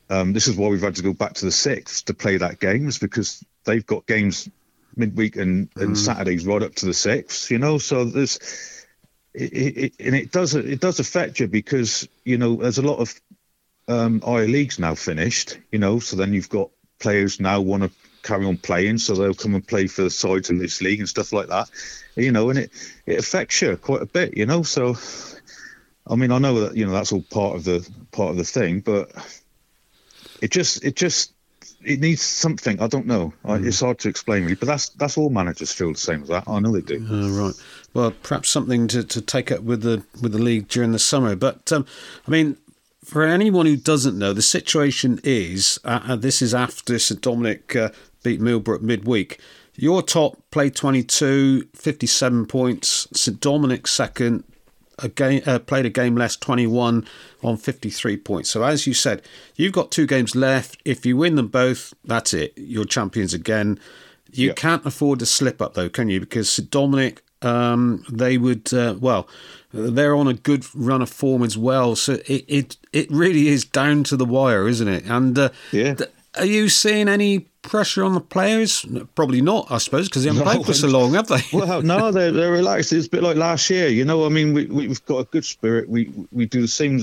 Um, this is why we've had to go back to the sixth to play that games because they've got games midweek and, and Saturdays right up to the sixth. You know, so there's it, it, and it does it does affect you because you know there's a lot of um, higher leagues now finished. You know, so then you've got players now want to carry on playing, so they'll come and play for the sides in this league and stuff like that. You know, and it it affects you quite a bit. You know, so I mean, I know that you know that's all part of the part of the thing, but it just it just it needs something. I don't know. I It's hard to explain really, but that's that's all managers feel the same as that. I know they do. Oh, right. Well, perhaps something to, to take up with the with the league during the summer. But um, I mean, for anyone who doesn't know, the situation is uh, uh, this is after St Dominic uh, beat Millbrook midweek. Your top played 22, 57 points. St Dominic second, a game uh, played a game less, 21 on 53 points. So as you said, you've got two games left. If you win them both, that's it. You're champions again. You Yeah. can't afford to slip up though, can you? Because St Dominic, um, they would uh, well, they're on a good run of form as well. So it it, it really is down to the wire, isn't it? And uh, Yeah. th- are you seeing any pressure on the players? Probably not, I suppose, because they haven't No, played for so long, have they? well, no, they're, they're relaxed. It's a bit like last year, you know. I mean, we, we, we've got a good spirit. We we do the same.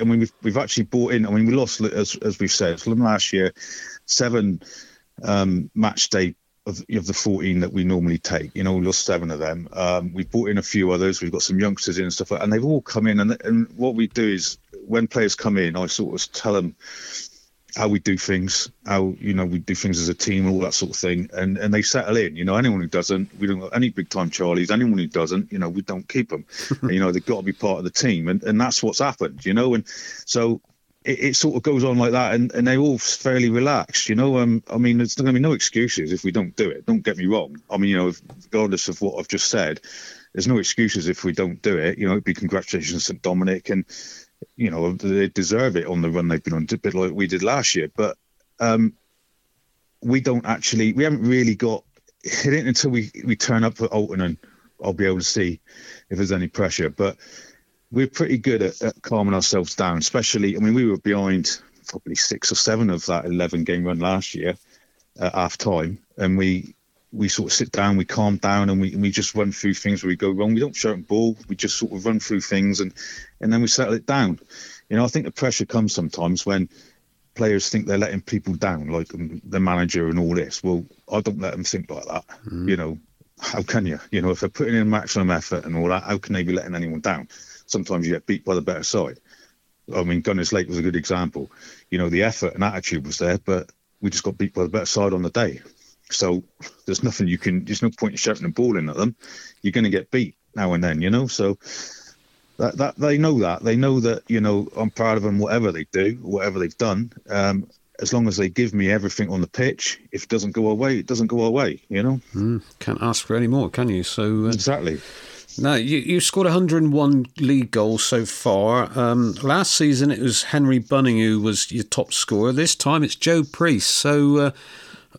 I mean, we've we've actually bought in. I mean, we lost as as we've said from last year, seven um, match day of, of the fourteen that we normally take. You know, we lost seven of them. Um, we brought in a few others. We've got some youngsters in and stuff, like, and they've all come in. And and what we do is when players come in, I sort of tell them how we do things, how you know we do things as a team, and all that sort of thing, and and they settle in. You know, anyone who doesn't, we don't any big time Charlies. Anyone who doesn't, you know, we don't keep them. you know, they've got to be part of the team, and and that's what's happened. You know, and so. It, it sort of goes on like that, and, and they're all fairly relaxed, you know. Um, I mean, there's going to be no excuses if we don't do it. Don't get me wrong. I mean, you know, regardless of what I've just said, there's no excuses if we don't do it. You know, it'd be congratulations St Dominic, and you know they deserve it on the run they've been on, a bit like we did last year. But um, we don't actually, we haven't really got hit it ain't until we we turn up at Alton and I'll be able to see if there's any pressure. But we're pretty good at, at calming ourselves down, especially. I mean, we were behind probably six or seven of that 11 game run last year at half time, and we we sort of sit down, we calm down, and we we just run through things where we go wrong. We don't shout and ball. We just sort of run through things, and and then we settle it down. You know, I think the pressure comes sometimes when players think they're letting people down, like um, the manager and all this. Well, I don't let them think like that. You know, how can you? You know, if they're putting in maximum effort and all that, how can they be letting anyone down? Sometimes you get beat by the better side. I mean, Gunnislake was a good example. You know, the effort and attitude was there, but we just got beat by the better side on the day. So there's nothing you can. There's no point in shouting a ball in at them. You're going to get beat now and then, you know. So that that they know that they know that you know I'm proud of them, whatever they do, whatever they've done. Um, as long as they give me everything on the pitch, if it doesn't go away, it doesn't go away. You know. Mm, can't ask for any more, can you? So uh, exactly. No, you, you scored 101 league goals so far. Um, last season it was Henry Bunning who was your top scorer. This time it's Joe Priest. So,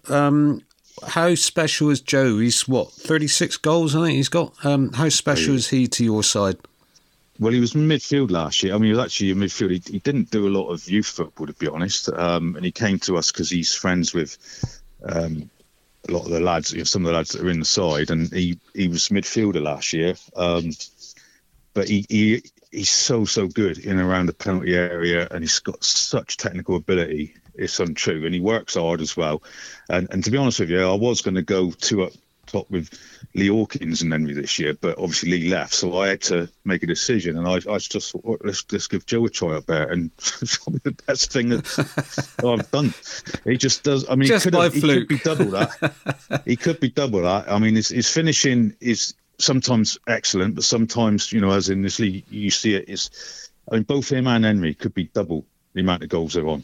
uh, um, how special is Joe? He's what 36 goals, I think he's got. Um, how special is he to your side? Well, he was midfield last year. I mean, he was actually in midfield. He, he didn't do a lot of youth football, to be honest. Um, and he came to us because he's friends with um, a lot of the lads, you know, some of the lads that are in the side, and he he was midfielder last year. Um, but he, he he's so so good in and around the penalty area, and he's got such technical ability. It's untrue, and he works hard as well. And and to be honest with you, I was going to go two up top with Lee Hawkins and Henry this year, but obviously Lee left, so I had to make a decision, and I, I just thought, well, let's let's give Joe a try up there, and it's probably the best thing that I've done. He just does. I mean, Just he, could have, he could be double that. he could be double that. I mean, his, his finishing is sometimes excellent, but sometimes, you know, as in this league, you see it is. I mean, both him and Henry could be double the amount of goals they're on.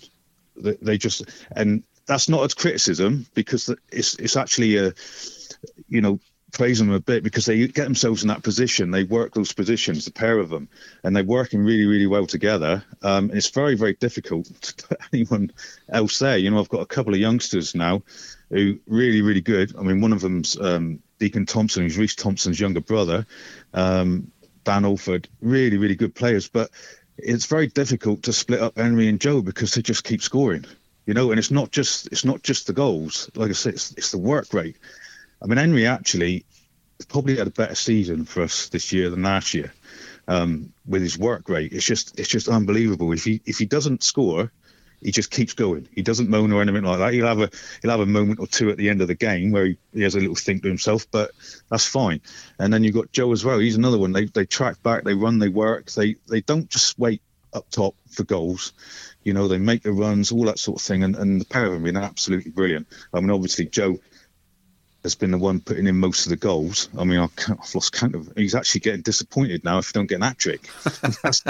They, just and that's not a criticism because it's it's actually a you know praise them a bit because they get themselves in that position. They work those positions, the pair of them, and they're working really, really well together. Um, and it's very, very difficult to put anyone else there. You know, I've got a couple of youngsters now who really, really good. I mean, one of them's um, Deacon Thompson, who's Reese Thompson's younger brother. Um, Dan Alford, really, really good players, but it's very difficult to split up Henry and Joe because they just keep scoring. You know, and it's not just it's not just the goals. Like I said, it's, it's the work rate. I mean, Henry actually probably had a better season for us this year than last year um, with his work rate. It's just it's just unbelievable. If he if he doesn't score, he just keeps going. He doesn't moan or anything like that. He'll have a he'll have a moment or two at the end of the game where he, he has a little think to himself, but that's fine. And then you've got Joe as well. He's another one. They they track back, they run, they work. They they don't just wait up top for goals. You know, they make the runs, all that sort of thing. And, and the pair of them have been absolutely brilliant. I mean, obviously Joe has been the one putting in most of the goals. I mean, I can't, I've lost count of. He's actually getting disappointed now if you don't get an hat trick.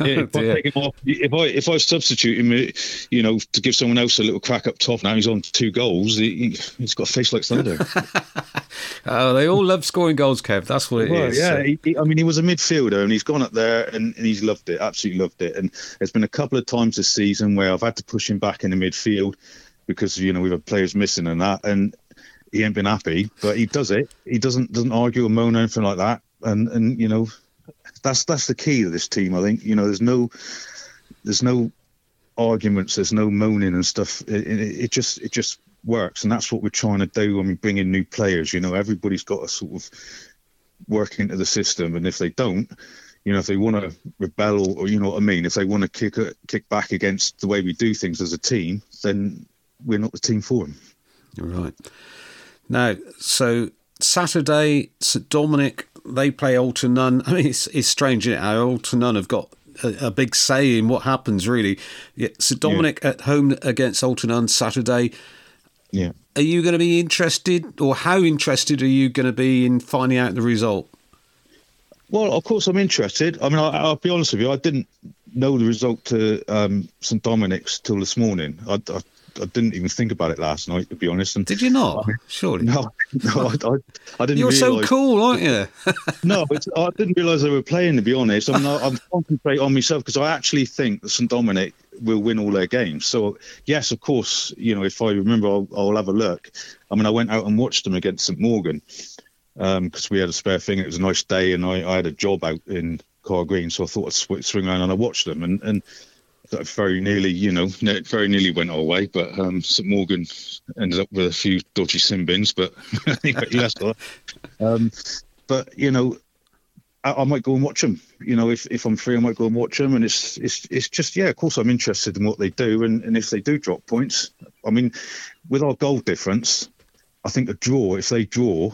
Yeah, if, I dear. take him off, if I if I substitute him, you know, to give someone else a little crack up top, now he's on two goals. He, he, he's got a face like thunder. Oh, they all love scoring goals, Kev. That's what it is. Well, yeah, he, he- I mean, he was a midfielder and he's gone up there and, and he's loved it, absolutely loved it. And there's been a couple of times this season where I've had to push him back in the midfield because you know we've had players missing and that, and he ain't been happy. But he does it. He doesn't doesn't argue or moan or anything like that. And and you know, that's that's the key to this team. I think you know, there's no there's no arguments, there's no moaning and stuff. It, it, it just it just works, and that's what we're trying to do when we bring in new players. You know, everybody's got to sort of work into the system, and if they don't, you know, if they want to rebel or, you know what I mean, if they want to kick kick back against the way we do things as a team, then we're not the team for them. Right. Now, so Saturday, St Dominic, they play Altarnun. I mean, it's, it's strange, isn't it? How Altarnun have got a, a big say in what happens, really. Yeah, St Dominic at home against Altarnun Saturday. Yeah. Are you going to be interested, or how interested are you going to be in finding out the result? Well, of course, I'm interested. I mean, I, I'll be honest with you. I didn't know the result to um, St Dominic's till this morning. I, I, I didn't even think about it last night, to be honest. And Did you not? Surely. no, no, I, I, I didn't. You're so cool, aren't you? no, I didn't realise they were playing. To be honest, I mean, I, I'm concentrate on myself because I actually think that St Dominic will win all their games. So yes, of course, you know, if I remember, I'll, I'll have a look. I mean, I went out and watched them against St Mawgan um, because we had a spare thing. It was a nice day, and I, I had a job out in Car Green, so I thought I'd sw- swing around and I watched them, and and that very nearly, you know, very nearly went our way. But um, St Mawgan ended up with a few dodgy sin bins, but anyway, that's all. Um, but you know, I, I might go and watch them. You know, if, if I'm free, I might go and watch them. And it's it's it's just yeah, of course I'm interested in what they do, and, and if they do drop points, I mean, with our goal difference, I think a draw. If they draw,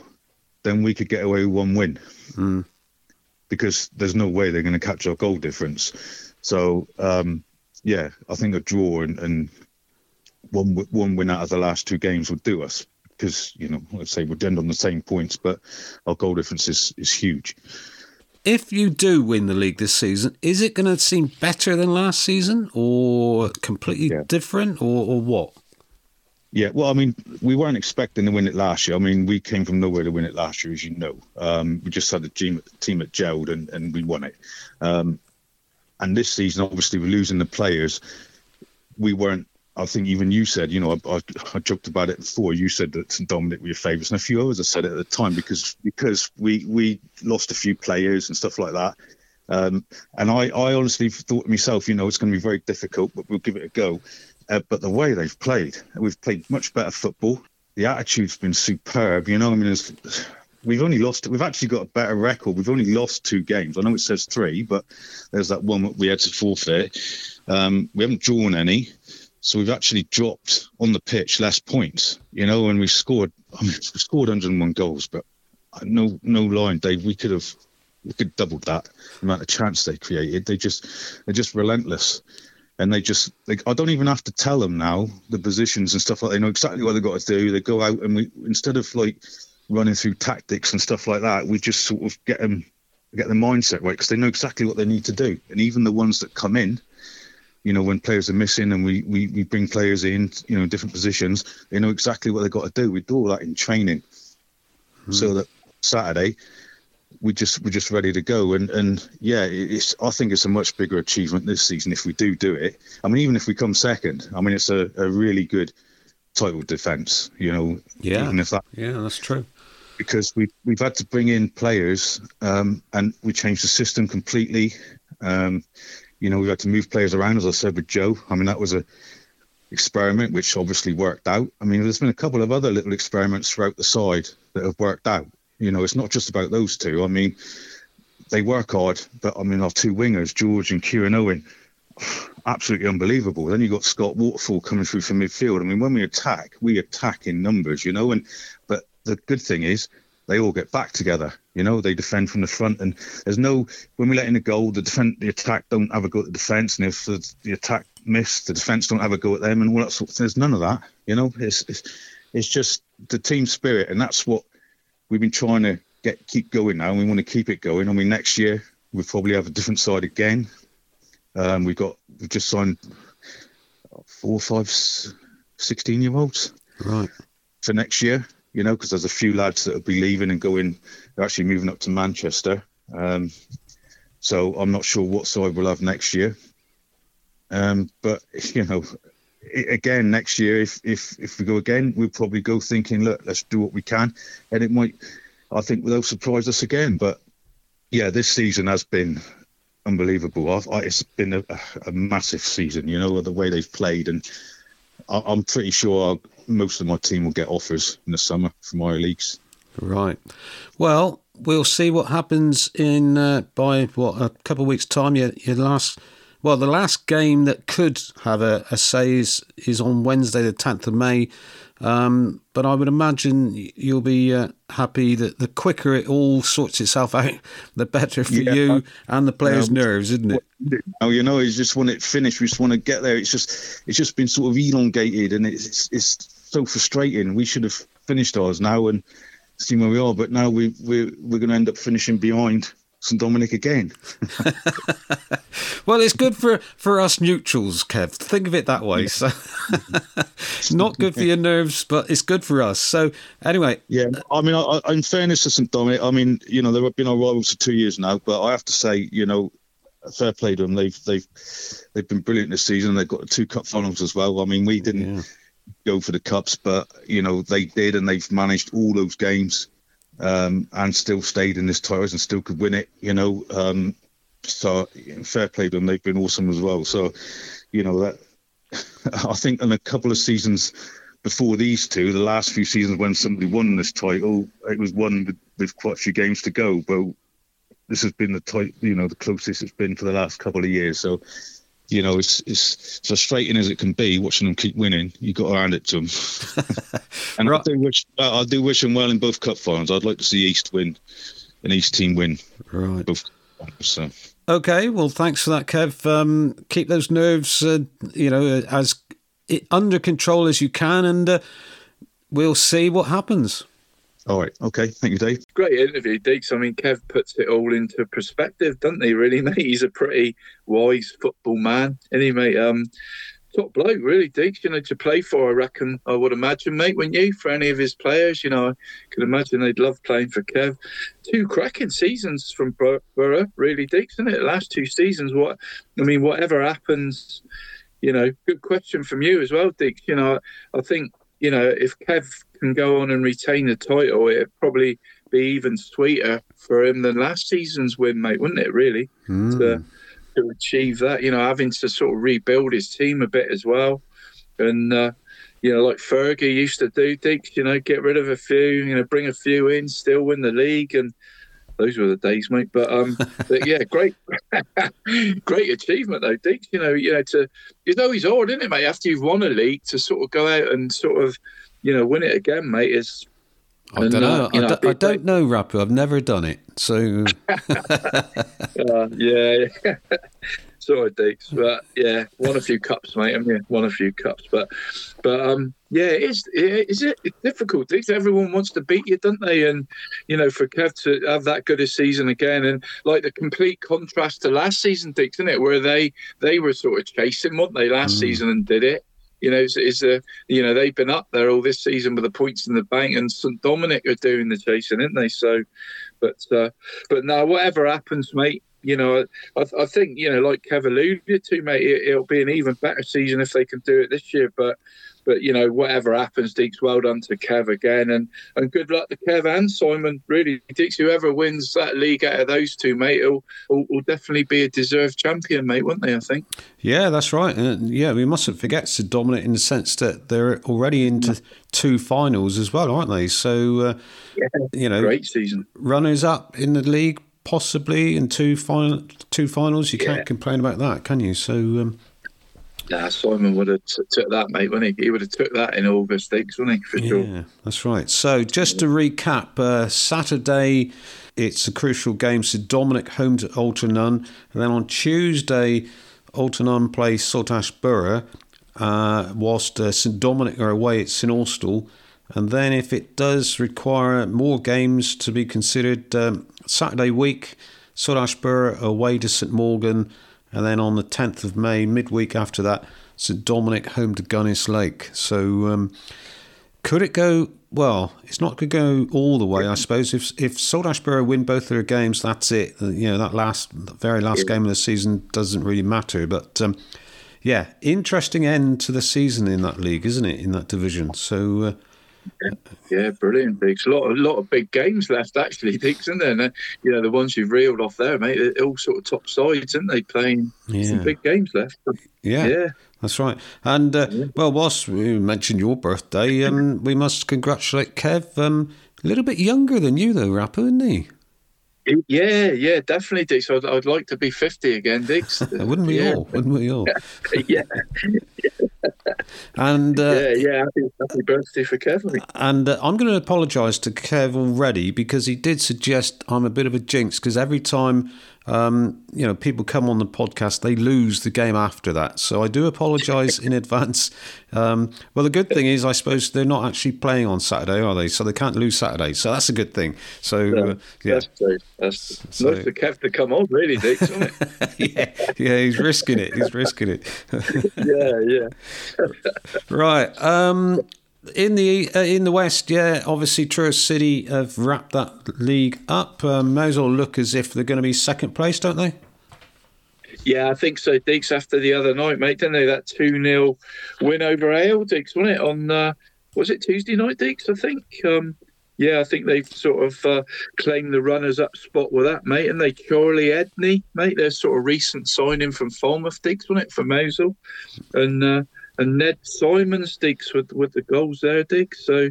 then we could get away with one win, Mm. because there's no way they're going to catch our goal difference. So um, yeah, I think a draw and, and one one win out of the last two games would do us. Because you know, let's say we'd end on the same points, but our goal difference is, is huge. If you do win the league this season, is it going to seem better than last season, or completely different, or, or what? Yeah, well, I mean, we weren't expecting to win it last year. I mean, we came from nowhere to win it last year, as you know. Um, we just had a team, team at gelled and, and we won it. Um, and this season, obviously, we're losing the players. We weren't. I think even you said, you know, I, I, I joked about it before. You said that Dominic were your favourites, and a few others I said it at the time because because we we lost a few players and stuff like that. Um, and I, I honestly thought to myself, you know, it's going to be very difficult, but we'll give it a go. Uh, but the way they've played, we've played much better football. The attitude's been superb. You know, I mean, it's, we've only lost. We've actually got a better record. We've only lost two games. I know it says three, but there's that one that we had to forfeit. Um, we haven't drawn any, so we've actually dropped on the pitch less points. You know, and we scored. I mean, we scored 101 goals, but no, no line, Dave. We could have. We could doubled that amount of chance they created. They just, they're just relentless and they just they, I don't even have to tell them now the positions and stuff like they know exactly what they've got to do. They go out and we instead of like running through tactics and stuff like that, we just sort of get them get the mindset right because they know exactly what they need to do. And even the ones that come in, you know, when players are missing and we we, we bring players in, you know, different positions, they know exactly what they've got to do. We do all that in training, hmm. so that Saturday we just we're just ready to go and and yeah it's i think it's a much bigger achievement this season if we do do it i mean even if we come second i mean it's a, a really good title defense you know Yeah. even if that Yeah, that's true. Because we we've had to bring in players um and we changed the system completely um you know we've had to move players around as i said with joe i mean that was a experiment which obviously worked out i mean there's been a couple of other little experiments throughout the side that have worked out you know, it's not just about those two. I mean, they work hard, but I mean, our two wingers, George and Kieran Owen, absolutely unbelievable. Then you've got Scott Waterfall coming through from midfield. I mean, when we attack, we attack in numbers, you know, and but the good thing is they all get back together. You know, they defend from the front, and there's no when we let in a goal, the defend, the attack don't have a go at the defence, and if the, the attack miss, the defence don't have a go at them, and all that sort of thing. There's none of that. You know, it's it's, it's just the team spirit, and that's what we've been trying to get keep going now, and we want to keep it going. I mean, next year we'll probably have a different side again. Um, we've got we've just signed four, five, 16 year olds right for next year. You know, because there's a few lads that will be leaving and going. They're actually moving up to Manchester. Um, so I'm not sure what side we'll have next year. Um, but you know, again next year, if if if we go again, we'll probably go thinking, look, let's do what we can, and it might. I think they'll surprise us again. But yeah, this season has been unbelievable. I've, I, it's been a, a massive season. You know the way they've played, and I, I'm pretty sure most of my team will get offers in the summer from our leagues. Right. Well, we'll see what happens in uh, by what a couple of weeks' time. Your, your last, well, the last game that could have a, a say is, is on Wednesday, the tenth of May. Um, but I would imagine you'll be uh, happy that the quicker it all sorts itself out, the better for Yeah, you I- and the players' Um, nerves, isn't it? Oh, you know, it's just want it finished. We just want to get there. It's just, it's just been sort of elongated, and it's, it's, it's so frustrating. We should have finished ours now and seen where we are, but now we we we're going to end up finishing behind St Dominic again. Well, it's good for, for us neutrals, Kev. Think of it that way. So, not good for your nerves, but it's good for us. So, anyway, Yeah, I mean, I, I, in fairness to St Dominic, I mean, you know, they've been our rivals for two years now, but I have to say, you know, fair play to them. They've they've they've been brilliant this season. They've got two cup finals as well. I mean, we didn't go for the cups, but you know, they did, and they've managed all those games um, and still stayed in this titles and still could win it. You know, um, so fair play to them. They've been awesome as well. So, you know that I think in a couple of seasons before these two, the last few seasons when somebody won this title, it was won with, with quite a few games to go. But this has been the tight, you know, the closest it's been for the last couple of years. So, you know, it's it's frustrating as it can be watching them keep winning. You've got to hand it to them. and I do wish I do wish them well in both cup finals. I'd like to see East win, an East team win, right? Both. So. Okay, well, thanks for that, Kev. Um, keep those nerves, uh, you know, as under control as you can, and uh, we'll see what happens. All right. Okay. Thank you, Dave. Great interview, Deacs. I mean, Kev puts it all into perspective, doesn't he? Really, mate. He's a pretty wise football man, isn't he, mate? Um, top bloke, really, Deacs. You know, to play for, I reckon. I would imagine, mate, when you for any of his players, you know, I could imagine they'd love playing for Kev. Two cracking seasons from Borough, really, Deacs, isn't it? The last two seasons. What I mean, whatever happens, you know, good question from you as well, Deacs. You know, I think you know if Kev can go on and retain the title, it'd probably be even sweeter for him than last season's win, mate, wouldn't it? Really, mm. to, to achieve that, you know, having to sort of rebuild his team a bit as well, and uh, you know, like Fergie used to do, Deacs, you know, get rid of a few, you know, bring a few in, still win the league, and those were the days, mate. But um, but yeah, great, great achievement though, Deacs. You know, you know, to it's always odd, isn't it, mate? After you've won a league, to sort of go out and sort of you know, win it again, mate, is. I don't know. Uh, I, know, d- I don't know, Rappo. I've never done it, so. uh, yeah, sorry, Deacs, but yeah, won a few cups, mate. I mean, won a few cups, but, but um, yeah, it is. Is it it's difficult? Deacs. Everyone wants to beat you, don't they? And you know, for Kev to have that good a season again, and like the complete contrast to last season, Deacs, isn't it? Where they they were sort of chasing, weren't they, last mm. season and did it you know, is, is a, you know, they've been up there all this season with the points in the bank, and St Dominic are doing the chasing, aren't they? So, but uh, but now whatever happens, mate, you know, I, I think you know, like Kev alluded to, mate, it, it'll be an even better season if they can do it this year. But but you know, whatever happens, Deacs, well done to Kev again, and and good luck to Kev and Simon. Really, Deacs, whoever wins that league out of those two, mate, will, will, will definitely be a deserved champion, mate, won't they? I think. Yeah, that's right. Uh, yeah, we mustn't forget to dominate in the sense that they're already into two finals as well, aren't they? So, uh, yeah, you know, great season. Runners up in the league, possibly in two final two finals. You can't complain about that, can you? So. Um, Nah, Simon would have t- took that, mate, wouldn't he? He would have took that in August, wouldn't he? For yeah, sure. Yeah, that's right. So just to recap, uh, Saturday, it's a crucial game. So Dominic home to Altarnun. And then on Tuesday, Altarnun play Saltash Borough, uh, whilst uh, St Dominic are away at St Austell. And then if it does require more games to be considered, um, Saturday week, Saltash away to St Mawgan and then on the 10th of May, midweek after that, St Dominic home to Gunnislake. So um, could it go? Well, it's not going to go all the way, I suppose. If if Saltash Borough win both their games, that's it. Uh, you know that last, very last game of the season doesn't really matter. But um, yeah, interesting end to the season in that league, isn't it? In that division. So. Uh, yeah, brilliant, Deacs. A lot, a lot of big games left, actually, Deacs, isn't there? And, uh, you know, the ones you've reeled off there, mate, they're all sort of top sides, aren't they? Playing yeah. some big games left. Yeah, yeah, that's right. And uh, yeah. well, whilst we mentioned your birthday, um, we must congratulate Kev. Um, a little bit younger than you, though, Rappo, isn't he? Yeah, yeah, definitely, Deacs. I'd, I'd like to be 50 again, Deacs. wouldn't we yeah. all? Wouldn't we all? yeah. and uh, yeah, yeah, happy, happy birthday for Kevin. And uh, I'm going to apologise to Kev already because he did suggest I'm a bit of a jinx because every time um, you know, people come on the podcast, they lose the game after that. So I do apologise in advance. Um, well, the good thing is, I suppose they're not actually playing on Saturday, are they? So they can't lose Saturday. So that's a good thing. So yeah, uh, yeah. that's true. That's so, Kev to come on, really, Deacs, yeah, yeah, he's risking it. He's risking it. yeah, yeah. right. Um, in the uh, in the West, yeah, obviously Truro City have wrapped that league up. Um, well look as if they're going to be second place, don't they? Yeah, I think so. Deacs after the other night, mate, didn't they? That two 0 win over Ale, Deacs, wasn't it? On uh, was it Tuesday night, Deacs? I think. Um, yeah, I think they've sort of uh, claimed the runners up spot with that, mate. And they Charlie Edney, mate, their sort of recent signing from Falmouth, Deacs, wasn't it, for Mousehole? And uh, and Ned Simon sticks with with the goals there, Deacs. So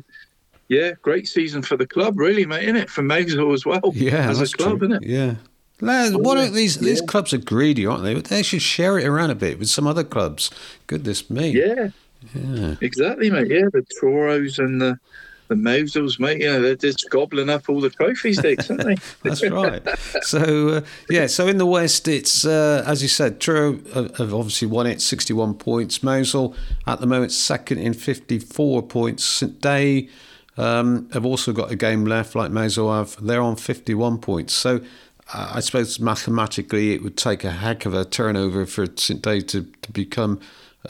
yeah, great season for the club, really, mate, isn't it? For Mousehole as well. Yeah, as a club, true. isn't it? Yeah. Lads, why Yeah, don't these these clubs are greedy, aren't they? They should share it around a bit with some other clubs. Goodness me. Yeah, Yeah. exactly, mate. Yeah, the Truros and the the Mouseholes, mate. Yeah, they're just gobbling up all the trophies, Deacs, aren't they? That's right. So uh, yeah, so in the West, it's uh, as you said, Truro have obviously won it, sixty-one points. Mousehole at the moment second in fifty-four points. St Day um, have also got a game left, like Mousehole have. They're on fifty-one points. So. Uh, I suppose mathematically it would take a heck of a turnover for St Day to, to become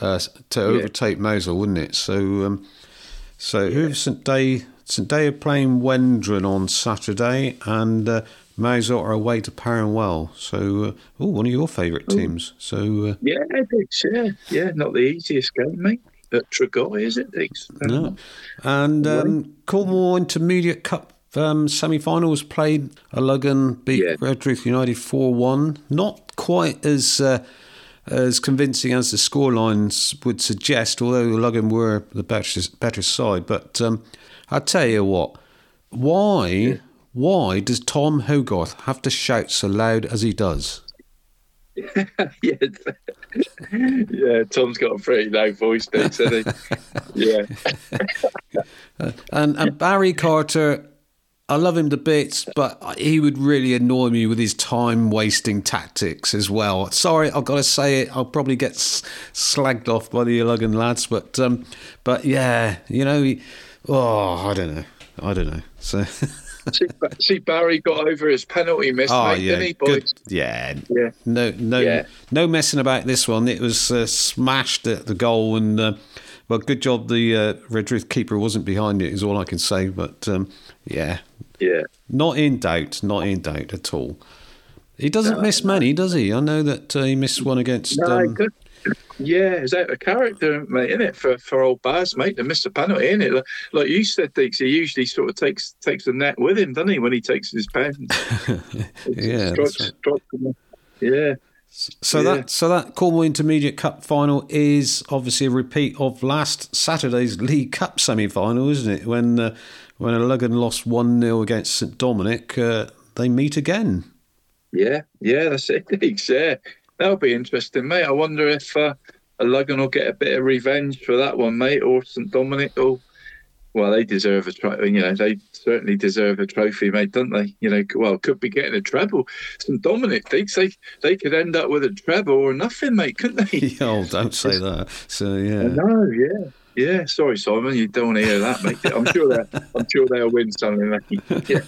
uh, to overtake Mousehole, wouldn't it? So um, so who's St Day? St Day are playing Wendron on Saturday, and uh, are away to Perranwell. So, uh, oh, one of your favourite teams. So, uh, yeah. Yeah, yeah. Not the easiest game, mate. At Tregoy, is it, Deacs? no. And um, Cornwall Intermediate Cup um, semi-finals played. Lugan beat Yeah. Redruth United four one. Not quite as. Uh, as convincing as the scorelines would suggest, although Lugan were the better, better side. But um, I tell you what, why why does Tom Hogarth have to shout so loud as he does? yeah, yeah. Tom's got a pretty low voice, hasn't he? Yeah, And, and Barry Carter, I love him to bits, but he would really annoy me with his time wasting tactics as well. Sorry, I've got to say it. I'll probably get s- slagged off by the Lugan lads, but um, but yeah, you know, he, oh, I don't know, I don't know. So, see, see, Barry got over his penalty miss, oh mate, yeah, didn't he, good, boys? yeah, Yeah. no, no, Yeah. no messing about this one. It was uh, smashed at the goal, and uh, well, good job the uh, Redruth keeper wasn't behind it. Is all I can say. But um, yeah, Yeah. not in doubt, not in doubt at all. He doesn't miss many, does he? I know that uh, he missed one against. No, um. Yeah, is that a character, mate, isn't it, for, for old Baz, mate, to miss a penalty, isn't it? Like, like you said, Deacs, he usually sort of takes takes the net with him, doesn't he, when he takes his pen? yeah, right. Yeah. So Yeah. that so that Cornwall Intermediate Cup final is obviously a repeat of last Saturday's League Cup semi-final, isn't it? When uh, when Lugan lost one 0 against St Dominic, uh, they meet again. Yeah, yeah, that's it, yeah. That'll be interesting, mate. I wonder if uh, a Lugan will get a bit of revenge for that one, mate, or St Dominic will. Well, they deserve a trophy. You know, they certainly deserve a trophy, mate, don't they? You know, well, could be getting a treble. St Dominic thinks they they could end up with a treble or nothing, mate, couldn't they? oh, don't say that. So yeah, No, yeah, yeah. Sorry, Simon, you don't want to hear that, mate. I'm sure they I'm sure they'll win something. Yeah,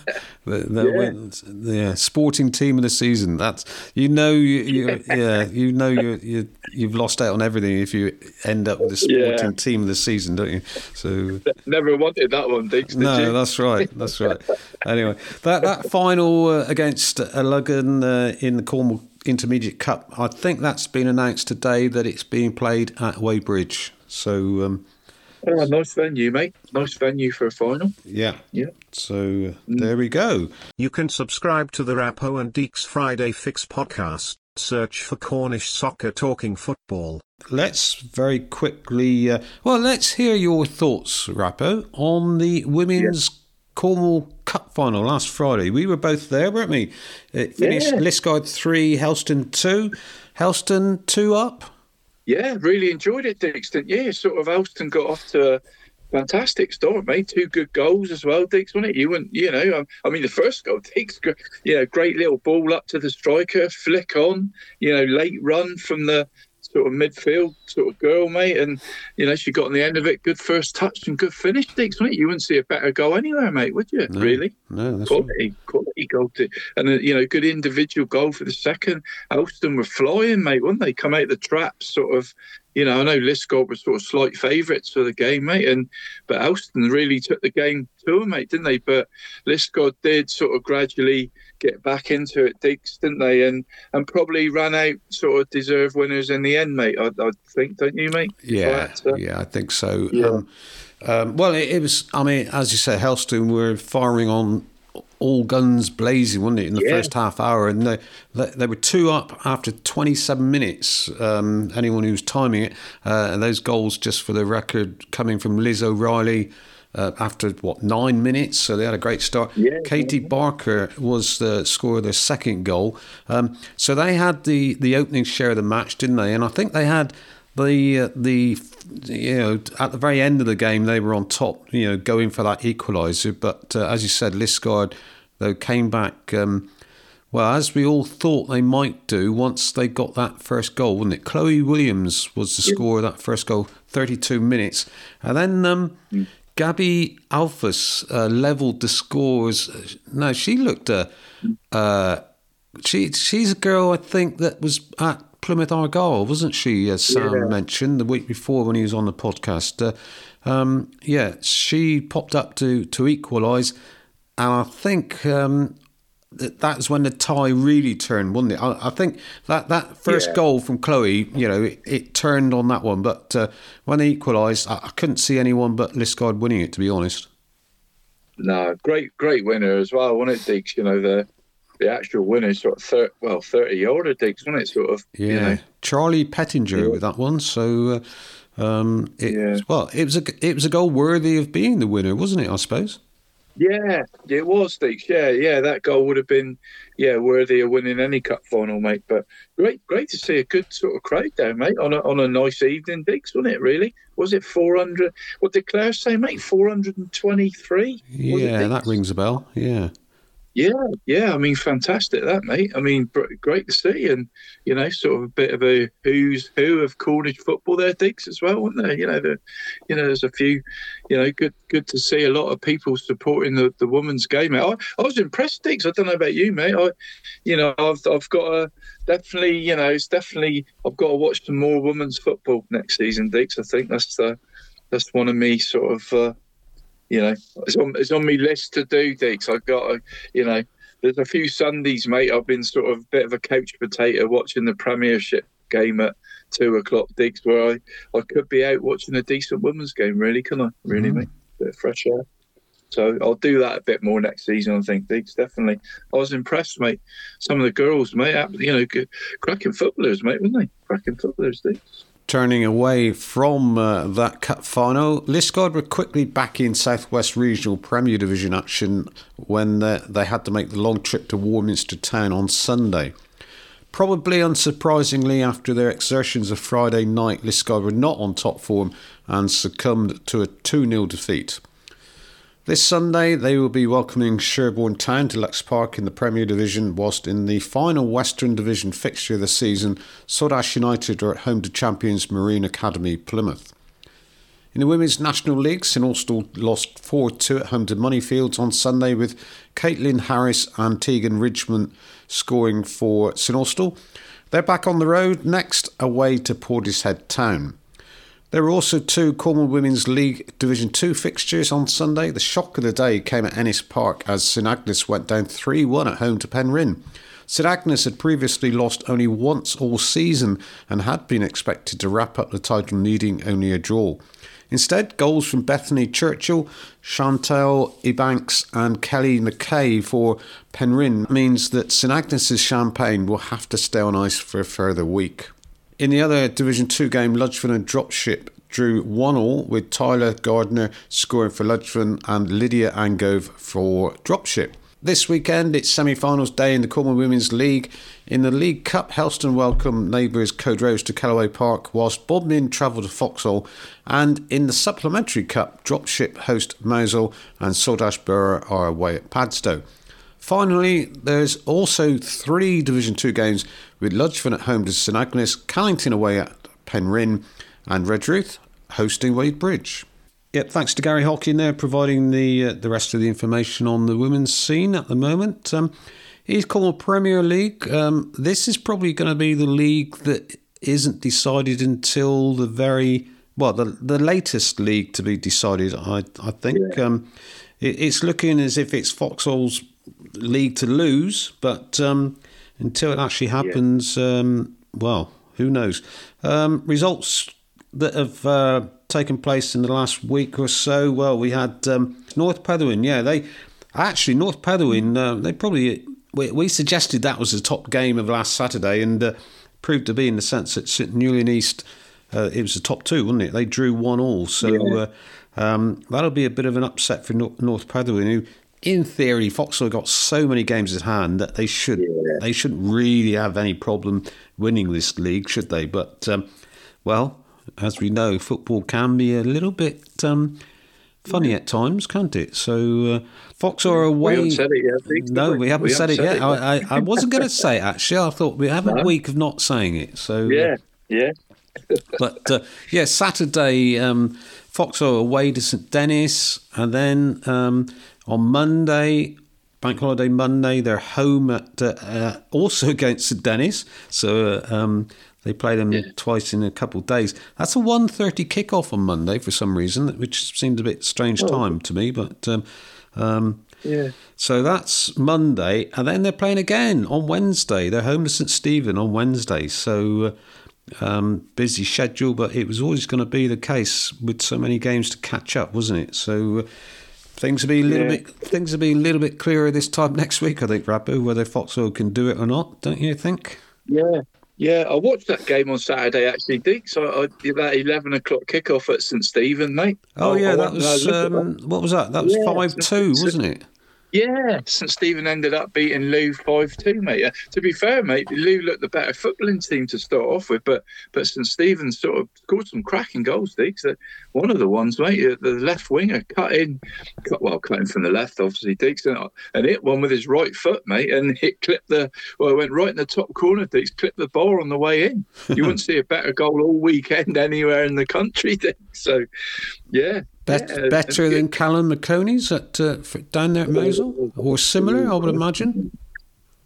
The, the, Yeah. win- the sporting team of the season. That's you know you, you yeah you know you you you've lost out on everything if you end up with the sporting Yeah. team of the season, don't you? So never wanted that one, Deacs. Did no, you? that's right, that's right. Anyway, that that final uh, against uh, Lugan uh, in the Cornwall Intermediate Cup, I think that's been announced today that it's being played at Wadebridge. So um, Oh, nice venue, mate. Nice venue for a final. yeah, Yeah. So uh, there we go. You can subscribe to the Rappo and Deacs Friday Fix podcast. Search for Cornish Soccer Talking Football. Let's very quickly. Uh, well, let's hear your thoughts, Rappo, on the women's Cornwall Cup final last Friday. We were both there, weren't we? It finished Yeah. Liskeard three, Helston two. Helston two up. Yeah, really enjoyed it, Deacs, didn't you? Sort of Helston got off to a fantastic start, mate. Two good goals as well, Deacs, wasn't it? You went, you know, um, I mean, the first goal, Dix, you know, great little ball up to the striker, flick on, you know, late run from the sort of midfield sort of girl, mate. And, you know, she got on the end of it. Good first touch and good finish, wasn't it? You wouldn't see a better goal anywhere, mate, would you? No, Really? No, that's quality, quality goal to, and a, you know, good individual goal for the second. Helston were flying, mate, wouldn't they? Come out of the traps, sort of. You know, I know Liskeard was sort of slight favourites for the game, mate, and but Helston really took the game to them, mate, didn't they? But Liskeard did sort of gradually get back into it, Deacs, didn't they? And and probably ran out sort of deserved winners in the end, mate. I, I think, don't you, mate? Yeah, But, yeah, I think so. Yeah. Um, um, well, it, it was. I mean, as you said, Helston were firing on all guns blazing, wasn't it, in the Yeah. first half hour, and they, they they were two up after 27 minutes. Um, anyone who's timing it, uh, and those goals, just for the record, coming from Liz O'Reilly. Uh, after what nine minutes, so they had a great start. Yeah, Katie Barker was the scorer of their second goal. Um, so they had the the opening share of the match, didn't they? And I think they had the uh, the you know at the very end of the game they were on top, you know, going for that equaliser. But uh, as you said, Liskeard though came back. Um, well, as we all thought they might do once they got that first goal, wasn't it? Chloe Williams was the scorer of that first goal, 32 minutes. And then um, Gabby Alphas uh, levelled the scores. No, she looked a. Uh, she she's a girl I think that was at Plymouth Argyle, wasn't she? As Sam Yeah. mentioned the week before when he was on the podcast. Uh, um, yeah, she popped up to to equalise, and I think um, that that's when the tie really turned, wasn't it? I, I think that that first Yeah. goal from Chloe, you know, it, it turned on that one. But uh, when they equalised, I, I couldn't see anyone but Liskeard winning it. To be honest. No, great, great winner as well, wasn't it, Deacs? You know, the the actual winner, sort of, thir- well, 30 yarder, Deacs, wasn't it? Sort of, Yeah, you know. Charlie Pettinger with that one. So, uh, um, it, well, it was a it was a goal worthy of being the winner, wasn't it? I suppose. Yeah, it was, Deacs. Yeah, yeah, that goal would have been, yeah, worthy of winning any cup final, mate. But great, great to see a good sort of crowd there, mate, on a, on a nice evening, Deacs, wasn't it, really? Was it 400? What did Claire say, mate? 423? Was it, Yeah, that rings a bell. Yeah. Yeah, yeah. I mean, fantastic that, mate. I mean, br- great to see, and you know, sort of a bit of a who's who of Cornish football there, Deacs, as well, wasn't there? You know, the, you know, there's a few, you know, good, good to see a lot of people supporting the, the women's game. I, I was impressed, Diggs. I don't know about you, mate. I, you know, I've I've got to definitely, you know, it's definitely I've got to watch some more women's football next season, Diggs. I think that's the that's one of me sort of. Uh, you know, it's on it's on my list to do, Diggs. I've got to, you know, there's a few Sundays, mate. I've been sort of a bit of a couch potato watching the Premiership game at two o'clock, Diggs, where I, I could be out watching a decent women's game, really, can I? Really, Mm. mate? Bit of fresh air. So I'll do that a bit more next season, I think, Diggs, definitely. I was impressed, mate. Some of the girls, mate, you know, cracking footballers, mate, weren't they? Cracking footballers, Diggs. Turning away from uh, that cup final, Liskeard were quickly back in Southwest Regional Premier Division action when uh, they had to make the long trip to Warminster Town on Sunday. Probably unsurprisingly, after their exertions of Friday night, Liskeard were not on top form and succumbed to a 2 0 defeat. This Sunday, they will be welcoming Sherborne Town to Lux Park in the Premier Division, whilst in the final Western Division fixture of the season, Saltash United are at home to champions Marine Academy Plymouth. In the Women's National League, St Austell lost 4 2 at home to Moneyfields on Sunday, with Caitlin Harris and Tegan Ridgman scoring for St Austell. They're back on the road, next away to Portishead Town. There were also two Cornwall Women's League Division 2 fixtures on Sunday. The shock of the day came at Ennis Park as St Agnes went down 3 1 at home to Penryn. St Agnes had previously lost only once all season and had been expected to wrap up the title needing only a draw. Instead, goals from Bethany Churchill, Chantal Ebanks, and Kelly McKay for Penryn means that St Agnes's champagne will have to stay on ice for a further week. In the other Division 2 game, Ludgvan and Dropship drew 1 all, with Tyler Gardner scoring for Ludgvan and Lydia Angove for Dropship. This weekend, it's semi finals day in the Cornwall Women's League. In the League Cup, Helston welcome neighbours Culdrose to Kellaway Park, whilst Bodmin travel to Foxhole. And in the Supplementary Cup, Dropship host Mousehole and Saltash Borough are away at Padstow. Finally, there's also three Division 2 games with Ludgvan at home to St Agnes, Callington away at Penryn, and Redruth hosting Wadebridge. Yep, thanks to Gary Hockin there providing the uh, the rest of the information on the women's scene at the moment. Um, he's called Premier League. Um, this is probably going to be the league that isn't decided until the very well the the latest league to be decided. I I think um, it, it's looking as if it's Foxhole's league to lose, but um, until it actually happens, um, well, who knows? Um, results that have uh, taken place in the last week or so. Well, we had um, North Petherwin. Yeah, they actually North Petherwin. Uh, they probably we, we suggested that was the top game of last Saturday, and uh, proved to be in the sense that St Newlyn East. Uh, it was the top two, wasn't it? They drew one all, so Yeah. uh, um, that'll be a bit of an upset for North, North who, in theory, Foxhole got so many games at hand that they should yeah. they shouldn't really have any problem winning this league, should they? But um, well, as we know, football can be a little bit um, funny at times, can't it? So uh, Fox are away. We haven't said it yet. No, we haven't, we said, haven't it, yet. I, I, I, wasn't going to say it actually. I thought we have no. a week of not saying it. So yeah, uh, yeah. but uh, yeah, Saturday, um, Fox are away to St Dennis, and then um, on Monday. Bank holiday Monday, they're home at uh, uh also against St Dennis. So uh, um, they play them yeah. twice in a couple of days. That's a 1.30 kickoff on Monday for some reason, which seemed a bit strange oh. time to me. But um, um, yeah. So that's Monday, and then they're playing again on Wednesday. They're home to St Stephen on Wednesday. So uh, um, busy schedule, but it was always going to be the case with so many games to catch up, wasn't it? So. Uh, things will be a little yeah. bit things will be a little bit clearer this time next week, I think, Rappo, whether Foxhole can do it or not, don't you think? Yeah, yeah, I watched that game on Saturday actually, Dick. So I, that eleven o'clock kickoff at St Stephen, mate. Oh yeah, that was um, what was that? That was yeah, five two, wasn't it? Yeah, St Stephen ended up beating Looe five two, mate. Uh, to be fair, mate, Looe looked the better footballing team to start off with, but but St Stephen sort of scored some cracking goals. Diggs. One of the ones, mate, the left winger cut in, cut, well, cutting from the left, obviously, Diggs, and, and hit one with his right foot, mate, and it clipped the well, it went right in the top corner. Diggs clipped the ball on the way in. You wouldn't see a better goal all weekend anywhere in the country, Diggs. So, yeah, Bet, yeah, better than Callum McConey's at uh, down there at Mousehole, or similar, I would imagine.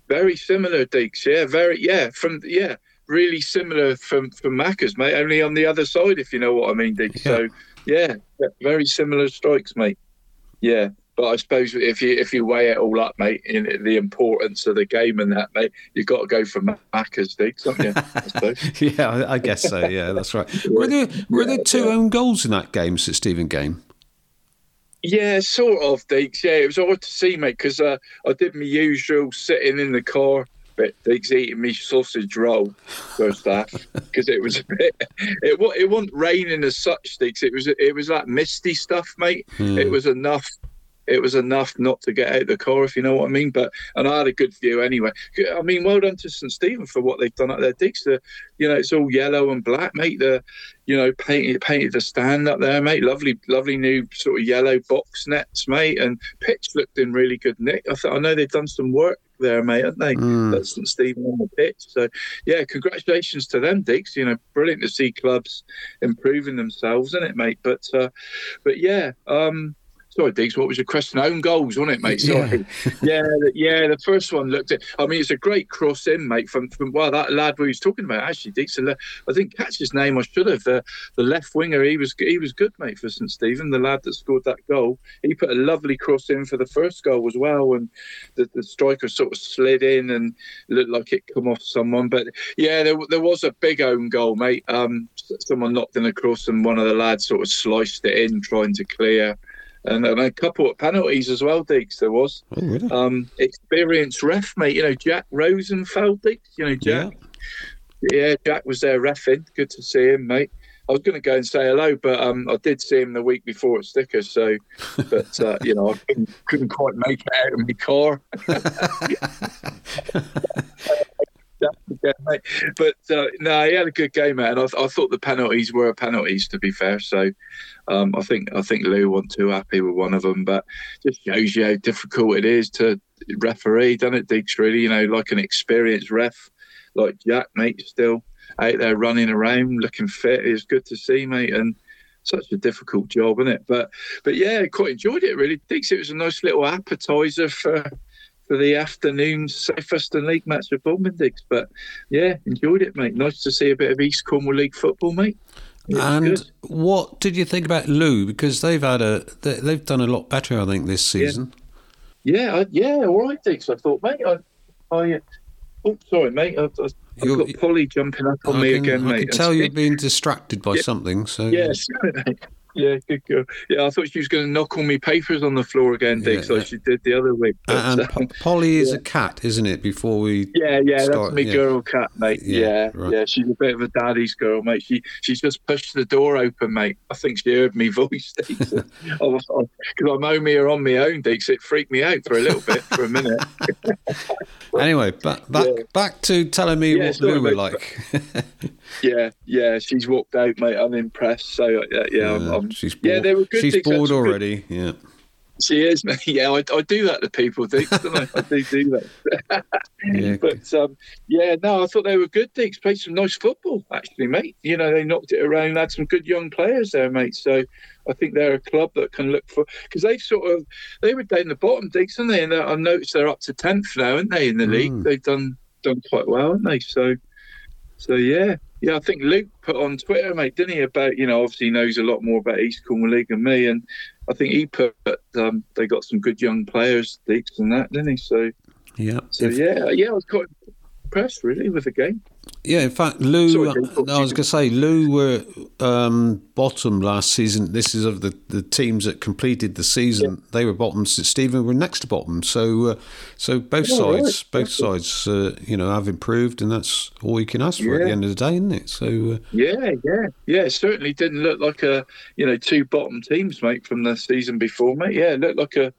Very similar, Deacs. Yeah, very. Yeah, from yeah, really similar from from Macca's, mate. Only on the other side, if you know what I mean, Deacs. Yeah. So yeah, very similar strikes, mate. Yeah. But I suppose if you if you weigh it all up, mate, in the importance of the game and that, mate, you've got to go for Macca's, Diggs, haven't you? I yeah, I guess so. Yeah, that's right. Were there were there two own goals in that game, St Stephen game? Yeah, sort of, Deacs. Yeah, it was odd to see, mate, because uh, I did my usual sitting in the car, but Deacs eating me sausage roll first half because it was a bit. It it wasn't raining as such, Deeks. It was it was like misty stuff, mate. Hmm. It was enough it was enough not to get out the car, if you know what I mean. But and I had a good view anyway. I mean, well done to St Stephen for what they've done at their digs. The, you know, it's all yellow and black, mate. The you know, painted painted the stand up there, mate. Lovely, lovely new sort of yellow box nets, mate. And pitch looked in really good nick. I thought I know they've done some work there, mate, haven't they? Mm. That's St Stephen on the pitch. So yeah, congratulations to them, Dicks. You know, brilliant to see clubs improving themselves, isn't it, mate? But uh, but yeah, um, Sorry, Diggs, what was your question? Own goals, wasn't it, mate? Sorry. Yeah, yeah, yeah the first one looked at. I mean, it's a great cross in, mate, from, from well, that lad we was talking about, actually, Diggs. I think catch his name, I should have. The, the left winger, he was he was good, mate, for St. Stephen, the lad that scored that goal. He put a lovely cross in for the first goal as well, and the, the striker sort of slid in and looked like it come off someone. But yeah, there, there was a big own goal, mate. Um, someone knocked in across, and one of the lads sort of sliced it in, trying to clear and, and a couple of penalties as well, Diggs. There was oh, really? um, experienced ref, mate. You know, Jack Rosenfeld, Diggs. You know, Jack. Yeah. yeah, Jack was there refing. Good to see him, mate. I was going to go and say hello, but um, I did see him the week before at Sticker. So, but uh, you know, I couldn't, couldn't, quite make it out of my car. but uh, no, he had a good game, man. I, I, thought the penalties were penalties, to be fair. So, um, I think I think Looe wasn't too happy with one of them, but just shows you how difficult it is to referee, doesn't it, Diggs? Really, you know, like an experienced ref like Jack, mate, still out there running around, looking fit It's good to see, mate, and such a difficult job, isn't it? But but yeah, quite enjoyed it really. Diggs, it was a nice little appetizer for for the afternoon Southwestern League match with Diggs. But yeah, enjoyed it, mate. Nice to see a bit of East Cornwall League football, mate and good. what did you think about Looe? Because they've had a they've done a lot better, I think, this season. Yeah, yeah, yeah all right, Dix. I thought, mate. I, I uh, oh, sorry, mate. I, have got Polly jumping up on I me can, again, I mate. I can tell you've been distracted by yeah, something. So yes, Yeah, good girl. Yeah, I thought she was going to knock all my papers on the floor again, Dick, Yeah, like she did the other week. But, And um, Polly is yeah. a cat, isn't it? Before we Yeah, yeah, start, that's my girl cat, mate. Yeah, Yeah, right. yeah, she's a bit of a daddy's girl, mate. She she's just pushed the door open, mate. I think she heard me voice, because I'm home here on my own, Deacs. It freaked me out for a little bit, for a minute. Anyway, back back back to telling me what sorry, Looe were like. Yeah, yeah, she's walked out, mate. I'm impressed. So yeah, yeah, I'm, I'm, she's yeah, bored. they were good. She's bored good. already. Yeah. She is, mate. Yeah, I, I do that to people, Deacs, don't I? I do do that. Yeah. But um, yeah, no, I thought they were good. Deacs played some nice football, actually, mate. You know, they knocked it around, had some good young players there, mate. So I think they're a club that can look for because they've sort of they were down the bottom, Deacs, aren't they? And I noticed they're up to tenth now, aren't they, in the Mm. league? They've done done quite well, haven't they? So so yeah. Yeah, I think Luke put on Twitter, mate, didn't he? About you know, obviously he knows a lot more about East Cornwall League than me, and I think he put um, they got some good young players, Deacs, and that, didn't he? So Yeah. so If- yeah, yeah, I was quite impressed really with the game. Yeah, in fact, Looe. Sorry, I was going to say Looe were um, bottom last season. This is of the, the teams that completed the season. They were bottom. Stephen were next to bottom. So, uh, so both right. sides, both sides, uh, you know, have improved, and that's all you can ask for at the end of the day, isn't it? So, uh, Yeah, yeah, yeah. It certainly didn't look like a you know two bottom teams, mate, from the season before, mate. Yeah, it looked like a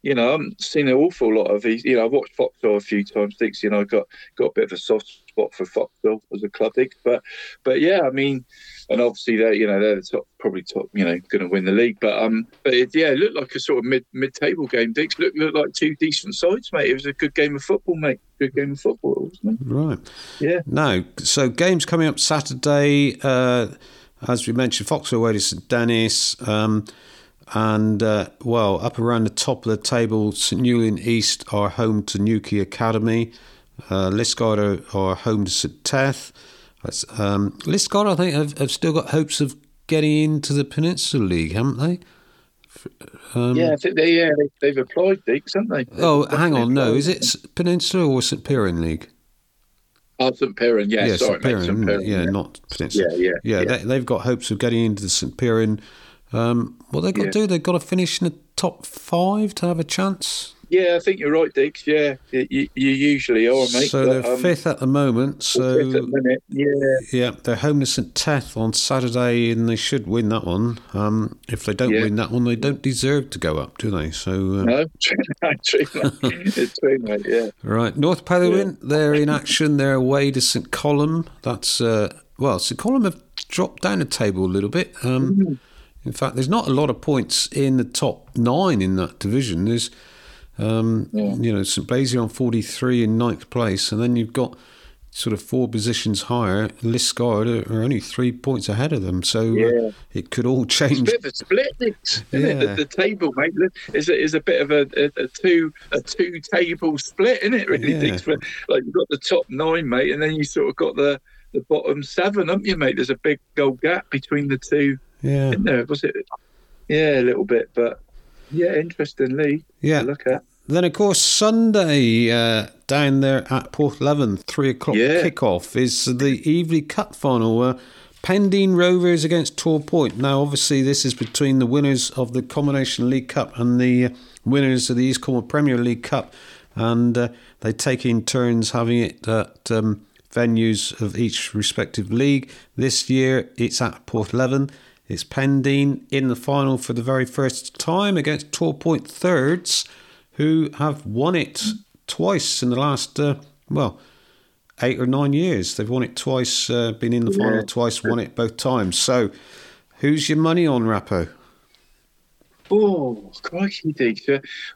you know I haven't seen an awful lot of these. You know, I've watched Foxhole a few times, Dix. You know, I got got a bit of a soft spot for Foxhole as a club, Dix. But but yeah, I mean, and obviously they're you know they're the top, probably top, you know, going to win the league. But um, but it, yeah, it looked like a sort of mid mid table game, Dix. Looked looked like two decent sides, mate. It was a good game of football, mate. Good game of football, wasn't it? right. Yeah. Now, so games coming up Saturday. Uh, as we mentioned, Foxhole away to St Dennis. Um, and uh, well, up around the top of the table, St Newlyn East are home to Newquay Academy. Uh, Liskeard are, are home to St Teath. Um, Liskeard, I think, have, have still got hopes of getting into the Peninsula League, haven't they? Um, yeah, I think they yeah they, they've applied, Dix, haven't they? Oh, They've hang on. No, is it Peninsula or St Piran League? Oh, St. Piran, yeah, yeah, sorry, St. Piran, St. Piran, yeah, not Peninsula. Yeah, yeah, yeah. yeah. They, they've got hopes of getting into the St. Piran. Um, what they've got Yeah. to do, they've got to finish in the top five to have a chance. Yeah, I think you're right, Dix. Yeah, you, you usually are, mate. so but, they're um, fifth at the moment. So fifth at the minute. Yeah, yeah, they're home to St. Teath on Saturday, and they should win that one. Um, if they don't Yeah. win that one, they don't deserve to go up, do they? So uh, no, true, it's true, mate. Yeah, Right, North Petherwin, they're in action. They're away to St Columb. That's uh, well, St Columb have dropped down the table a little bit. Um, in fact, there's not a lot of points in the top nine in that division. There's, um, you know, St Blaise on 43 in ninth place, and then you've got sort of four positions higher. Liskeard are, are only three points ahead of them, so Yeah. uh, it could all it's a change. bit of a split, Dix. Isn't it? Yeah. The, the table, mate, is a, is a bit of a, a, a two a two table split, isn't it? Really, Yeah. Like you've got the top nine, mate, and then you sort of got the the bottom seven, haven't you, mate? There's a big gold gap between the two. Yeah, Isn't there? Was it? Yeah, a little bit, but yeah, interestingly. yeah. look at. Then, of course, Sunday uh, down there at Porthleven, three o'clock Yeah. kickoff is the Evely Cup final. Uh, Pendeen Rovers against Torpoint. Now, obviously, this is between the winners of the Combination League Cup and the uh, winners of the East Cornwall Premier League Cup, and uh, they take in turns having it at um, venues of each respective league. This year, it's at Porthleven. It's Pendeen in the final for the very first time against Torpoint Thirds who have won it twice in the last, uh, well, eight or nine years. They've won it twice, uh, been in the final twice, won it both times. So, who's your money on, Rappo? Oh, crikey, Diggs.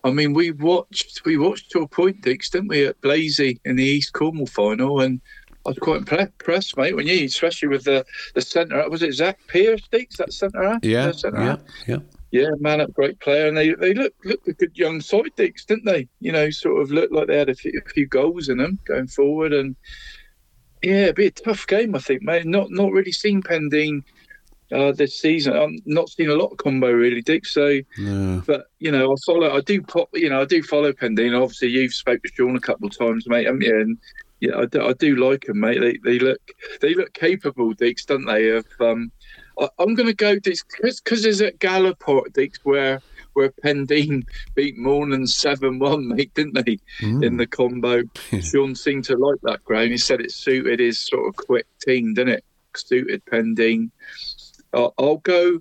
I mean, we watched we watched Torpoint, Diggs, didn't we, at Blazey in the East Cornwall final, and I was quite impressed, mate. When you, especially with the the centre, was it Zach Pierce, Diggs, that centre? Yeah, centre yeah, yeah. yeah, man up, great player, and they they looked looked a good young side, Diggs, didn't they? You know, sort of looked like they had a few, a few goals in them going forward, and yeah, it'd be a tough game, I think, mate. Not not really seen Pendeen uh, this season. I'm not seen a lot of combo really, Dick. So, No. but you know, I follow. I do pop. You know, I do follow Pendeen. Obviously, you've spoke to Sean a couple of times, mate. haven't you? And yeah, I do, I do like them, mate. They they look they look capable, Dicks, don't they? Of um, I, I'm going to go because there's at Gallowport, Dix, where where Pendeen beat Mawnan seven one, mate, didn't they? Mm. In the combo, Sean seemed to like that ground. He said it suited his sort of quick team, didn't it? Suited Pendeen. I'll, I'll go.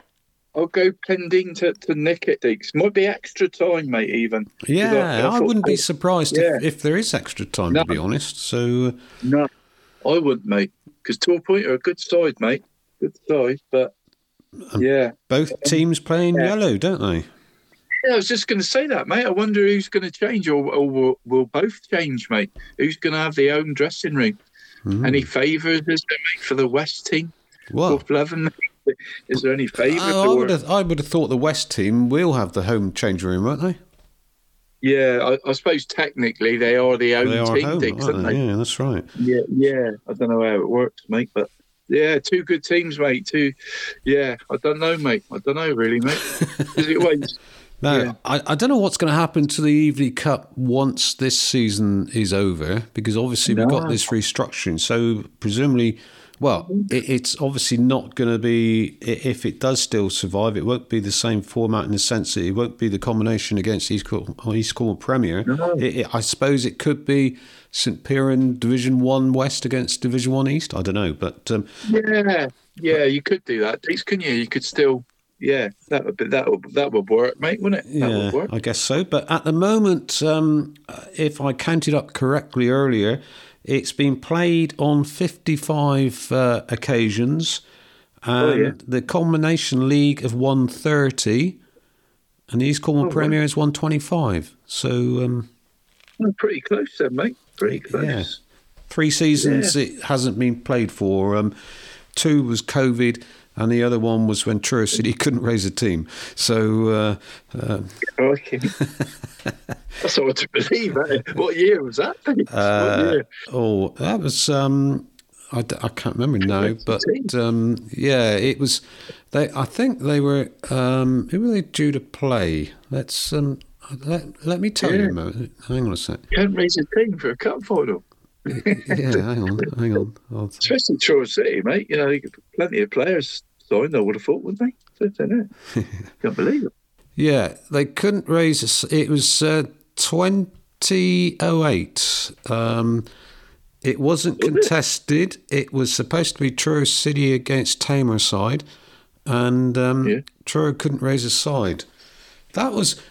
I'll go Pendeen to, to nick it, Deacs. Might be extra time, mate. Even Yeah, I- I I, wouldn't be surprised Yeah. if, if there is extra time, No. to be honest. So, No, I wouldn't, mate. Because Torpoint are a good side, mate. Good side, but yeah. both teams playing Yeah. yellow, don't they? Yeah, I was just going to say that, mate. I wonder who's going to change, or, or will, will both change, mate? Who's going to have their own dressing room? Hmm. Any favours, is there, mate, for the West team? Well, Fourth Is there any favours? Oh, I, I would have, I would have thought the West team will have the home change room, won't they? Yeah, I, I suppose technically they are the own They team, home, aren't they? they? Yeah, that's right. Yeah, yeah. I don't know how it works, mate, but yeah, two good teams, mate. Two, yeah. I don't know, mate. I don't know really, mate. Is it always? Now, Yeah. I, I don't know what's going to happen to the Evely Cup once this season is over, because obviously we've got this restructuring. So presumably, well, it, it's obviously not going to be, if it does still survive, it won't be the same format in the sense that it won't be the combination against East Cornwall, East Cornwall Premier. No. It, it, I suppose it could be St Piran Division 1 West against Division 1 East. I don't know, but um, Yeah, yeah. You could do that, Dicks, couldn't you? You could still. Yeah, that would be, that would that would work, mate, wouldn't it? That Yeah, would work. I guess so. But at the moment, um, if I counted up correctly earlier, it's been played on 55 uh, occasions. And Oh, yeah. the combination league of 130 and the East Cornwall Oh. Premier is 125. So, um, Oh, pretty close, then, mate. Pretty close. yeah, three seasons it hasn't been played for. Um, two was COVID. And the other one was when Truro City couldn't raise a team. So, uh, uh, Okay. That's hard to believe. eh? What year was that? Uh, oh, that was um, I, d- I can't remember now, but um, yeah, it was. They, I think they were. Um, who were they due to play? Let's um, let, let me tell you a moment. Hang on a sec. Can't raise a team for a cup final. Yeah, hang on, hang on. I'll, Especially Truro City, mate. You know, plenty of players signed, I would have thought, wouldn't they? So, I don't. Can't believe it. yeah, they couldn't raise. a s- It was uh, twenty oh eight. Um, it wasn't contested. It was supposed to be Truro City against Tamarside, and um, Yeah. Truro couldn't raise a side. That was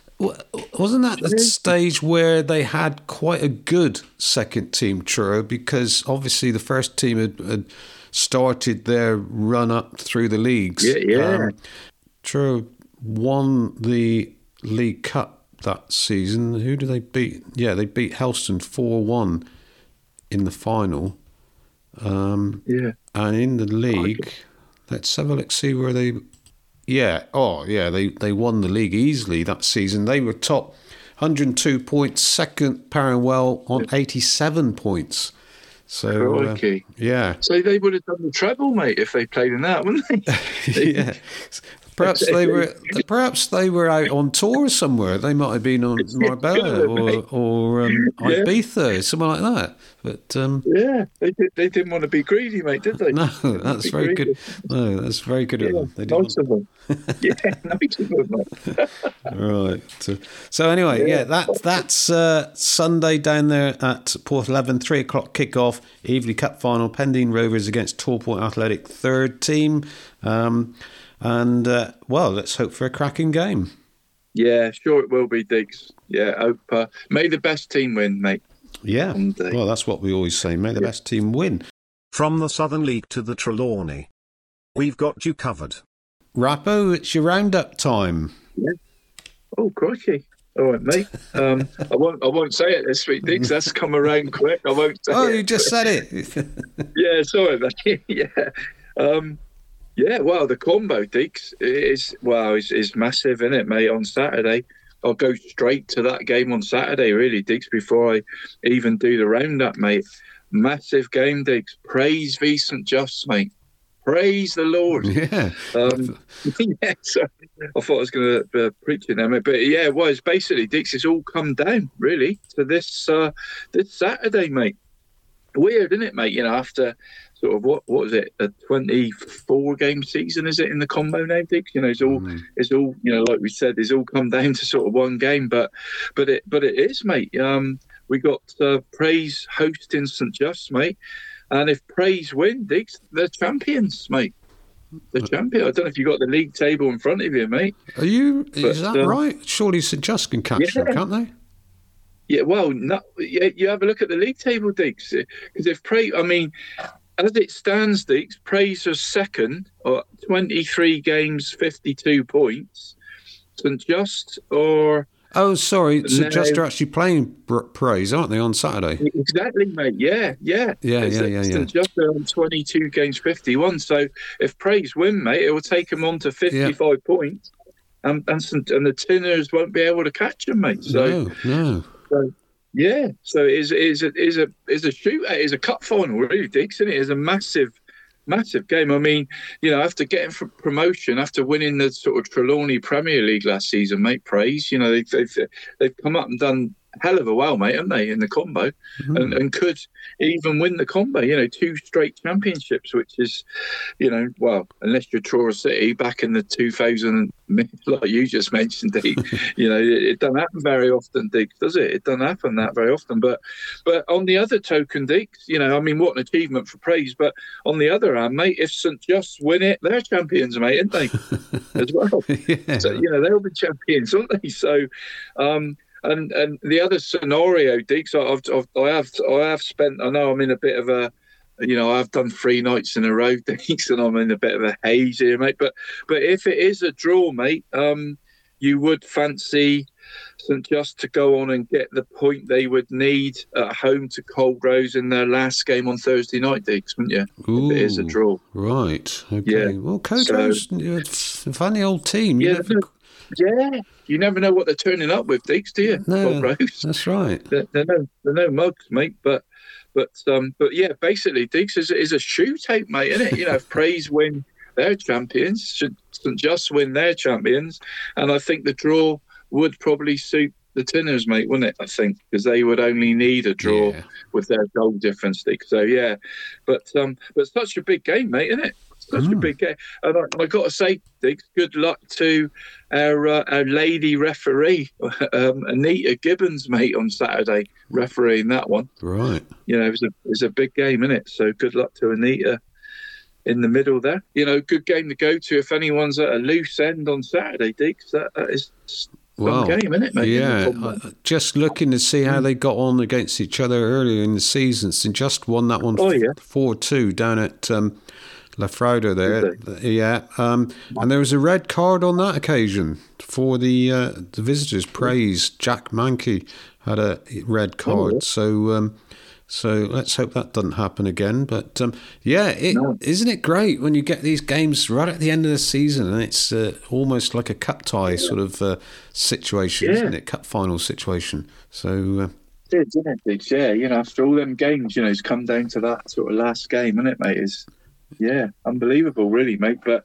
wasn't that the stage where they had quite a good second team Truro because obviously the first team had, had started their run up through the leagues. Yeah, yeah. Um, Truro won the League Cup that season. Who did they beat? Yeah, they beat Helston four one in the final. Um, Yeah. and in the league, let's have a look, see where they. Yeah, oh yeah, they they won the league easily that season. They were top, 102 points, second Perranwell on 87 points. So uh, yeah, So they would have done the treble, mate, if they played in that, wouldn't they? yeah. Perhaps they were perhaps they were out on tour somewhere. They might have been on Marbella or or um, Yeah. Ibiza, somewhere like that. But um, yeah, they, did, they didn't want to be greedy, mate, did they? no, that's very greedy. good. No, that's very good of them. They didn't of them. yeah, nice of them. Right. So, so anyway, yeah, that that's uh, Sunday down there at Porthleven, three o'clock kickoff. Evely Cup final, Pendeen Rovers against Torpoint Athletic, third team. Um, and uh, well, let's hope for a cracking game. Yeah, sure it will be, Diggs. Yeah, hope, uh, may the best team win, mate. Yeah. Someday. Well, that's what we always say. May the best team win. From the Southern League to the Trelawney. We've got you covered. Rappo, it's your roundup time. Oh, crikey. All right, mate. Um, I won't. I won't say it this week, Diggs. That's come around quick. I won't say Oh, it. you just said it. yeah, sorry, mate. yeah, um, yeah. Well, the combo, Diggs, is wow, is is massive, isn't it, mate? On Saturday, I'll go straight to that game on Saturday, really, Diggs. Before I even do the roundup, mate. Massive game, Diggs. Praze v St Just, mate. Praise the Lord. yeah. Um, yeah, so I thought I was going to uh, preach it there, mate. but yeah, it was basically Dix. It's all come down really to this uh, this Saturday, mate. weird, isn't it, mate? You know, after sort of what what is it, a twenty four game season is it in the combo now, Dick? You know, it's all Mm. it's all you know, like we said, it's all come down to sort of one game, but but it but it is, mate. Um, we got uh, Praze hosting St Just, mate, and if Praze win, Diggs, they're champions, mate. The champion. I don't know if you got the league table in front of you, mate. Are you? is that um, right? Surely St Just can catch them, can't they? Yeah, well, no, yeah, you have a look at the league table, Diggs. Because if Praze, I mean, as it stands, Diggs, Praze are second, or 23 games, 52 points. St Just or Oh, sorry. St No. Just are actually playing Praze, aren't they, on Saturday? exactly, mate. Yeah, yeah, Yeah, It's- yeah, yeah, St yeah. Just are on 22 games, 51. So if Praze win, mate, it will take them on to 55 points, and and, St, and the Tinners won't be able to catch them, mate. So. no, no. So, yeah, so it is a is a is a shootout, it is a cup final, really, Dix, and it is a massive, massive game. I mean, you know, after getting for promotion, after winning the sort of Trelawney Premier League last season, mate, Praze. You know, they've they've, they've come up and done hell of a well, mate, haven't they, in the combo, and, and could even win the combo. You know, two straight championships, which is, you know, well, unless you're Truro City back in the 2000, like you just mentioned, Deke, you know, it, it doesn't happen very often, Deke, does it? It doesn't happen that very often. But, but on the other token, Deke, you know, I mean, what an achievement for Praze. But on the other hand, mate, if St Just win it, they're champions, mate, aren't they? As well. So, you know, they'll be champions, aren't they? So, um, and and the other scenario, Deacs, I've, I've I have I have spent. I know I'm in a bit of a, you know, I've done three nights in a row, Deacs, and I'm in a bit of a haze here, mate. But but if it is a draw, mate, um, you would fancy St Just to go on and get the point they would need at home to Culdrose in their last game on Thursday night, Deacs, wouldn't you? if it is a draw. Right. Okay. Yeah. Well, Code So- Rose, it's a funny old team. You Yeah, never- Yeah, you never know what they're turning up with, Deacs, do you? No, that's right. they're, they're no they're no mugs, mate. But but um but yeah, basically Deacs is, is a tape, mate, isn't it? You know, if Praze win their champions, should St Just win their champions, and I think the draw would probably suit the Tinners, mate, wouldn't it? I think because they would only need a draw with their goal difference. So yeah, but um but such a big game, mate, isn't it? Such a big game, and I, I got to say, Diggs, good luck to our uh, our lady referee, um, Anita Gibbons, mate, on Saturday, refereeing that one. Right. You know, it was a it was a big game, innit? So good luck to Anita in the middle there. You know, good game to go to if anyone's at a loose end on Saturday, Diggs. That, that is Wow. game, innit, mate? Yeah. In uh, Just looking to see how they got on against each other earlier in the season. St Just won that one Oh, yeah. 4 2 down at um, Lafrowda there. Yeah. Um, and there was a red card on that occasion for the uh, the visitors. Praze Jack Mankey had a red Oh, card. So. Um, so let's hope that doesn't happen again. But um, yeah, isn't it great when you get these games right at the end of the season and it's uh, almost like a cup tie sort of uh, situation, Yeah. isn't it? Cup final situation. So uh, did, didn't it, Yeah, you know, after all them games, you know, it's come down to that sort of last game, isn't it, mate? Is yeah, unbelievable, really, mate. But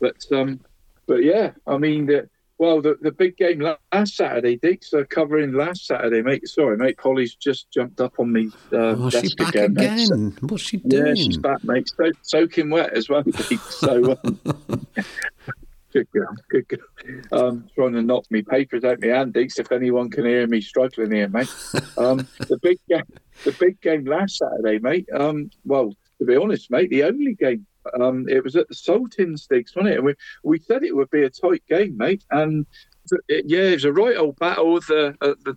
but um, but yeah, I mean, the, well, the the big game last Saturday, Diggs, uh, covering last Saturday, mate. Sorry, mate. Polly's just jumped up on me. Uh, oh, she's desk back again, mate. So- What's she doing? yeah, she's back, mate. So, soaking wet as well. So. Um, Good girl, good girl. Um, trying to knock me papers out my hand, Deacs, if anyone can hear me struggling here, mate. Um, the big game, the big game last Saturday, mate. Um, well, to be honest, mate, the only game. Um, it was at the Saltings, Deacs, wasn't it? And we we said it would be a tight game, mate, and it, yeah, it was a right old battle of the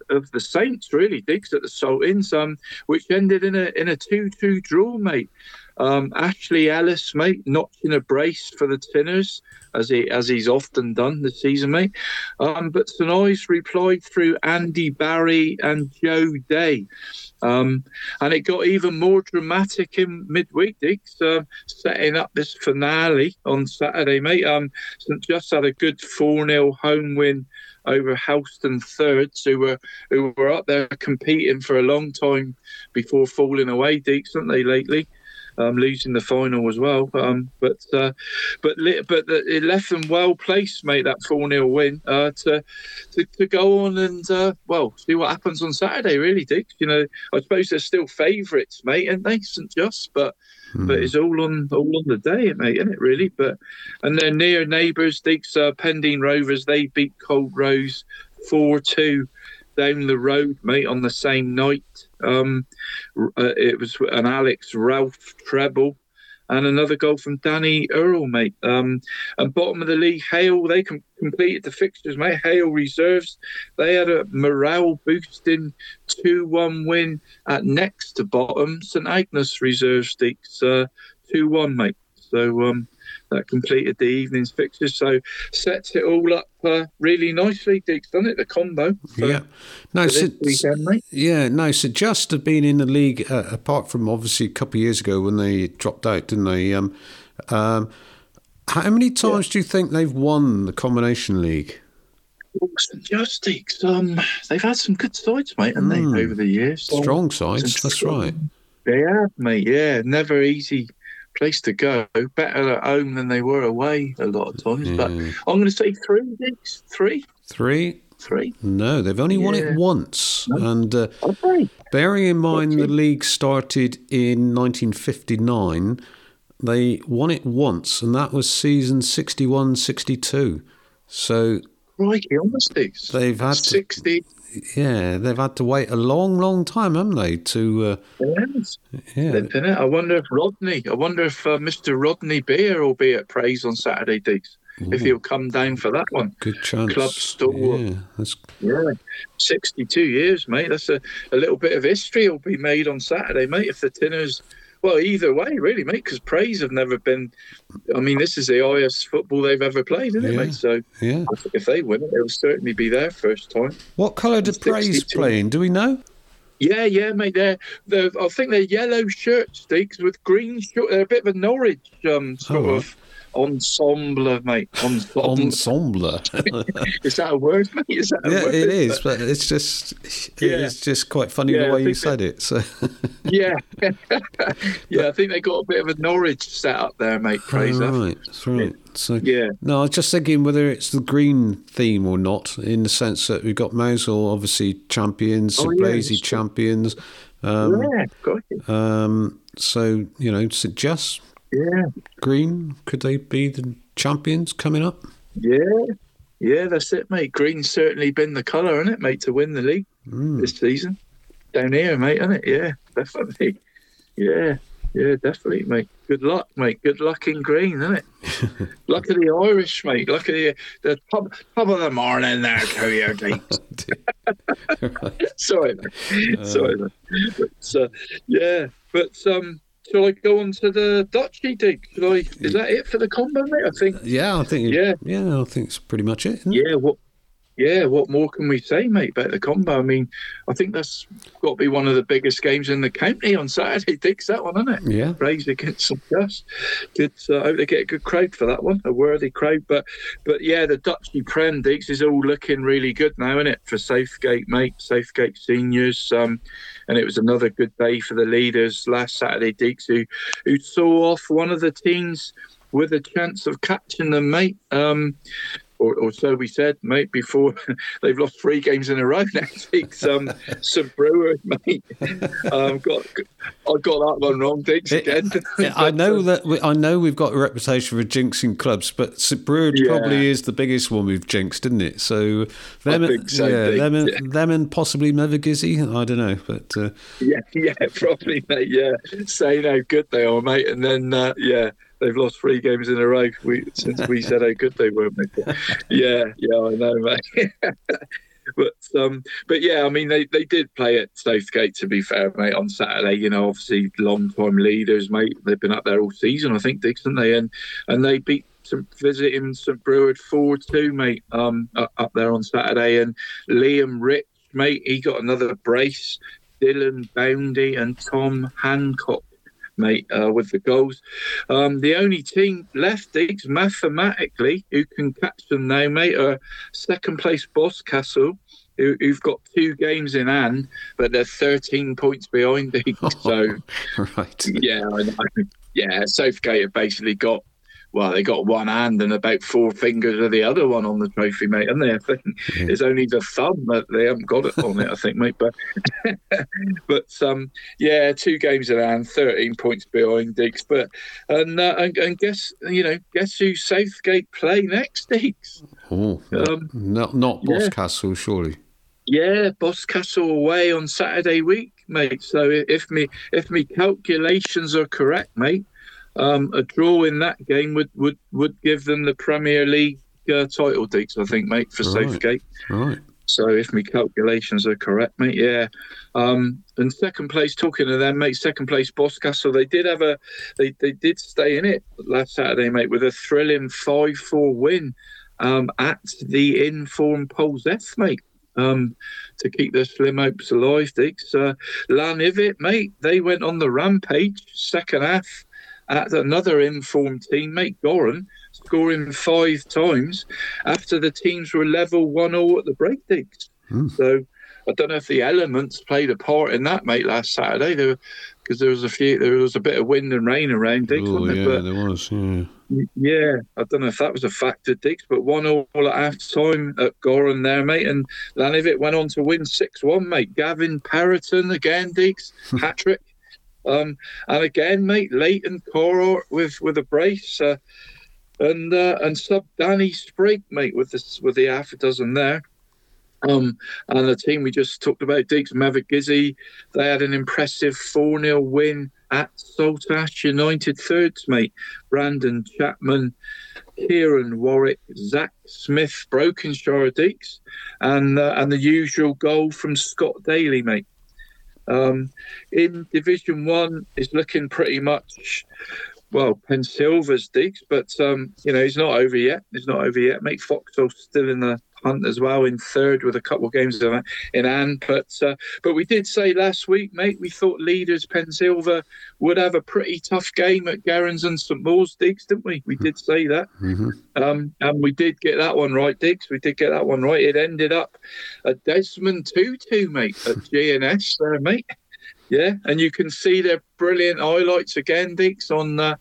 of the, Saints, really, Diggs, at the Saltings, um, which ended in a in a two two draw, mate. Um, Ashley Ellis, mate, notching a brace for the Tinners, as he as he's often done this season, mate. Um, but St Ives replied through Andy Barry and Joe Day. Um, and it got even more dramatic in midweek, Diggs, uh, setting up this finale on Saturday, mate. Um, St Just had a good 4 0 home win over Helston Thirds, who were who were up there competing for a long time before falling away, Diggs, weren't they, lately? Um, losing the final as well. Um, but uh, but but it left them well placed, mate. That four 0 win uh, to, to to go on and uh, well see what happens on Saturday. Really, Dick. You know, I suppose they're still favourites, mate, and they St Just, but. But it's all on all on the day, mate, isn't it? Really, but and their near neighbours, Dick's uh, Pendeen Rovers, they beat Culdrose four two down the road, mate, on the same night. Um, uh, it was an Alex Ralph treble and another goal from Danny Earl, mate. Um, and bottom of the league, Hayle, they com- completed the fixtures, mate. Hayle reserves, they had a morale boosting 2 1 win at next to bottom. St Agnes reserve stakes uh, 2 1, mate. So um, that completed the evening's fixtures. So sets it all up uh, really nicely, Deacs, doesn't it? The combo. for- yeah. No, so, weekend, mate. yeah, no. So just have been in the league, uh, apart from obviously a couple of years ago when they dropped out, didn't they? Um, um, how many times do you think they've won the combination league? St Justice, um, they've had some good sides, mate, haven't Mm. they, over the years? Strong sides, that's right. They have, mate. Yeah, never easy place to go. Better at home than they were away a lot of times. But I'm going to say three, Dicks. Three, Three? three. No, they've only won it once. And uh, Okay. bearing in mind the league started in 1959, they won it once, and that was season 61 62. So Crikey, on the sticks. they've had to, 60. Yeah, they've had to wait a long, long time, haven't they? To uh, Yes. yeah, I wonder if Rodney, I wonder if uh, Mr. Rodney Beer will be at Praze on Saturday, Dicks. If he'll come down for that one. good chance. Club store. Yeah, that's Yeah, 62 years, mate. That's a, a little bit of history will be made on Saturday, mate, if the Tinners. Well, either way, really, mate, because Praze have never been. I mean, this is the highest football they've ever played, isn't it, mate? So yeah. I think if they win it, it'll certainly be their first time. What colour do Praze 62. play in? Do we know? Yeah, yeah, mate. They're, they're I think they're yellow shirts, Sticks, with green shorts. They're a bit of a Norwich um, sort Oh, of ensemble, mate. Ensemble. Ensemble. is that a word, mate? Is that a yeah, word? it is, but it's just Yeah. it's just quite funny Yeah, the way you said it. So Yeah, yeah. I think they got a bit of a Norwich set up there, mate. Praze Oh, right, that's right. So Yeah. no, I was just thinking whether it's the green theme or not, in the sense that we've got Mousehole obviously champions, Oh, yeah, Blazey champions. Um, yeah, got it. um, so you know, St Just Yeah, Green, could they be the champions coming up? yeah, yeah. That's it, mate. Green's certainly been the colour, isn't it, mate, to win the league Mm. this season down here, mate, isn't it? Yeah, definitely. Yeah, yeah, definitely, mate. Good luck, mate. Good luck in green, isn't it? luck of the Irish, mate. Luck of the the top top of the morning there, Coyote. Sorry, mate. Sorry, mate. But, uh, yeah, but um, shall I go on to the Duchy dig? Shall I? Is that it for the combo, mate? I think. Yeah, I think. Yeah. yeah, I think it's pretty much it. isn't it? Yeah, what? Yeah, what more can we say, mate, about the combo? I mean, I think that's got to be one of the biggest games in the county on Saturday. Dicks that one, isn't it? Yeah. Praze against some dust. Good. Uh, I hope they get a good crowd for that one, a worthy crowd. But, but yeah, the Duchy Prem Dicks is all looking really good now, isn't it? For Southgate, mate, Southgate seniors. Um, and it was another good day for the leaders last Saturday, Deacs, who who saw off one of the teams with a chance of catching them, mate. Um, or, or so we said, mate, before they've lost three games in a row next week. Some some Brewer, mate. Um, got I got that one wrong, Diggs again. Yeah, I know that we, I know we've got a reputation for jinxing clubs, but St Breward Yeah. probably is the biggest one we've jinxed, isn't it? So them, I and- think so, yeah, Dick, them, yeah. them and possibly Mevagissey. I don't know, but uh, Yeah, yeah, probably, mate. Yeah, saying how good they are, mate, and then uh, yeah, they've lost three games in a row we, since we said how good they were, mate. Yeah, yeah, I know, mate. but um, but yeah, I mean, they, they did play at Southgate. To be fair, mate, on Saturday, you know, obviously long time leaders, mate. They've been up there all season, I think, Dixon. They and and they beat. Some visiting St Breward four two, mate. Um, up there on Saturday, and Liam Rich, mate, he got another brace. Dylan Boundy and Tom Hancock, mate, uh, with the goals. Um, the only team left, Diggs, mathematically, who can catch them now, mate, are second place Boscastle who, who've got two games in hand, but they're 13 points behind Deacs. So, right. yeah, yeah, Southgate have basically got well, they got one hand and about four fingers of the other one on the trophy, mate. And they, I think it's only the thumb that they haven't got it on it, I think, mate. But, but um, yeah, two games in hand, thirteen points behind Deacs. But and, uh, and and guess you know guess who Southgate play next, Deacs? Oh, Um, not not yeah. Boscastle, surely. Yeah, Boscastle away on Saturday week, mate. So if me if me calculations are correct, mate, um, a draw in that game would would would give them the Premier League uh, title, Deacs. I think, mate, for Right. Southgate. Right. So if my calculations are correct, mate, yeah. Um, and second place, talking to them, mate. Second place, Boscastle. They did have a, they they did stay in it last Saturday, mate, with a thrilling five-four win um, at the Inform Poles F, mate. Um, to keep their slim hopes alive, Dicks. Uh, Lanivet, mate, they went on the rampage second half at another informed team, mate, Gorran, scoring five times after the teams were level one all at the break, Dicks. Hmm. So I don't know if the elements played a part in that, mate, last Saturday. Because there was a few, there was a bit of wind and rain around, Dicks, Oh, wasn't yeah. But there was. Yeah. yeah, I don't know if that was a factor, Dix, but one all at half time at Gorran there, mate. And Lanivet went on to win 6 1, mate. Gavin Parroton again, Dix, hat trick. Um, and again, mate, Leighton Coro with with a brace. Uh, and uh, and sub Danny Sprigg, mate, with this with the half a dozen there. Um, and the team we just talked about, Deacs Mevagissey, they had an impressive 4 0 win at Saltash United thirds, mate. Brandon Chapman, Kieran Warwick, Zach Smith, Brokenshire Deacs, and, uh, and the usual goal from Scott Daly, mate. Um, in Division One, is looking pretty much well, Pensilva's Deacs, but um, you know he's not over yet. He's not over yet. Mate, Foxhole's still in the hunt as well, in third with a couple of games in hand. But uh, but we did say last week, mate, we thought leaders Pensilva would have a pretty tough game at Gerrans and St Mawes Deacs, didn't we? We did say that. Mm-hmm. Um, and we did get that one right, Diggs. We did get that one right. It ended up a Desmond 2 2, mate, at GNS there, mate. Yeah, and you can see their brilliant highlights again, Diggs, on, uh,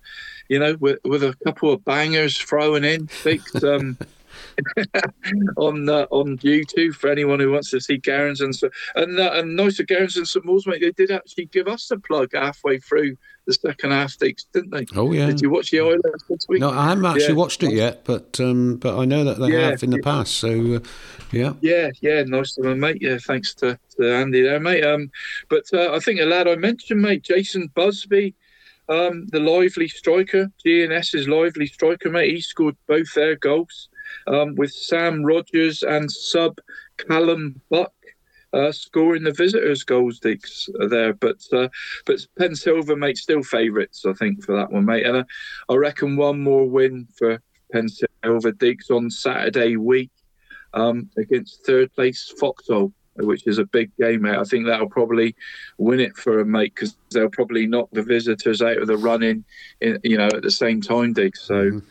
you know, with, with a couple of bangers thrown in, Diggs. Um, on uh, on YouTube for anyone who wants to see Gerrans and so and uh, and nice of Gerrans and St Mawes mate. They did actually give us a plug halfway through the second half, didn't they? Oh, yeah. Did you watch the highlights this week? No, I haven't actually Yeah. watched it yet, but um, but I know that they Yeah. have in the past. So, uh, yeah. Yeah, yeah, nice of them, mate. Yeah, thanks to, to Andy there, mate. Um, but uh, I think a lad I mentioned, mate, Jason Busby, um, the lively striker, GNS's lively striker, mate. He scored both their goals um, with Sam Rogers and sub Callum Buck. Uh, scoring the visitors' goals, Dix, there, but uh, but Pensilva, mate, still favourites, I think, for that one, mate. And uh, I reckon one more win for Pensilva, Diggs on Saturday week um, against third place Foxhole, which is a big game, mate. I think that'll probably win it for a mate, because they'll probably knock the visitors out of the running, in, you know, at the same time, Diggs. So,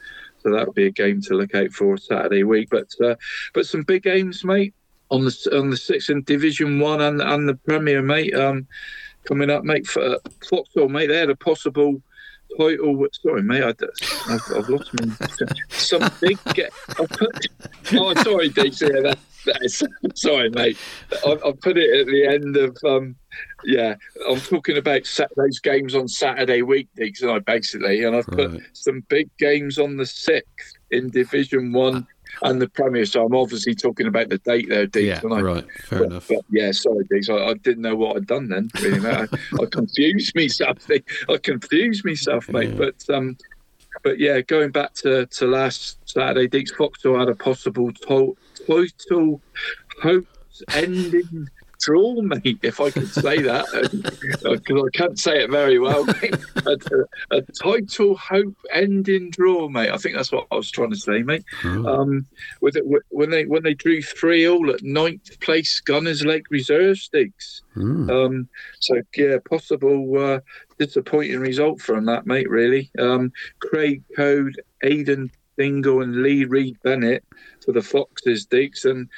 so that'll be a game to look out for Saturday week. But uh, but some big games, mate, on the on the sixth in Division One and and the Premier, mate. Um, coming up, mate, for Foxhole, mate. They had a possible title. Sorry, mate, I, have I've lost my some big. I put, oh, sorry, DC. That, that's, sorry, mate. I, I put it at the end of. Um, yeah, I'm talking about Sat- those games on Saturday week, Diggs, and I basically, and I've put some big games on the sixth in Division One and the Premier. So I'm obviously talking about the date there, Diggs. Yeah, and I, right. Fair but, enough. but yeah, sorry, Diggs. I, I didn't know what I'd done then. Really. I, I confused myself. I confused myself, mate. But um, but yeah, going back to, to last Saturday, Diggs Foxhole had a possible to- total hopes ending draw, mate, if I could say that, because I can't say it very well. Mate. a, a title hope ending draw, mate. I think that's what I was trying to say, mate. Um, with it, when they when they drew three all at ninth place Gunnislake Reserve Stakes. Um, so yeah, possible uh, disappointing result from that, mate. Really, um, Craig Code, Aidan Dingle, and Lee Reed Bennett for the Foxes, Deacs, and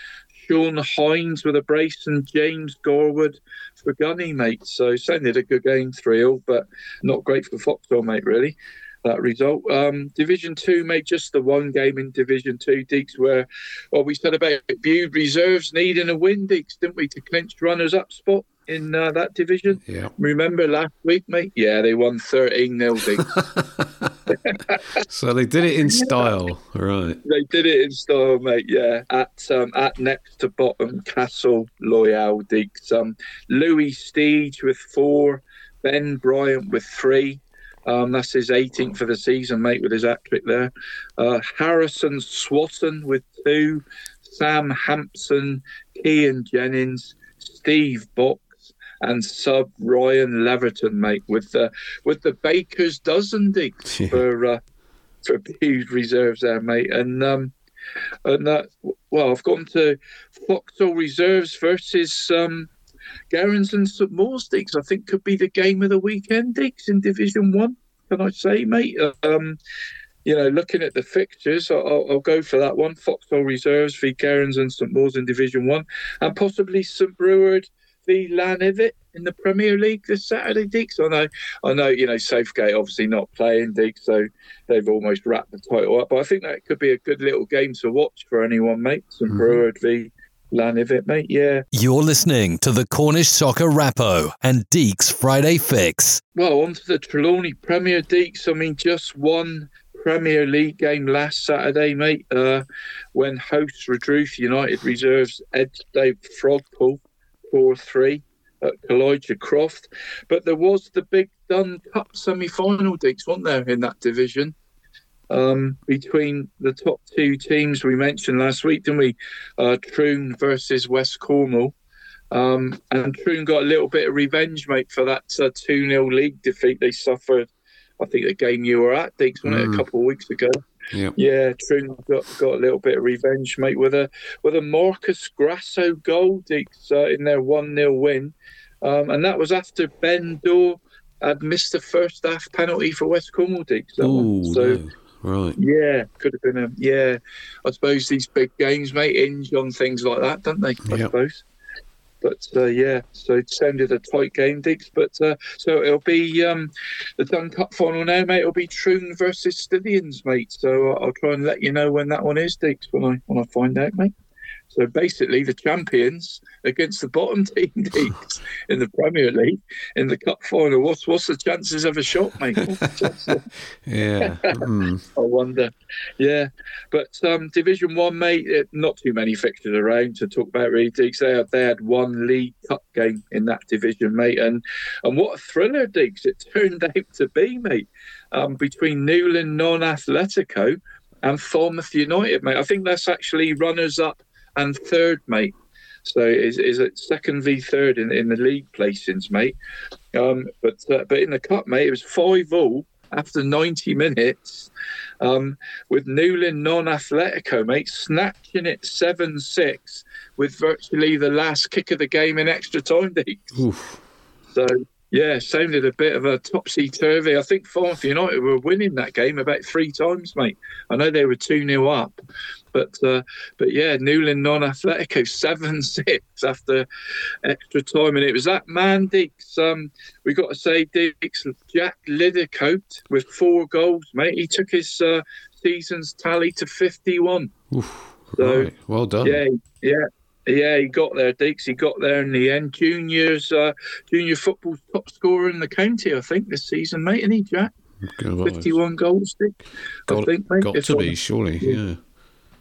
Sean Hines with a brace and James Gorwood for Gunny, mate. So sounded a good game, 3 0, but not great for Foxhole, mate, really. That result. Um, Division Two made just the one game in Division Two, Deacs, where well we said about viewed reserves needing a win, Deacs, didn't we, to clinch runners up spot in uh, that division? Yeah. Remember last week, mate? Yeah, they won 13 0, Deacs. So they did it in style, right? They did it in style, mate. Yeah, at um, at next to bottom Castle Loyal Deacs. Um, Louis Steege with four, Ben Bryant with three. Um, that's his 18th for the season, mate, with his hat trick there. Uh, Harrison Swatton with two, Sam Hampson, Kean Jennings, Steve Box, and sub Ryan Leverton, mate, with the with the Baker's dozen Deacs Yeah. for uh, for huge reserves there, mate. And um, and that well, I've gone to Foxhole reserves versus um, and St Mawes Deacs. I think could be the game of the weekend, Deacs, in Division One. Can I say, mate? Um, you know, looking at the fixtures, I'll, I'll- go for that one. Foxhole reserves v Gerrans and St Mawes in Division One, and possibly St Breward v Lanivet in the Premier League this Saturday, Deacs. I know, I know, you know, Southgate obviously not playing, Deacs, so they've almost wrapped the title up. But I think that could be a good little game to watch for anyone, mate. St Breward v Lanivet, mate. Yeah. You're listening to the Cornish Soccer Rappo and Deacs Friday Fix. Well, on to the Trelawney Premier Deacs. I mean, just one Premier League game last Saturday, mate, uh, when hosts Redruth United reserves Edstave Frogpool 4 3 at Elijah Croft. But there was the big Dun Cup semi final, Deacs, wasn't there, in that division? Um, between the top two teams we mentioned last week, didn't we? Uh, Troon versus West Cornwall. Um, and Troon got a little bit of revenge, mate, for that uh, 2 0 league defeat they suffered. I think the game you were at, Deacs, wasn't it, Mm. a couple of weeks ago? Yeah. Yeah, Troon got, got a little bit of revenge, mate, with a with a Marcus Grasso goal, uh, in their 1 0 win. Um, and that was after Ben Dorr had missed the first half penalty for West Cornwall, that one. So, no. right. yeah, could have been a yeah. I suppose these big games, mate, hinge on things like that, don't they? I Yep. suppose. But uh, yeah, so it sounded a tight game, Diggs. But uh, so it'll be um, the Dun Cup final now, mate. It'll be Troon versus Stithians, mate. So uh, I'll try and let you know when that one is, Diggs, when I when I find out, mate. So basically, the champions against the bottom team, Diggs, in the Premier League in the cup final. What's what's the chances of a shot, mate? What's the chances? Yeah. Mm. I wonder. Yeah, but um, Division One, mate, it, not too many fixtures around to talk about. Really, Deacs. They had, they had one League Cup game in that division, mate, and and what a thriller, Deacs, it turned out to be, mate, um, between Newlyn Non Atletico and Falmouth United, mate. I think that's actually runners up and third, mate. So is is it second v third in, in the league placings, mate? Um, but uh, but in the cup, mate, it was five all after ninety minutes, um, with Newlyn non-Atletico, mate, snatching it seven six with virtually the last kick of the game in extra time. So yeah, sounded a bit of a topsy turvy. I think Falmouth United were winning that game about three times, mate. I know they were two 0 up, but uh, but yeah, Newlyn non Atletico seven six after extra time, and it was that man Dix. Um, we got to say Dix Jack Lidercote with four goals, mate. He took his uh, season's tally to fifty one. Oof. So, right. Well done. Yeah, yeah. Yeah, he got there, Deacs. He got there in the end. Juniors, uh, junior football's top scorer in the county, I think, this season, mate. Isn't he, Jack? Fifty-one goals, Dick. I think, mate. got to be, surely. Yeah.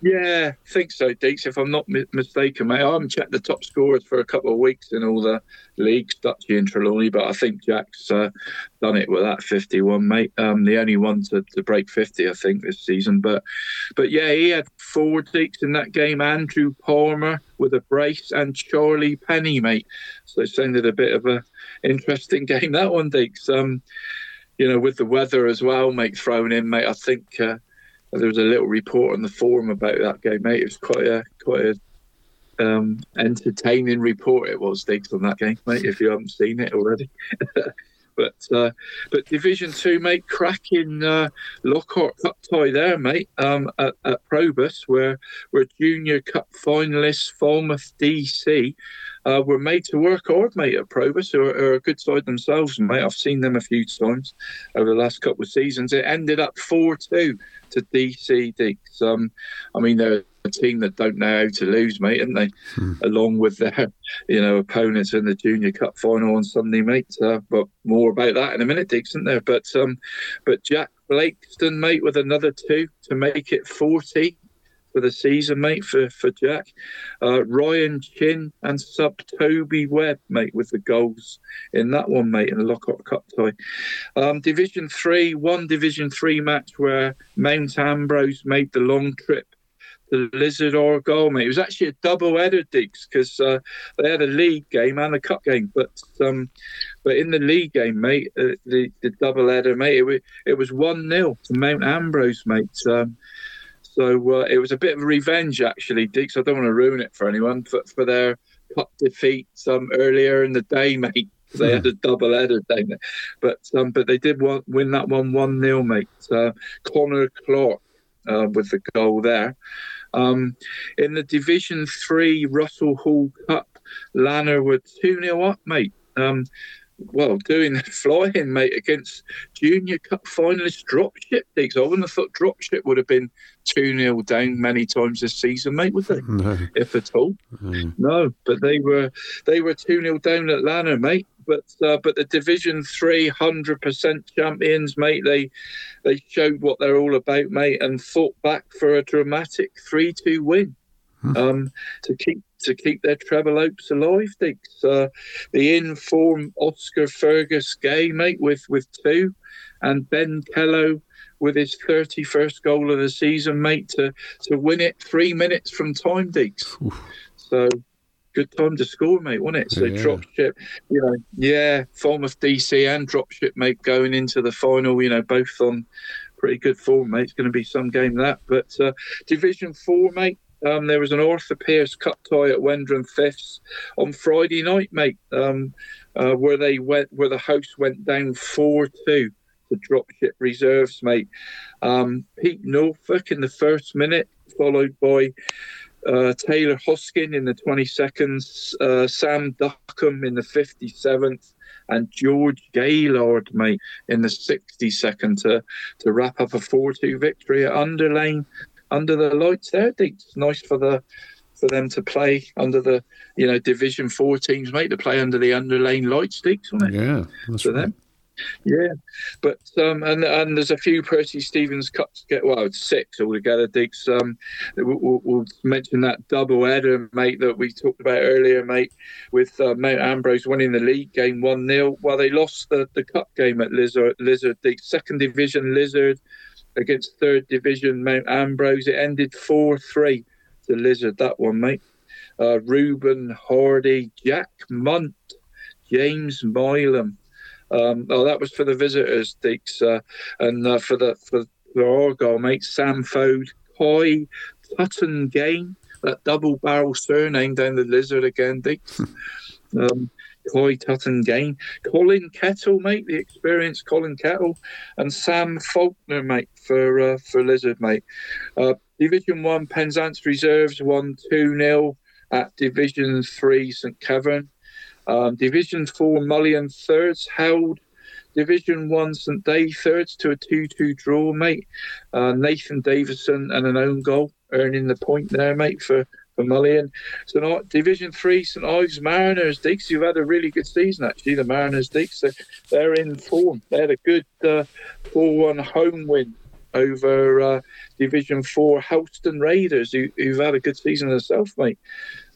Yeah, I think so, Deacs. If I'm not mi- mistaken, mate. I haven't checked the top scorers for a couple of weeks in all the leagues, Duchy and Trelawney, but I think Jack's uh, done it with that 51, mate. Um, the only one to, to break 50, I think, this season. But but yeah, he had four Deacs in that game. Andrew Palmer with a brace and Charlie Penny, mate. So it sounded a bit of a interesting game that one, Deacs. Um, you know, with the weather as well, mate, thrown in, mate. I think. Uh, there was a little report on the forum about that game, mate. It was quite a quite a um, entertaining report. It was, Diggs, on that game, mate. If you haven't seen it already, But uh, but Division Two, mate, cracking uh, Lockhart Cup tie there, mate, um, at, at Probus, where we're Junior Cup finalists Falmouth DC uh, were made to work hard, mate, at Probus, who are, are a good side themselves, mate. I've seen them a few times over the last couple of seasons. It ended up 4 2 to DC Deacs. Um, I mean, they're a team that don't know how to lose, mate, aren't they? Along with their, you know, opponents in the Junior Cup final on Sunday, mate. Uh, but more about that in a minute, Deacs, isn't there? But um, but Jack Blakeston, mate, with another two to make it 40 for the season, mate, for, for Jack. Uh, Ryan Chin and sub Toby Webb, mate, with the goals in that one, mate, in the Lockhart Cup tie. Um, Division 3, one Division 3 match where Mount Ambrose made the long trip the Lizard Argyle, mate. It was actually a double header, Diggs, because uh, they had a league game and a cup game. But um, but in the league game, mate, uh, the, the double header, mate, it, wa- it was 1 0 to Mount Ambrose, mate. Um, so uh, it was a bit of revenge, actually, Diggs. I don't want to ruin it for anyone for, for their cup defeats um, earlier in the day, mate. They had a double header day, mate. but um, but they did win that one one 0 mate. Uh, Connor Clark uh, with the goal there. Um, in the Division Three Russell Hall Cup, Lanner were two 0 up, mate. Um, well, doing the flying, mate, against Junior Cup finalist Dropship. Diggs. I wouldn't have thought Dropship would have been 2 0 down many times this season, mate, would they? No. If at all. No, but they were they were 2 0 down at Lanner, mate. But uh, but the Division Three hundred percent champions, mate. They they showed what they're all about, mate, and fought back for a dramatic three two win um, to keep to keep their treble hopes alive. Diggs. Uh, the in-form Oscar Fergus Gay, mate, with with two, and Ben Kello with his thirty-first goal of the season, mate, to to win it three minutes from time, Diggs. So. Good time to score, mate, wasn't it? So Yeah. dropship, you know, yeah, Falmouth DC and dropship, mate, going into the final, you know, both on pretty good form, mate. It's going to be some game that. But uh, Division Four, mate. Um, there was an Arthur Pierce Cup tie at Wendron Fifths on Friday night, mate, um, uh, where they went, where the house went down four two to dropship reserves, mate. Um, Pete Norfolk in the first minute, followed by uh, Taylor Hoskin in the 22nd, uh, Sam Duckham in the 57th, and George Gaylord, mate, in the 62nd to, to wrap up a 4 2 victory at Underlane under the lights there. I think it's nice for the for them to play under the you know Division Four teams, mate, to play under the Underlane lights, Diggs, wasn't it? Yeah, that's for right. them. Yeah, but um, and and there's a few Percy Stevens Cups get well, it's six altogether. Diggs. Um, we'll, we'll- we'll mention that double header, mate, that we talked about earlier, mate, with uh, Mount Ambrose winning the league game one 0 While they lost the, the cup game at Lizard. Lizard, the second division Lizard against third division Mount Ambrose. It ended four three to Lizard. That one, mate. Uh, Ruben Hardy, Jack Munt, James Milam. Um, oh, that was for the visitors, Deacs, uh, and uh, for the for the Argyle mate, Sam Fode, Coy, Tutton Gain, that double barrel surname down the lizard again, Deacs. um, Coy Tutton Gain, Colin Kettle, mate, the experienced Colin Kettle, and Sam Faulkner, mate, for uh, for Lizard, mate. Uh, Division One Penzance Reserves won two 0 at Division Three St Keverne. Um, Division 4 Mullion thirds held Division 1 St Day thirds to a 2 2 draw, mate. Uh, Nathan Davison and an own goal earning the point there, mate, for, for Mullion. So Division 3 St Ives Mariners, Deacs, you've had a really good season, actually. The Mariners, Deacs, they're, they're in form. They had a good 4 1 home win over uh, Division 4 Helston Raiders, who, who've had a good season themselves, mate.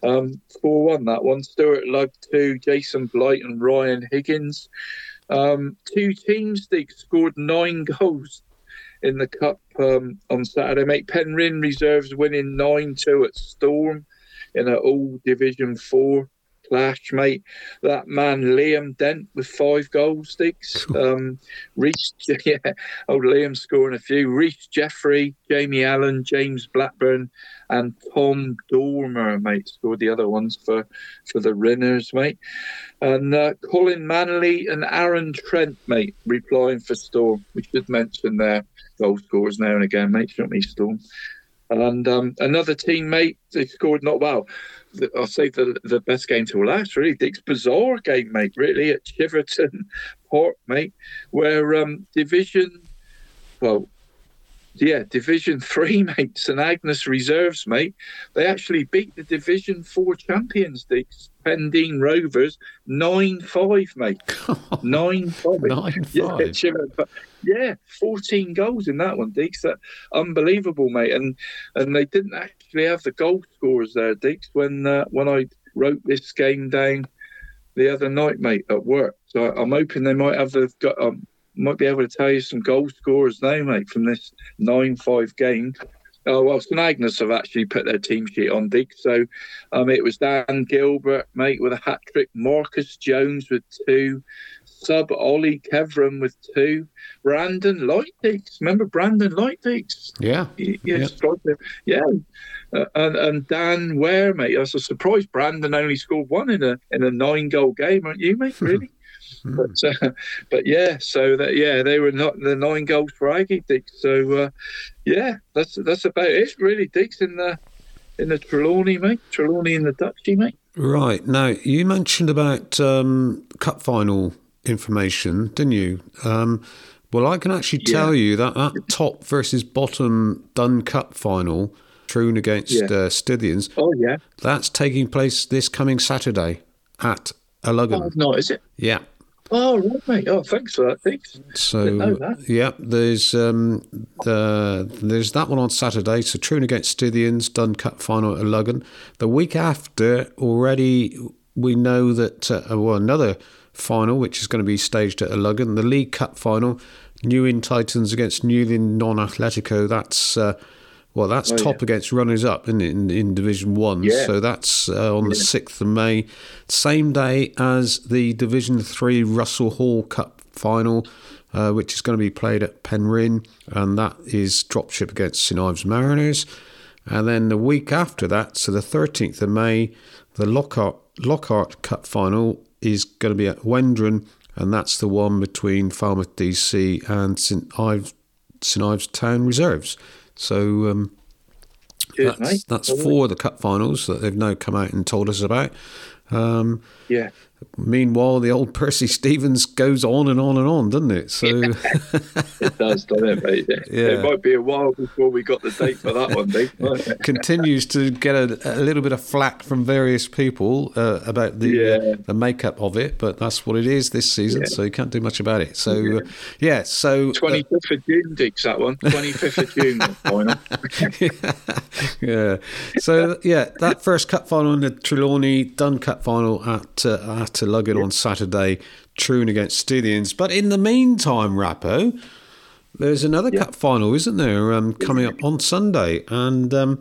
Um, 4 1 that one. Stuart Lug 2, Jason Blight and Ryan Higgins. Um, two teams, they scored nine goals in the Cup um, on Saturday, mate. Penryn Reserves winning 9 2 at Storm in an all Division 4 clash, mate. That man Liam Dent with five goals, sticks. Um, Reese, yeah, old Liam scoring a few. Reese Jeffrey, Jamie Allen, James Blackburn, and Tom Dormer, mate, scored the other ones for for the Rinners, mate. And uh, Colin Manley and Aaron Trent, mate, replying for Storm. We should mention their goal scorers now and again, mate, shouldn't we, Storm? And um, another teammate, they scored not well. I'll say the the best game to last, really. Dick's bizarre game, mate, really, at Chiverton Park, mate, where um, Division, well, yeah, Division Three, mate, St Agnes Reserves, mate. They actually beat the Division Four champions, Dick's Pendeen Rovers, nine five, mate. nine five. Nine Yeah, five. Chiverton- yeah, fourteen goals in that one, Deacs. That unbelievable, mate. And and they didn't actually have the goal scorers there, Deacs, when uh, when I wrote this game down the other night, mate, at work. So I'm hoping they might have the got um, might be able to tell you some goal scorers now, mate, from this nine five game. Oh well, St Agnes have actually put their team sheet on Dig. So um, it was Dan Gilbert, mate, with a hat trick. Marcus Jones with two. Sub Ollie Kevram with two. Brandon Lightdix. Remember Brandon Lightdix? Yeah. Yes, yeah. Uh, and and Dan Ware, mate. I was surprised Brandon only scored one in a in a nine goal game, aren't you, mate? Really? But uh, but yeah, so that yeah, they were not the nine goals for Aggie Dix. So uh, yeah, that's that's about it, really. Dix in the in the Trelawney, mate. Trelawney in the Duchy, mate. Right. Now, you mentioned about um, cup final information, didn't you? Um, well, I can actually tell you that that top versus bottom Dun Cup final, Troon against Yeah. uh, Stithians, Oh yeah. that's taking place this coming Saturday at Eluggan. Oh, no, is it? Yeah. Oh right, mate. Oh, thanks for that, Thanks. So that. yeah, there's um, the there's that one on Saturday. So Troon against Stithians, Dun Cup final at Luggan. The week after, already we know that uh, well another final which is going to be staged at Luggan, the League Cup final, New Inn Titans against Newlyn Non Atletico. That's uh, well, that's Oh, top yeah. against runners up in, in in Division One. Yeah. So that's uh, on the sixth of May, same day as the Division Three Russell Hall Cup final, uh, which is going to be played at Penryn, and that is dropship against St Ives Mariners. And then the week after that, so the thirteenth of May, the Lockhart Lockhart Cup final is going to be at Wendron, and that's the one between Falmouth DC and St Ives St Ives Town Reserves. So um, Cheers, that's, mate. that's Lovely. four of the cup finals that they've now come out and told us about. Um, Yeah. Meanwhile, the old Percy Stevens goes on and on and on, doesn't it? So It does, doesn't it, mate? Yeah. It might be a while before we got the date for that one, Dix. continues to get a, a little bit of flack from various people uh, about the Yeah. the makeup of it, but that's what it is this season, so you can't do much about it. So uh, yeah, so uh, 25th of June, Dix, that one. 25th of June, final. yeah. So yeah, that first cup final in the Trelawney Dun Cup final at uh, at Luggan on Saturday, Troon against Stithians. But in the meantime, Rappo, there's another cup final, isn't there? Um, coming up on Sunday, and um,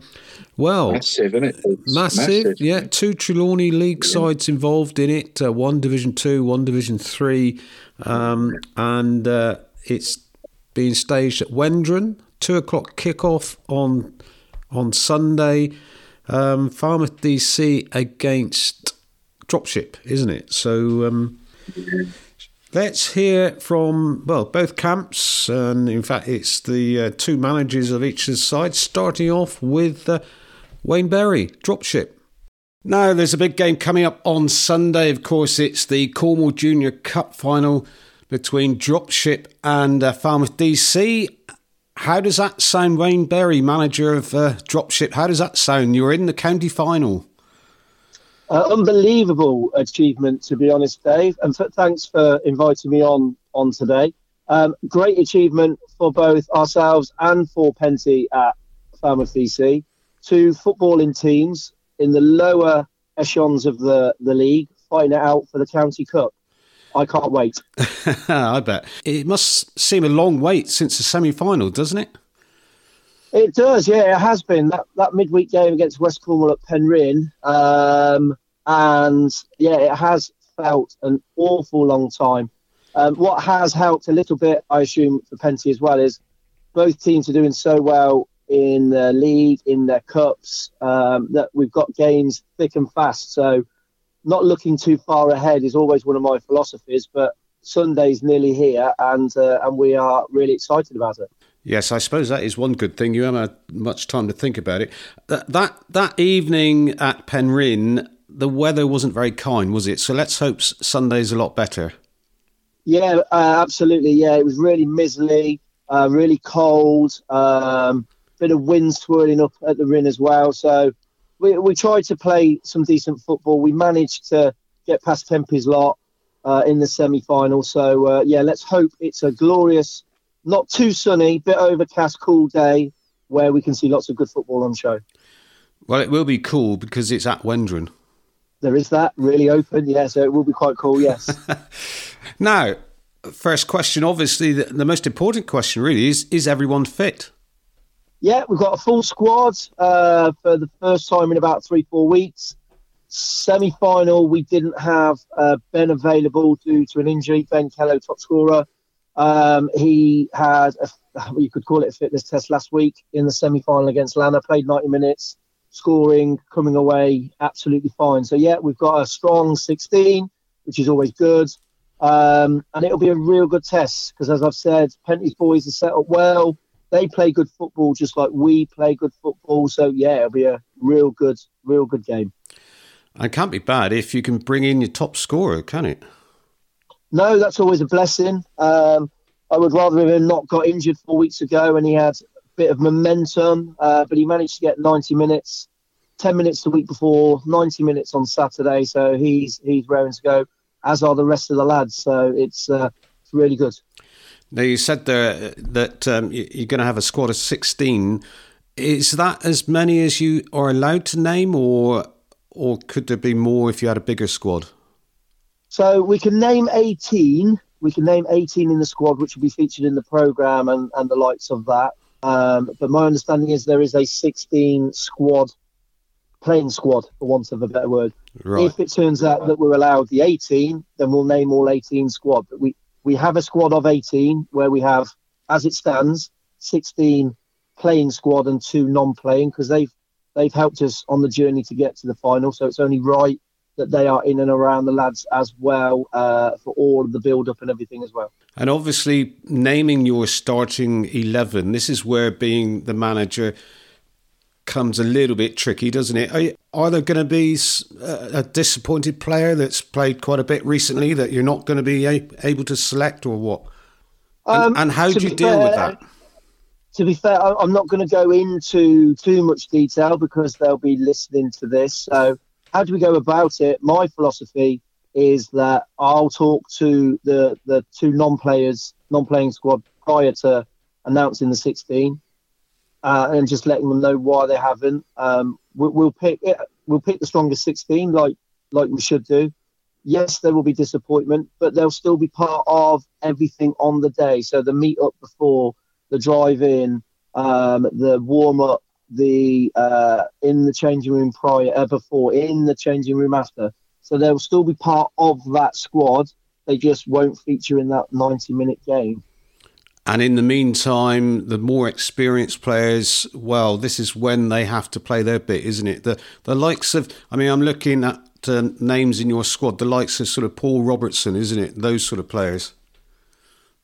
well, Massive, isn't it? It's Massive, yeah. Two Trelawney League sides involved in it. Uh, one Division Two, one Division Three, um, and uh, it's being staged at Wendron. Two o'clock kickoff on on Sunday. Um, Falmouth DC against Dropship, isn't it? So um, let's hear from well both camps, and in fact it's the uh, two managers of each side. Starting off with uh, Wayne Berry, Dropship. Now, there's a big game coming up on Sunday. Of course, it's the Cornwall Junior Cup final between Dropship and uh, Falmouth DC. How does that sound, Wayne Berry, manager of uh, Dropship? How does that sound? You're in the county final. Uh, unbelievable achievement, to be honest, Dave. And th- thanks for inviting me on on today. Um, great achievement for both ourselves and for Penty at Falmouth DC. Two footballing teams in the lower echelons of the, the league fighting it out for the county cup. I can't wait. I bet. It must seem a long wait since the semi final, doesn't it? It does, yeah, it has been that that midweek game against West Cornwall at Penryn. Um, and yeah, it has felt an awful long time. Um, what has helped a little bit, I assume, for Penty as well, is both teams are doing so well in the league, in their cups, um, that we've got games thick and fast. So, not looking too far ahead is always one of my philosophies. But Sunday's nearly here, and uh, and we are really excited about it. Yes, I suppose that is one good thing. You haven't had much time to think about it. That that, that evening at Penryn, the weather wasn't very kind, was it? So let's hope Sunday's a lot better. Yeah, uh, absolutely. Yeah, it was really miserly, uh, really cold. Um, bit of wind swirling up at the Rhin as well. So we, we tried to play some decent football. We managed to get past Tempe's lot uh, in the semi final. So, uh, yeah, let's hope it's a glorious, not too sunny, bit overcast, cool day where we can see lots of good football on show. Well, it will be cool because it's at Wendron. There is that really open, yeah. So it will be quite cool, yes. now, first question. Obviously, the, the most important question really is: Is everyone fit? Yeah, we've got a full squad uh, for the first time in about three, four weeks. Semi final, we didn't have uh, Ben available due to an injury. Ben Kello, top scorer. Um, he had, a, you could call it a fitness test last week in the semi final against Lanner, played 90 minutes, scoring, coming away absolutely fine. So, yeah, we've got a strong 16, which is always good. Um, and it'll be a real good test because, as I've said, Penty's boys are set up well they play good football just like we play good football. So yeah, it'll be a real good, real good game. And it can't be bad if you can bring in your top scorer, can it? No, that's always a blessing. Um, I would rather have him not got injured four weeks ago and he had a bit of momentum, uh, but he managed to get 90 minutes, 10 minutes the week before, 90 minutes on Saturday. So he's he's raring to go, as are the rest of the lads. So it's uh, it's really good. Now you said there that um, you're going to have a squad of 16. Is that as many as you are allowed to name, or or could there be more if you had a bigger squad? So we can name 18. We can name 18 in the squad, which will be featured in the program and, and the likes of that. Um, but my understanding is there is a 16 squad, playing squad, for want of a better word. Right. If it turns out that we're allowed the 18, then we'll name all 18 squad. But we, we have a squad of 18 where we have, as it stands, 16 playing squad and two non-playing because they've they've helped us on the journey to get to the final. So it's only right that they are in and around the lads as well uh, for all of the build-up and everything as well. And obviously, naming your starting eleven, this is where being the manager comes a little bit tricky, doesn't it? Are, are there going to be a, disappointed player that's played quite a bit recently that you're not going to be able to select, or what? And, um, and how do you deal fair, with that? To be fair, I'm not going to go into too much detail because they'll be listening to this. So, how do we go about it? My philosophy is that I'll talk to the the two non-players, non-playing squad prior to announcing the 16 uh, and just letting them know why they haven't. Um, we'll, we'll, pick we'll pick the strongest 16 like like we should do. Yes, there will be disappointment, but they'll still be part of everything on the day. So the meet up before, the drive in, um, the warm up, the uh, in the changing room prior uh, before, in the changing room after. So they'll still be part of that squad. They just won't feature in that 90 minute game. And in the meantime, the more experienced players, well, this is when they have to play their bit, isn't it? The the likes of, I mean, I'm looking at uh, names in your squad, the likes of sort of Paul Robertson, isn't it? Those sort of players.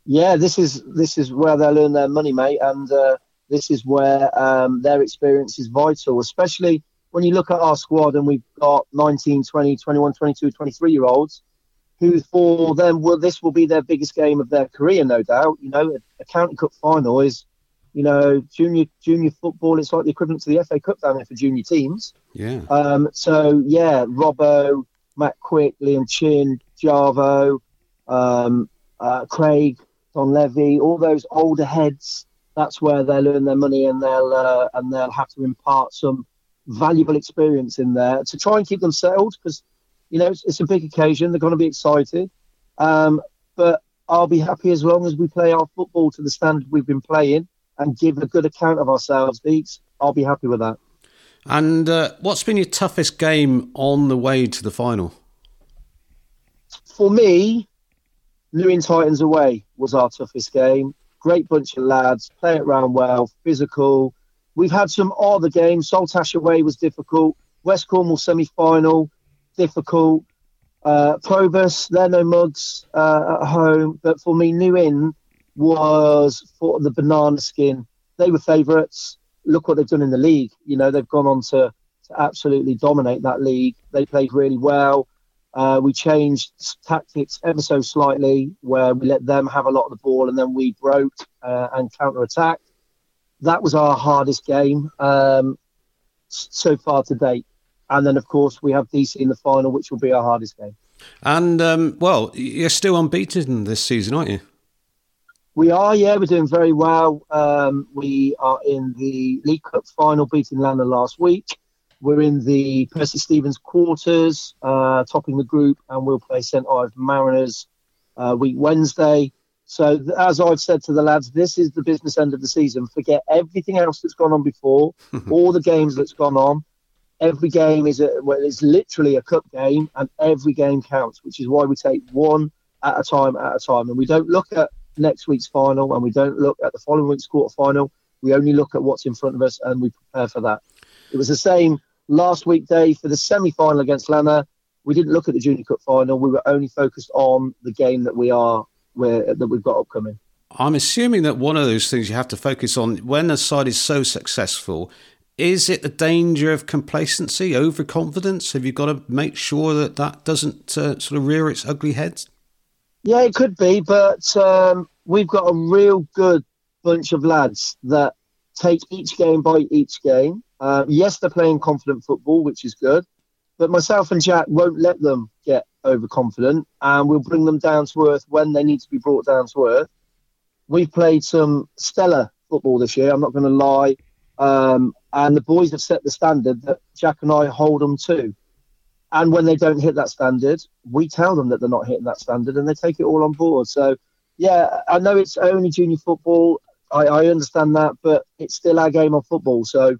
Yeah, this is this is where they'll earn their money, mate, and uh, this is where um, their experience is vital, especially when you look at our squad and we've got 19, 20, 21, 22, 23 year olds who for them will this will be their biggest game of their career, no doubt. You know, a, a county cup final is, you know, junior junior football. It's like the equivalent to the FA Cup down there for junior teams. Yeah. Um. So yeah, Robbo, Matt Quick, Liam Chin, Javo, um, uh, Craig, Don Levy, all those older heads. That's where they'll earn their money, and they'll uh, and they'll have to impart some valuable experience in there to try and keep them settled because you know, it's, it's a big occasion. They're going to be excited. Um, but I'll be happy as long as we play our football to the standard we've been playing and give a good account of ourselves, Beats. I'll be happy with that. And uh, what's been your toughest game on the way to the final? For me, New Inn Titans away was our toughest game. Great bunch of lads, play it round well, physical. We've had some other games. Saltash away was difficult. West Cornwall semi final, difficult. Uh, Probus, they're no mugs uh, at home. But for me, New Inn was for the banana skin. They were favourites. Look what they've done in the league. You know, they've gone on to, to absolutely dominate that league. They played really well. Uh, we changed tactics ever so slightly, where we let them have a lot of the ball and then we broke uh, and counter attacked. That was our hardest game um, so far to date. And then, of course, we have DC in the final, which will be our hardest game. And, um, well, you're still unbeaten this season, aren't you? We are, yeah, we're doing very well. Um, we are in the League Cup final, beating London last week. We're in the Percy Stevens quarters, uh, topping the group, and we'll play St Ives Mariners uh, week Wednesday. So, th- as I've said to the lads, this is the business end of the season. Forget everything else that's gone on before, all the games that's gone on. Every game is a well, it's literally a cup game, and every game counts, which is why we take one at a time at a time, and we don't look at next week's final, and we don't look at the following week's quarter final. We only look at what's in front of us, and we prepare for that. It was the same last weekday for the semi-final against Lanner. We didn't look at the Junior Cup final. We were only focused on the game that we are where that we've got upcoming. I'm assuming that one of those things you have to focus on when a side is so successful. Is it the danger of complacency, overconfidence? Have you got to make sure that that doesn't uh, sort of rear its ugly head? Yeah, it could be, but um, we've got a real good bunch of lads that take each game by each game. Uh, yes, they're playing confident football, which is good, but myself and Jack won't let them get overconfident, and we'll bring them down to earth when they need to be brought down to earth. We've played some stellar football this year. I'm not going to lie, um, and the boys have set the standard that Jack and I hold them to. And when they don't hit that standard, we tell them that they're not hitting that standard, and they take it all on board. So, yeah, I know it's only junior football. I, I understand that, but it's still our game of football. So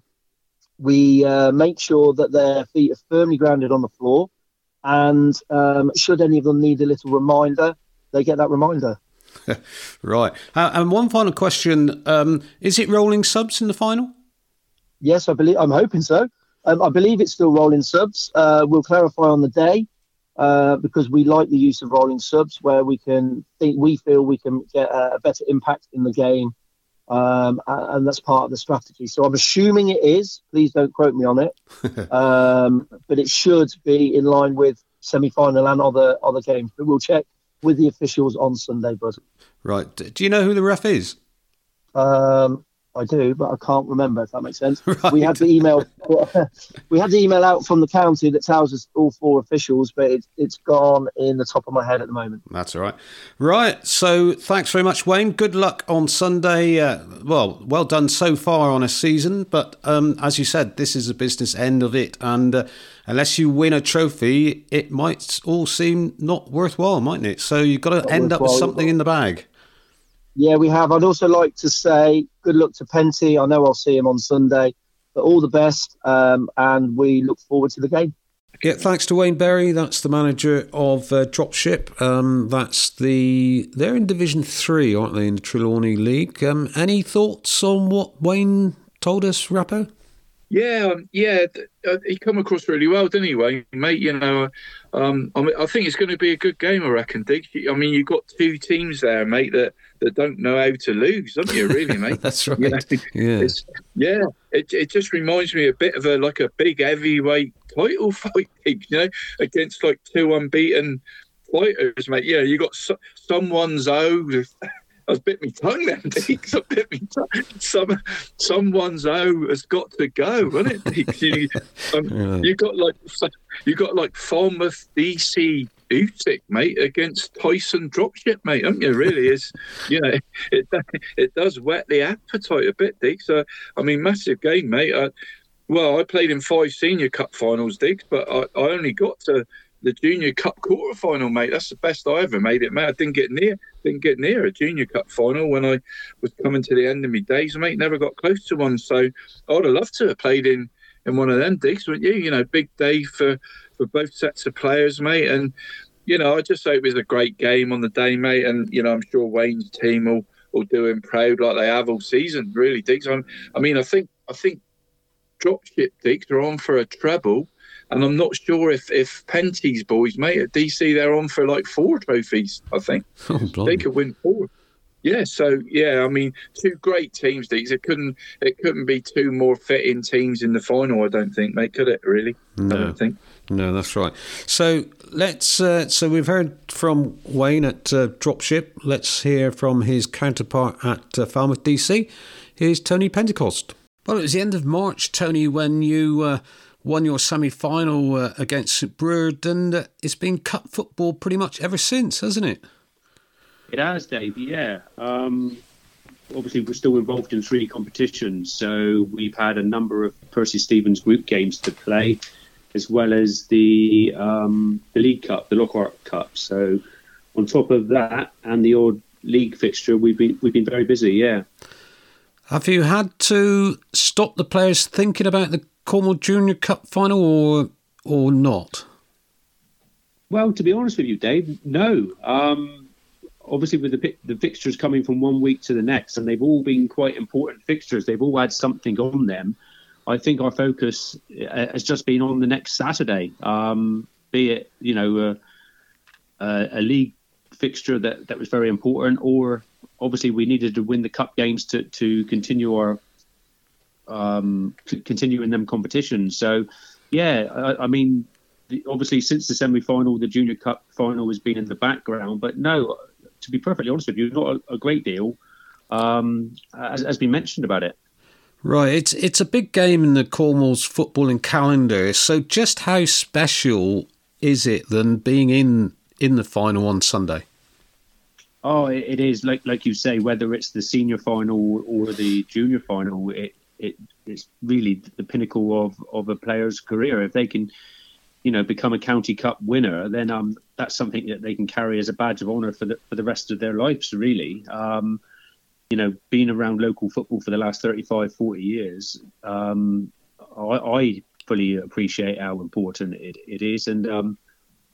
we uh, make sure that their feet are firmly grounded on the floor. And um, should any of them need a little reminder, they get that reminder. right. Uh, and one final question: um, Is it rolling subs in the final? Yes, I believe. I'm hoping so. Um, I believe it's still rolling subs. Uh, we'll clarify on the day uh, because we like the use of rolling subs, where we can think we feel we can get a, a better impact in the game um, and that's part of the strategy. So I'm assuming it is. Please don't quote me on it, um, but it should be in line with semi-final and other other games. But we'll check with the officials on Sunday, bud. Right. Do you know who the ref is? Um, I do, but I can't remember if that makes sense. Right. We had the email. we had the email out from the county that tells us all four officials, but it, it's gone in the top of my head at the moment. That's all right. Right. So thanks very much, Wayne. Good luck on Sunday. Uh, well, well done so far on a season, but um, as you said, this is the business end of it, and uh, unless you win a trophy, it might all seem not worthwhile, mightn't it? So you've got to not end up with something in the bag. Yeah, we have. I'd also like to say good luck to Penty. I know I'll see him on Sunday, but all the best, um, and we look forward to the game. Yeah, thanks to Wayne Berry. That's the manager of uh, Dropship. Um, that's the they're in Division Three, aren't they, in the Trelawney League? Um, any thoughts on what Wayne told us, Rappo? Yeah, um, yeah, uh, he come across really well, didn't he, Wayne, mate? You know, um, I, mean, I think it's going to be a good game, I reckon, Dick. I mean, you've got two teams there, mate, that, that don't know how to lose, haven't you, really, mate? That's right. You know, yeah, yeah. It, it just reminds me a bit of a like a big heavyweight title fight, you know, against like two unbeaten fighters, mate. Yeah, you got so, someone's owed I was bit my tongue then, Deacs. I bit me tongue. Some, someone's O has got to go, hasn't it, Deacs? You, um, yeah. you got like you got like Falmouth DC Usyk, mate, against Tyson Dropship, mate, haven't you? Really is, you know, it it does whet the appetite a bit, Deacs. So, I mean, massive game, mate. Well, I played in five senior cup finals, Diggs, but I, I only got to the Junior Cup quarter final, mate. That's the best I ever made it, mate. I didn't get near, didn't get near a Junior Cup final when I was coming to the end of my days, mate. Never got close to one. So I'd have loved to have played in in one of them digs, wouldn't you? You know, big day for for both sets of players, mate. And you know, I just hope it was a great game on the day, mate. And you know, I'm sure Wayne's team will will do him proud like they have all season. Really, digs. I, I mean, I think I think dropship digs are on for a treble. And I'm not sure if if Penty's boys, mate, at DC, they're on for like four trophies. I think Oh, they could win four. Yeah, so yeah, I mean, two great teams. These it couldn't it couldn't be two more fitting teams in the final. I don't think, mate. Could it really? I No. don't think. No, that's right. So let's. Uh, so we've heard from Wayne at uh, Dropship. Let's hear from his counterpart at uh, Falmouth DC. Here's Tony Pentecost. Well, it was the end of March, Tony, when you uh, won your semi-final uh, against St Brood, and uh, it's been cup football pretty much ever since, hasn't it? It has, Dave. Yeah. Um, obviously, we're still involved in three competitions, so we've had a number of Percy Stevens group games to play, as well as the um, the League Cup, the Lockhart Cup. So, on top of that and the odd league fixture, we've been we've been very busy. Yeah. Have you had to stop the players thinking about the Cornwall Junior Cup final, or or not? Well, to be honest with you, Dave, no. Um, obviously, with the the fixtures coming from one week to the next, and they've all been quite important fixtures. They've all had something on them. I think our focus uh, has just been on the next Saturday, um, be it you know uh, uh, a league fixture that, that was very important, or obviously we needed to win the cup games to to continue our um, continue in them competitions. So, yeah, I, I mean, obviously since the semi final, the Junior Cup final has been in the background. But no, to be perfectly honest with you, not a, a great deal um, has, has been mentioned about it. Right, it's it's a big game in the Cornwall's footballing calendar. So, just how special is it than being in in the final on Sunday? Oh, it, it is like like you say, whether it's the senior final or the junior final, it it it's really the pinnacle of of a player's career. If they can, you know, become a county cup winner, then um that's something that they can carry as a badge of honour for the for the rest of their lives. Really, um, you know, being around local football for the last 35, 40 years, um, I, I fully appreciate how important it, it is, and um,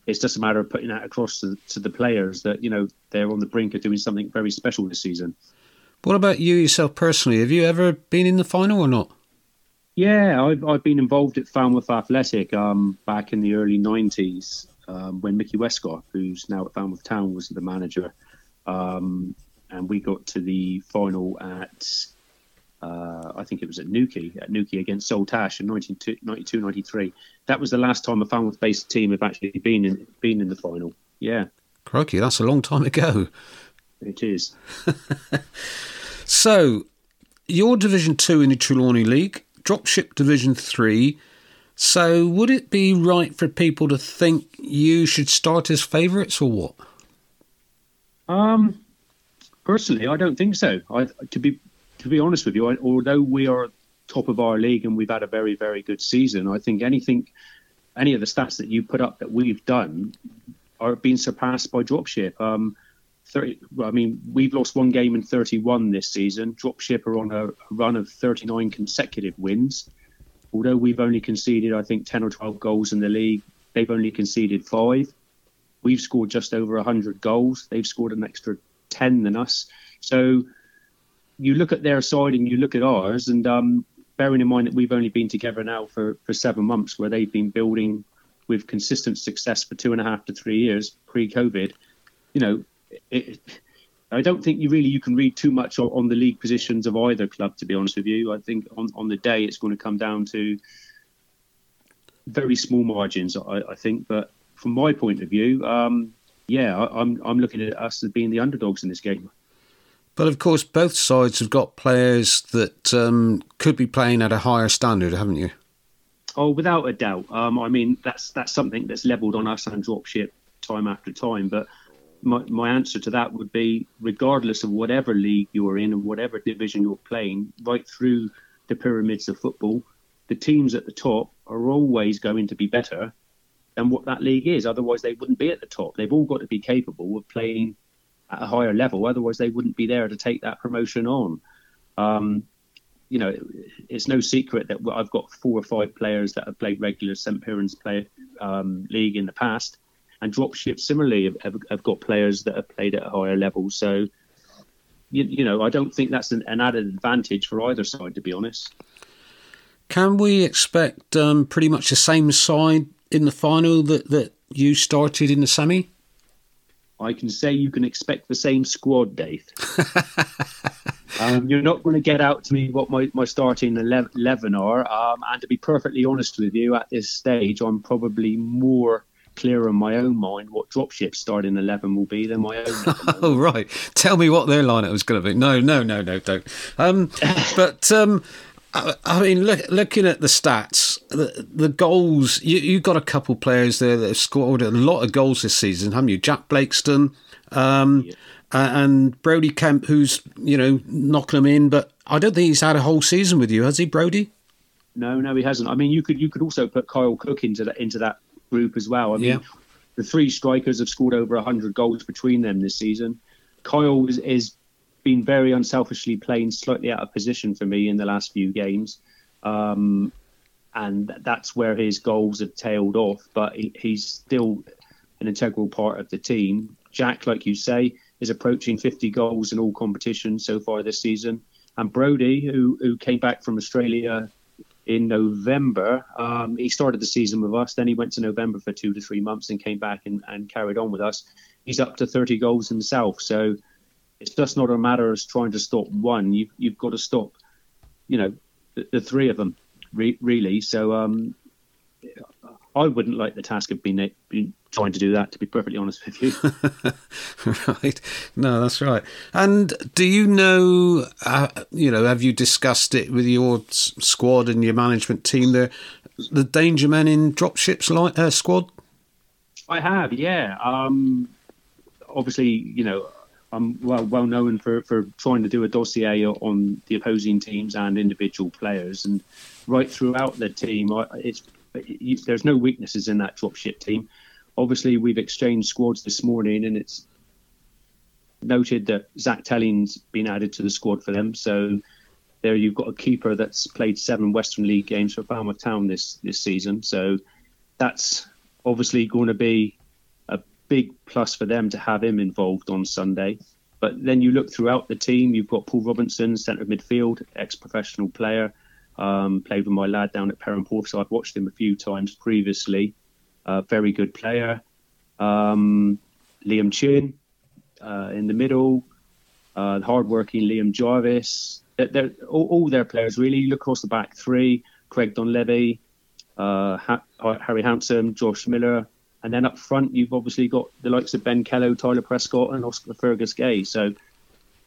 it's just a matter of putting that across to, to the players that you know they're on the brink of doing something very special this season. What about you yourself personally? Have you ever been in the final or not? Yeah, I've, I've been involved at Falmouth Athletic um, back in the early 90s um, when Mickey Westcott, who's now at Falmouth Town, was the manager. Um, and we got to the final at, uh, I think it was at Newquay, at Newquay against Saltash in 1992 93. That was the last time a Falmouth based team have actually been in, been in the final. Yeah, Crikey, that's a long time ago. it is. So, you're Division Two in the Trelawney League, Dropship Division Three. So, would it be right for people to think you should start as favourites or what? Um, personally, I don't think so. I, to be to be honest with you, I, although we are top of our league and we've had a very very good season, I think anything, any of the stats that you put up that we've done are being surpassed by Dropship. Um, 30, well, I mean, we've lost one game in 31 this season. Dropship are on a, a run of 39 consecutive wins. Although we've only conceded, I think, 10 or 12 goals in the league, they've only conceded five. We've scored just over 100 goals. They've scored an extra 10 than us. So you look at their side and you look at ours, and um, bearing in mind that we've only been together now for, for seven months, where they've been building with consistent success for two and a half to three years pre-COVID, you know, it, I don't think you really you can read too much on, on the league positions of either club. To be honest with you, I think on, on the day it's going to come down to very small margins. I, I think, but from my point of view, um, yeah, I, I'm I'm looking at us as being the underdogs in this game. But of course, both sides have got players that um, could be playing at a higher standard, haven't you? Oh, without a doubt. Um, I mean, that's that's something that's levelled on us and dropship time after time. But my, my answer to that would be, regardless of whatever league you're in and whatever division you're playing, right through the pyramids of football, the teams at the top are always going to be better than what that league is. Otherwise, they wouldn't be at the top. They've all got to be capable of playing at a higher level. Otherwise, they wouldn't be there to take that promotion on. Um, you know, it's no secret that I've got four or five players that have played regular St. Piran's play um, league in the past, and Dropship similarly have, have, got players that have played at a higher level. So, you, you know, I don't think that's an, an, added advantage for either side, to be honest. Can we expect um, pretty much the same side in the final that, that you started in the semi? I can say you can expect the same squad, Dave. um, you're not going to get out to me what my, my starting 11 are. Um, and to be perfectly honest with you, at this stage, I'm probably more clear in my own mind what dropship starting 11 will be than my own. oh, right. Tell me what their lineup was going to be. No, no, no, no, don't. Um, but. Um, I mean, look, looking at the stats, the, the goals, you, you've got a couple players there that have scored a lot of goals this season, haven't you? Jack Blakeston um, yeah. and Brody Kemp, who's, you know, knocking them in, but I don't think he's had a whole season with you, has he, Brody? No, no, he hasn't. I mean, you could you could also put Kyle Cook into that into that group as well. I mean, yeah. the three strikers have scored over hundred goals between them this season. Kyle is, is been very unselfishly playing slightly out of position for me in the last few games. Um, and that's where his goals have tailed off, but he, he's still an integral part of the team. Jack, like you say, is approaching 50 goals in all competitions so far this season. And Brody, who, who came back from Australia in November, um, he started the season with us. Then he went to November for two to three months and came back and, and carried on with us. He's up to 30 goals himself. So it's just not a matter of trying to stop one. You've you've got to stop, you know, the, the three of them re- really. So um, I wouldn't like the task of being, being trying to do that. To be perfectly honest with you. right. No, that's right. And do you know? Uh, you know, have you discussed it with your squad and your management team The The danger men in dropships like uh, squad. I have, yeah. Um, obviously, you know, I'm well well known for, for trying to do a dossier on the opposing teams and individual players, and right throughout the team, I, it's there's no weaknesses in that dropship team. Obviously, we've exchanged squads this morning, and it's noted that Zach Telling's been added to the squad for them. So there, you've got a keeper that's played seven Western League games for Falmouth Town this this season. So that's obviously going to be a big plus for them to have him involved on Sunday. But then you look throughout the team, you've got Paul Robinson, centre midfield, ex professional player, um, played with my lad down at Perranporth, so I've watched him a few times previously. Uh, very good player. Um, Liam Chin uh, in the middle, uh, hard-working Liam Jarvis. They're, they're all, all, their players really. You look across the back three: Craig Donlevy, uh, ha- Harry Hanson, Josh Miller, and then up front, you've obviously got the likes of Ben Kello, Tyler Prescott, and Oscar Fergus Gay. So,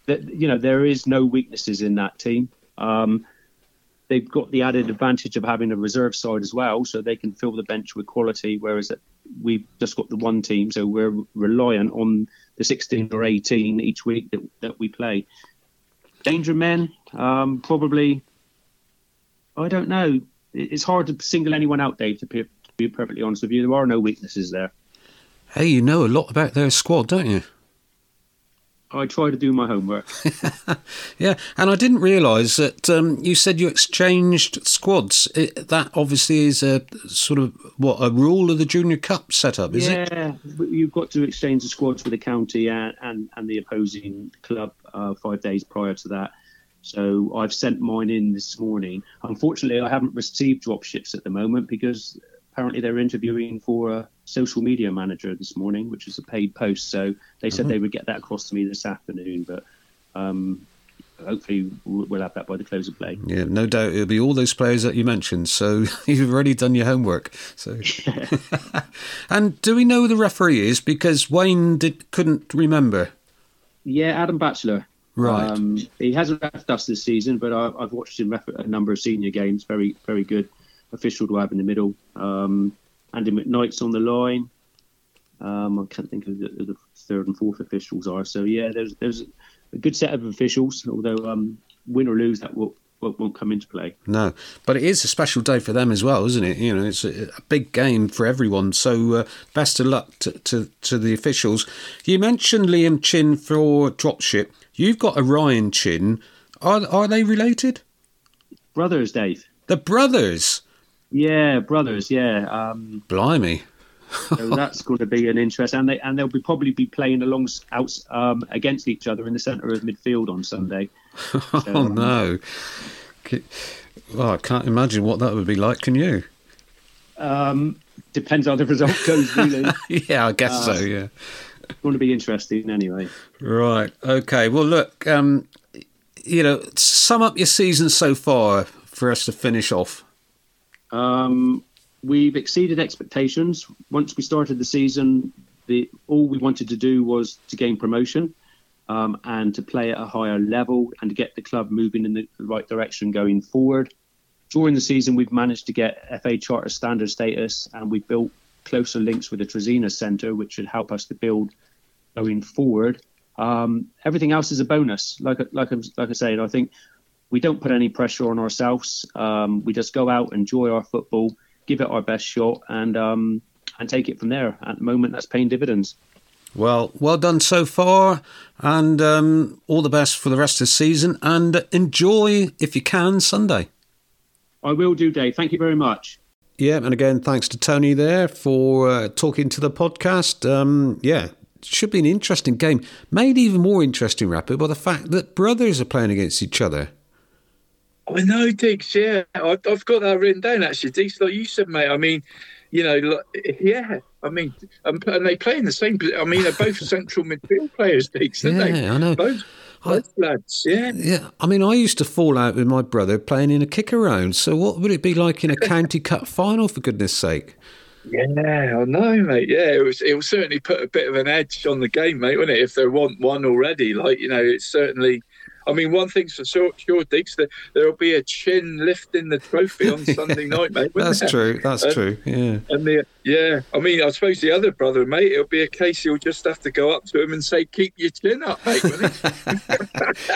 that, you know, there is no weaknesses in that team. Um, they've got the added advantage of having a reserve side as well, so they can fill the bench with quality. Whereas we've just got the one team, so we're reliant on the 16 or 18 each week that, that we play. Danger men, um, probably. I don't know. It's hard to single anyone out, Dave, to be perfectly honest with you. There are no weaknesses there. Hey, you know a lot about their squad, don't you? I try to do my homework. yeah, and I didn't realise that um, you said you exchanged squads. It, that obviously is a sort of what a rule of the Junior Cup setup, is yeah, it? Yeah, you've got to exchange the squads with the county and and, and the opposing club uh, five days prior to that. So I've sent mine in this morning. Unfortunately, I haven't received dropships at the moment because apparently they're interviewing for a social media manager this morning, which is a paid post. So they said mm-hmm. they would get that across to me this afternoon, but um, hopefully we'll have that by the close of play. Yeah, no doubt it'll be all those players that you mentioned. So you've already done your homework. So, and do we know who the referee is? Because Wayne did couldn't remember. Yeah, Adam Batchelor. Right. Um, he hasn't left us this season, but I, have watched him ref a number of senior games. Very, very good official to have in the middle. Um, Andy McKnight's on the line. Um, I can't think of the, the, third and fourth officials are. So yeah, there's there's a good set of officials. Although um, win or lose, that will, won't come into play. No, but it is a special day for them as well, isn't it? You know, it's a, a big game for everyone. So uh, best of luck to, to, to the officials. You mentioned Liam Chin for dropship. You've got a Ryan Chin. Are are they related? brothers, Dave. The brothers. Yeah, brothers. Yeah. Um, Blimey. so that's going to be an interest, and they and they'll be probably be playing along out um, against each other in the centre of midfield on Sunday. oh no! Well, I can't imagine what that would be like. Can you? Um, depends how the result goes, really. yeah, I guess Uh, so. Yeah. It's going to be interesting anyway. Right. Okay. Well, look. Um, you know, sum up your season so far for us to finish off. Um, we've exceeded expectations. Once we started the season, the all we wanted to do was to gain promotion um, and to play at a higher level and to get the club moving in the right direction going forward. During the season, we've managed to get FA Charter standard status and we've built closer links with the Trazina Centre, which should help us to build going forward. Um, everything else is a bonus. Like like like I say, I think we don't put any pressure on ourselves. Um, we just go out, enjoy our football, give it our best shot, and um, and take it from there. At the moment, that's paying dividends. Well, well done so far, and um, all the best for the rest of the season. And enjoy, if you can, Sunday. I will do, Dave. Thank you very much. Yeah, and again, thanks to Tony there for uh, talking to the podcast. Um, yeah, should be an interesting game. Made even more interesting, Rappo, by the fact that brothers are playing against each other. I know, Diggs. Yeah, I, I've got that written down actually, Diggs. Like you said, mate. I mean, you know, like, yeah. I mean, um, and they play in the same. I mean, they're both central midfield players, Diggs. Aren't they? Yeah, I know. Both, both lads. Yeah. Yeah, I mean, I used to fall out with my brother playing in a kick around. So, what would it be like in a county cup final, for goodness sake? Yeah, I know, mate. Yeah, it was. It will certainly put a bit of an edge on the game, mate, wouldn't it? If they want one already, like you know, it's certainly. I mean, one thing's for sure, sure Diggs, that there'll be a chin lifting the trophy on Sunday night, mate. That's there? true. That's And- true. Yeah. And the yeah, I mean, I suppose the other brother, mate, it'll be a case you'll just have to go up to him and say, "Keep your chin up, mate."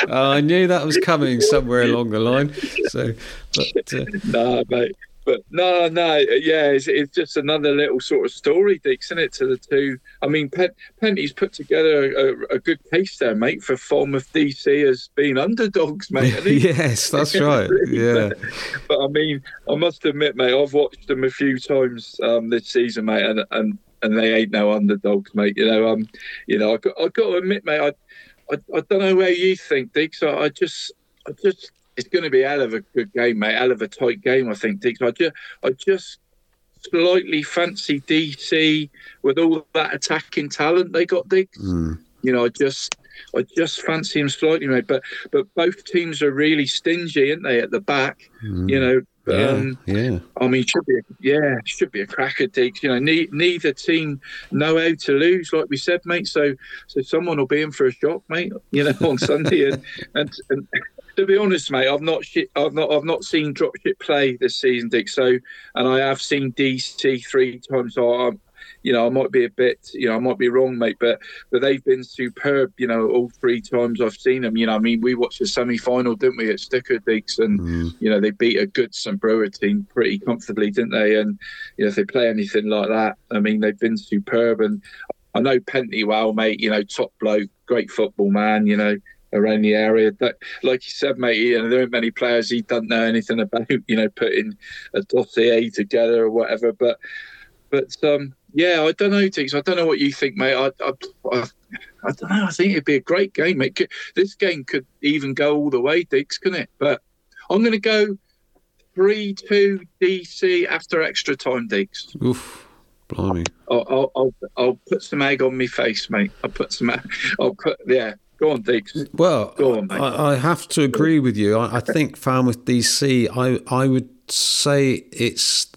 Oh, I knew that was coming somewhere along the line. So, but uh, no, mate. But no, no, yeah, it's, it's just another little sort of story, Dix, isn't it? To the two. I mean, Pen, Penty's put together a, a good case there, mate, for Falmouth DC as being underdogs, mate. yes, that's right. Yeah. but I mean, I must admit, mate, I've watched them a few times um, this season, mate, and and and they ain't no underdogs, mate. You know, um, you know, I got I got to admit, mate, I, I I don't know where you think, Diggs. I, I just I just it's going to be hell of a good game, mate. Hell of a tight game, I think, Diggs. I just I just slightly fancy DC with all that attacking talent they got, Diggs. Mm. You know, I just I just fancy him slightly, mate. But but both teams are really stingy, aren't they, at the back? Mm. You know, Yeah, um, yeah. I mean, should be yeah, should be a cracker, Diggs. You know, ne- neither team know how to lose, like we said, mate. So so someone will be in for a shock, mate. You know, on Sunday, and, and and to be honest, mate, I've not shit, I've not I've not seen dropship play this season, Dick. So and I have seen DC three times. So I'm, you know, I might be a bit, you know, I might be wrong, mate, but but they've been superb. You know, all three times I've seen them. You know, I mean, we watched the semi final, didn't we, at Sticker Dicks, and mm. you know they beat a good St Breward team pretty comfortably, didn't they? And you know, if they play anything like that, I mean, they've been superb. And I know Penty well, mate. You know, top bloke, great football man. You know. Around the area, that, like you said, mate, you know, there aren't many players he doesn't know anything about. You know, putting a dossier together or whatever. But, but um, yeah, I don't know, Diggs. I don't know what you think, mate. I, I, I, I don't know. I think it'd be a great game, mate. Could- This game could even go all the way, Diggs, couldn't it? But I'm going to go three-two DC after extra time, Diggs. Oof, blimey. I'll, I'll, I'll, I'll put some egg on my face, mate. I'll put some. I'll put yeah. Go on, Diggs. Well, Go on. I, I have to agree with you. I, I think Falmouth DC, I, I would say it's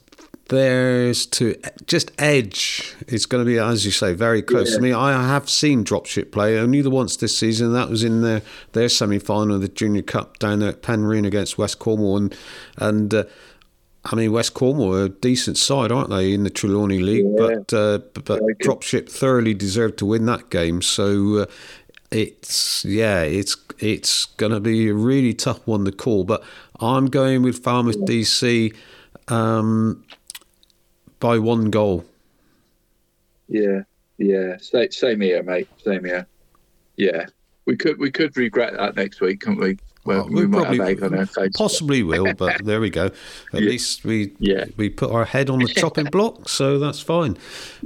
theirs to just edge. It's going to be, as you say, very close. Yeah. I mean, I have seen dropship play only the once this season. That was in their, their semi final of the Junior Cup down there at Penryn against West Cornwall. And, and uh, I mean, West Cornwall are a decent side, aren't they, in the Trelawney League? But uh, but, but Dropship thoroughly deserved to win that game. So uh, it's yeah, it's it's going to be a really tough one to call. But I'm going with Falmouth DC um, by one goal. Yeah, yeah. Same, same here, mate. Same here. Yeah, we could we could regret that next week, couldn't we? Well, we we, might probably have egg on our face. possibly will, but there we go. At least we Yeah. we put our head on the chopping block, so that's fine.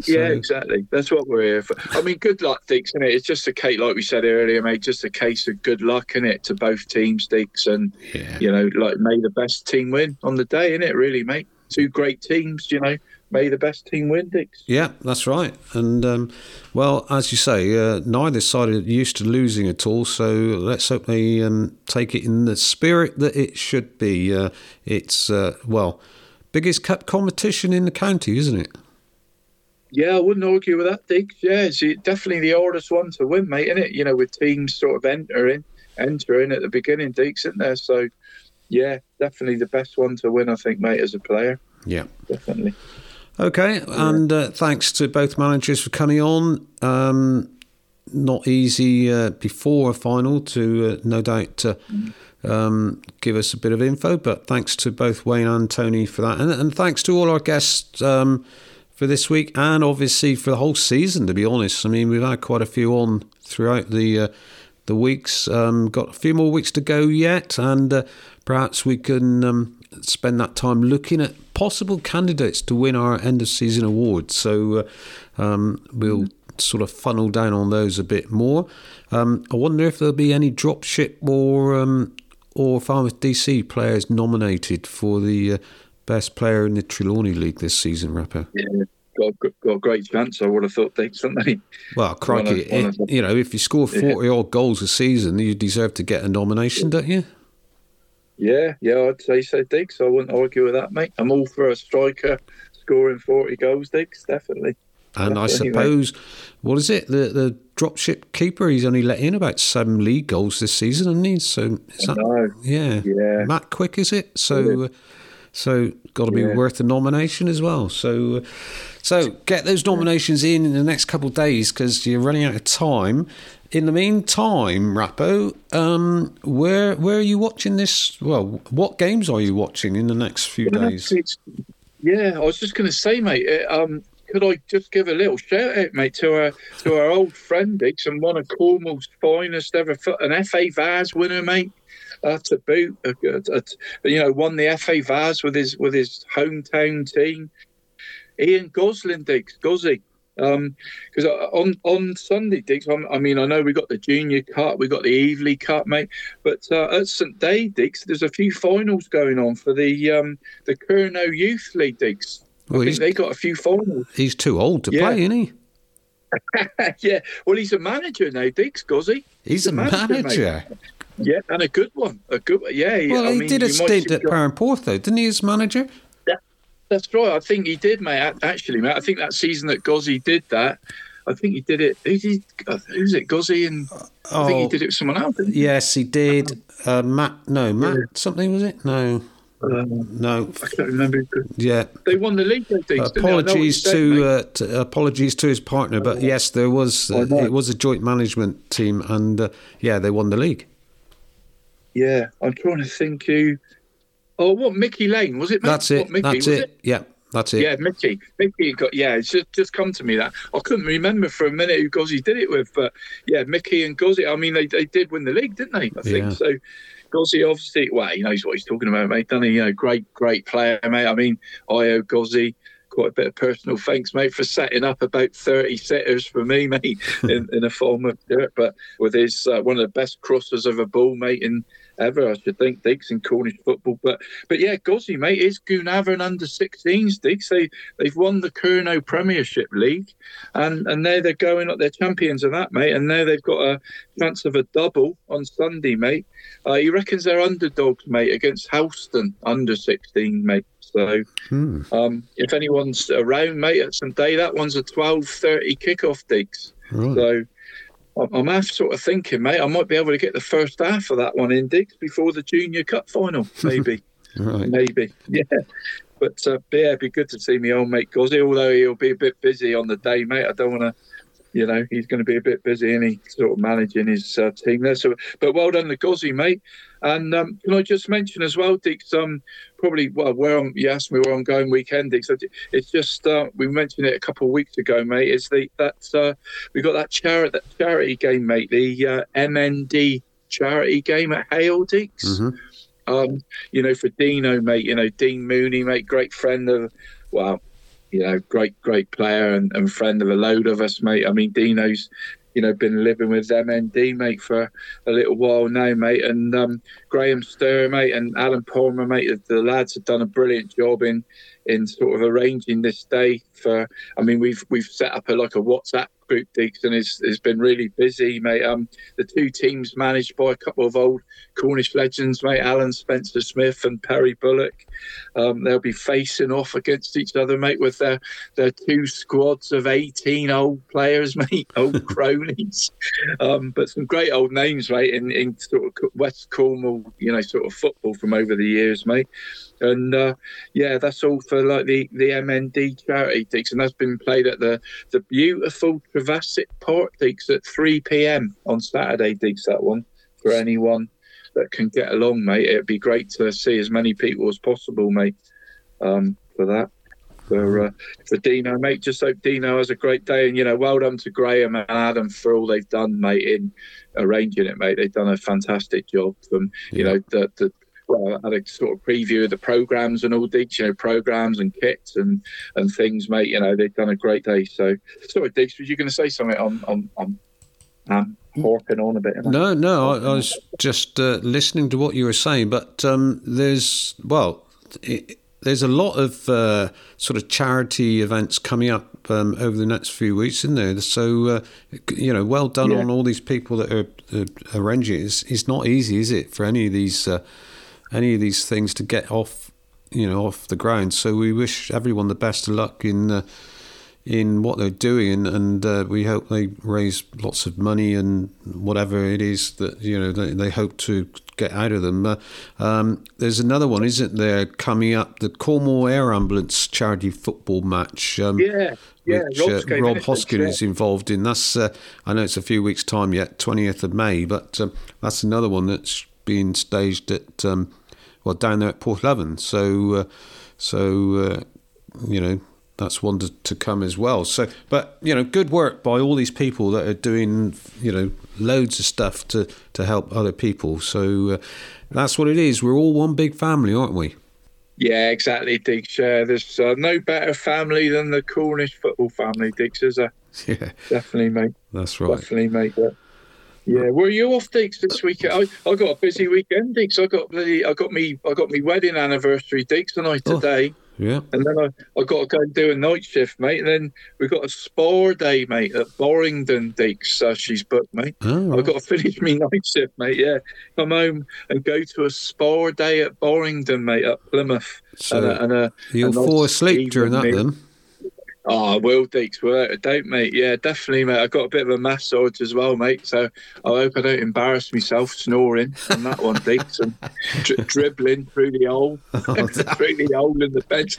Yeah, exactly. That's what we're here for. I mean, good luck, Dix, isn't it? It's just a case, like we said earlier, mate, just a case of good luck, is it, to both teams, Dix, and, you know, like, may the best team win on the day, innit, really, mate? Two great teams, you know, may the best team win, Dix. Yeah, that's right. And um, well, as you say, uh, neither side are used to losing at all. So let's hope they um, take it in the spirit that it should be. Uh, it's uh, well, biggest cup competition in the county, isn't it? Yeah, I wouldn't argue with that, Diggs. Yeah, it's definitely the hardest one to win, mate, isn't it? You know, with teams sort of entering, entering at the beginning, Diggs, isn't there? So, yeah, definitely the best one to win, I think, mate, as a player. Yeah. Definitely. Okay, and uh, thanks to both managers for coming on. Um, not easy uh, before a final to uh, no doubt um, give us a bit of info, but thanks to both Wayne and Tony for that, and, and thanks to all our guests um, for this week, and obviously for the whole season. To be honest, I mean we've had quite a few on throughout the uh, the weeks. Um, got a few more weeks to go yet, and uh, perhaps we can um, spend that time looking at possible candidates to win our end of season awards. So uh, um, we'll sort of funnel down on those a bit more. Um, I wonder if there'll be any dropship or um, or Falmouth DC players nominated for the uh, best player in the Trelawney League this season, Rappo. Yeah, got, got, got a great chance, I would have thought, they? Well, crikey, One of- one it- you know, if you score Yeah. 40 odd goals a season, you deserve to get a nomination, don't you? Yeah, yeah, I'd say so, Diggs. I wouldn't argue with that, mate. I'm all for a striker scoring 40 goals, Diggs, definitely. And I Definitely, mate. suppose, what is it? The the dropship keeper, he's only let in about seven league goals this season, hasn't he? So, is that, yeah. Yeah. Matt Quick, is it? So, uh, so got to be Yeah. worth a nomination as well. So, uh, so get those nominations in in the next couple of days because you're running out of time. In the meantime, Rappo, um, where where are you watching this? Well, what games are you watching in the next few days? yeah, I was just going to say, mate. uh, Um, could I just give a little shout out, mate, to our to our old friend Diggs and one of Cornwall's finest ever, an FA Vase winner, mate. Uh, to boot, uh, uh, you know, won the FA Vase with his with his hometown team. Ian Gosling Diggs, Gozzy. Because on on Sunday, Diggs, I'm- mean, I know we got the Junior Cup, we got the Evely Cup, mate, but uh, at St Day, Diggs, there's a few finals going on for the um, the Curnow Youth League, Diggs. Well, I he's- think they got a few finals. He's too old to Yeah. play, isn't he? yeah, well, he's a manager now, Diggs, Gozzy. He's a manager. mate. Yeah, and a good one. A good. Yeah. Well, I he mean, did a stint at Perranporth, though, didn't he, as manager? That's right. I think he did, mate. Actually, mate, I think that season that Gozzy did that, I think he did it. Who's, he, who's it? Gozzy and I think he Oh. did it with someone else. He? Yes, he did. Uh, Matt, no, Matt something was it? No, no. I can't remember. Yeah. They won the league. Those days, didn't they? I know what you Apologies to, uh, to apologies to his partner, but yes, there was uh, it was a joint management team, and uh, yeah, they won the league. Yeah, I'm trying to think who. Oh, what Mickey Lane was it? That's it. What, Mickey, That's was it. Yeah, that's it. Yeah, Mickey. Mickey got yeah. It's just, just come to me that I couldn't remember for a minute who Gozzy did it with, but yeah, Mickey and Gozzy. I mean, they, they did win the league, didn't they? I think Yeah. so. Gozzy obviously, well, he knows what he's talking about, mate. Doesn't he? You know, great, great player, mate. I mean, I owe Gozzy quite a bit of personal thanks, mate, for setting up about 30 sitters for me, mate, in, in a form of dirt. But with his uh, one of the best crossers of a ball, mate, in ever, I should think, Diggs in Cornish football. But but yeah, Gozzy, mate, is Goonhavern under 16s, Diggs. They they've won the Curnow Premiership League, and and now they're going up. They're champions of that, mate. And now they've got a chance of a double on Sunday, mate. Uh, he reckons they're underdogs, mate, against Helston under 16, mate. So Hmm. um, if anyone's around, mate, at St Day, that one's a 12.30 kickoff, Diggs. Right. So I'm- half sort of thinking, mate, I might be able to get the first half of that one in, Diggs, before the Junior Cup final, maybe. Right. Maybe, yeah. But uh, yeah, it'd be good to see me old mate Gozzy, although he'll be a bit busy on the day, mate. I don't want to, you know, he's going to be a bit busy and he's sort of managing his uh, team there. So, but well done to Gozzy, mate. And um, can I just mention as well, Dix, um, probably, well, where I'm, you asked me where I'm going weekend, Dix. It's just, uh, we mentioned it a couple of weeks ago, mate. It's the, that, uh, we got that charity, that charity game, mate, the uh, MND charity game at Hayle Deacs. Mhm. Um, you know, for Dino, mate, you know, Dean Mooney, mate, great friend of, well, you know, great, great player and, and friend of a load of us, mate. I mean, Dino's, you know, been living with MND, mate, for a little while now, mate. And um, Graham Stir, mate, and Alan Palmer, mate, the, the lads have done a brilliant job in in sort of arranging this day for. I mean, we've we've set up a like a WhatsApp group, Deacs, and it's, it's been really busy, mate. Um, the two teams managed by a couple of old Cornish legends, mate, Alan Spencer Smith and Perry Bullock. Um, they'll be facing off against each other, mate, with their their two squads of eighteen old players, mate, old cronies. Um, but some great old names, mate, in, in sort of West Cornwall, you know, sort of football from over the years, mate. And uh, yeah, that's all for like the, the MND charity Deacs, and that's been played at the the beautiful Trevassack Park Deacs at 3 p.m. on Saturday digs That one for anyone that can get along, mate. It'd be great to see as many people as possible, mate. Um, for that. For uh, for Dino, mate. Just hope Dino has a great day, and you know, well done to Graham and Adam for all they've done, mate, in arranging it, mate. They've done a fantastic job. From you know, the, the well, I had a sort of preview of the programs and all these, you know, programs and kits and and things, mate. You know, they've done a great day. So, sorry, Diggs, was you going to say something on on on um, harping on a bit? No, no, I, I was just uh, listening to what you were saying, but um, there's well, it, there's a lot of uh, sort of charity events coming up um, over the next few weeks, isn't there? So uh, you know, well done Yeah. on all these people that are uh, arranging it. It's, it's not easy, is it, for any of these uh, any of these things to get off, you know, off the ground. So we wish everyone the best of luck in. In what they're doing, and uh, we hope they raise lots of money and whatever it is that you know they, they hope to get out of them. Uh, um, there's another one, isn't there, coming up? The Cornwall Air Ambulance charity football match. Um, Yeah, yeah, Which uh, Rob in, Hoskin yeah. is involved in. That's uh, I know it's a few weeks' time yet, twentieth of May, but um, that's another one that's being staged at um, well down there at Porthleven. So uh, so uh, you know that's one to, to come as well. So, but you know, good work by all these people that are doing you know loads of stuff to to help other people. So uh, that's what it is. We're all one big family, aren't we? Yeah, exactly. Yeah, there's uh, no better family than the Cornish football family, Diggs. Is there? Yeah, Definitely, mate. that's right. Definitely, mate. Yeah. Yeah, were you off, Diggs, this weekend? I, I got a busy weekend, Diggs. I got the I got me I got me wedding anniversary, Diggs, tonight Oh. today. Yeah. And then I, I got to go and do a night shift, mate. And then we've got a spore day, mate, at Boringdon, Diggs. Uh, she's booked, mate. Oh, I've got to finish my night shift, mate. Yeah, come home and go to a spore day at Boringdon, mate, at Plymouth. So and a, and a, You'll fall asleep during that meal. then. Oh, will, Deacs, without a doubt, mate. Yeah, definitely, mate. I got a bit of a massage as well, mate. So I hope I don't embarrass myself snoring on that one, Deacs, and dri- dribbling through the hole, through the hole in the bench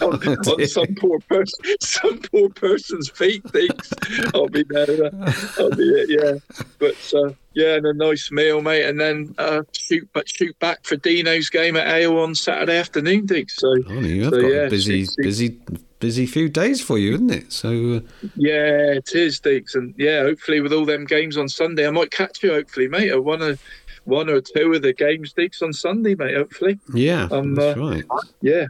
on, on some poor person, some poor person's feet, Deacs. I'll be there. uh, I'll be it, yeah. But uh, yeah, and a nice meal, mate, and then uh, shoot, but shoot back for Dino's game at Ale on Saturday afternoon, Deacs. So, You've so got yeah, a busy, busy, busy few days for you, isn't it? So uh, Yeah, it is, Deacs, and yeah, hopefully with all them games on Sunday, I might catch you. Hopefully, mate, or one or one or two of the games, Deacs, on Sunday, mate. Hopefully, yeah, Um, that's uh, right. yeah,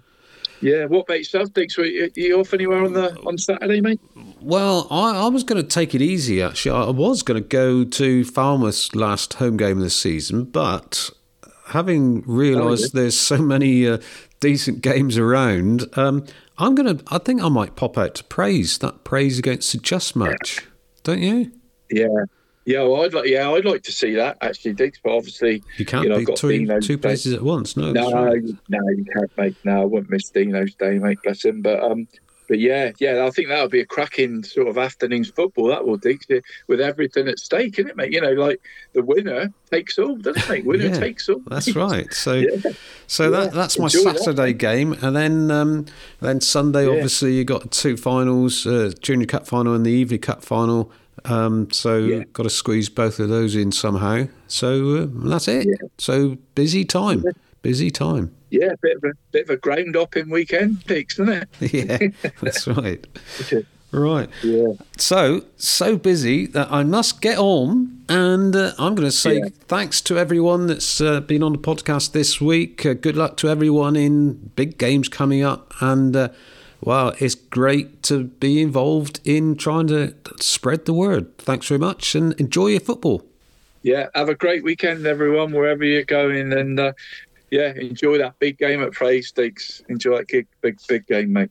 yeah. What about yourself, Deacs? Are you, you off anywhere on the on Saturday, mate? Well, I, I was going to take it easy. Actually, I was going to go to Falmouth's last home game of the season, but having realised there's so many uh, decent games around, um, I'm to. I think I might pop out to Praze that Praze against the Just match. Don't you? Yeah, yeah. Well, I'd like, yeah, I'd like to see that actually, Deacs. But obviously, You can't know, I've be two Dino's two day. places at once. No, No, right. no, you can't make. No, I wouldn't miss Dino's day, mate. Bless him. But um, but yeah, yeah, I think that would be a cracking sort of afternoon's football. That will, Deacs, with everything at stake, isn't it, mate? You know, like the winner takes all, doesn't it. Winner Yeah, takes all. That's right. So, Yeah. so that that's my enjoy that, Saturday game, and then um, then Sunday, Yeah. obviously, you got two finals: uh, Junior Cup final and the Evely Cup final. Um, so, got to squeeze both of those in somehow. So uh, that's it. So busy time, busy time. Yeah, bit of a bit of a ground up in weekend, Deacs, isn't it? yeah, that's right. Right. Yeah. So, so busy that I must get on. And uh, I'm going to say Yeah. thanks to everyone that's uh, been on the podcast this week. Uh, good luck to everyone in big games coming up. And, uh, wow, it's great to be involved in trying to spread the word. Thanks very much and enjoy your football. Yeah, have a great weekend, everyone, wherever you're going, and uh, yeah, enjoy that big game at Prey Stakes. Enjoy that big, big, big game, mate.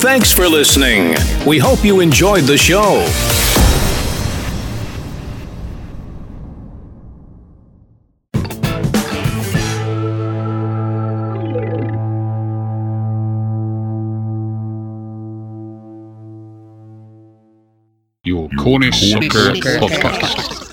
Thanks for listening. We hope you enjoyed the show. Your Cornish Soccer Podcast.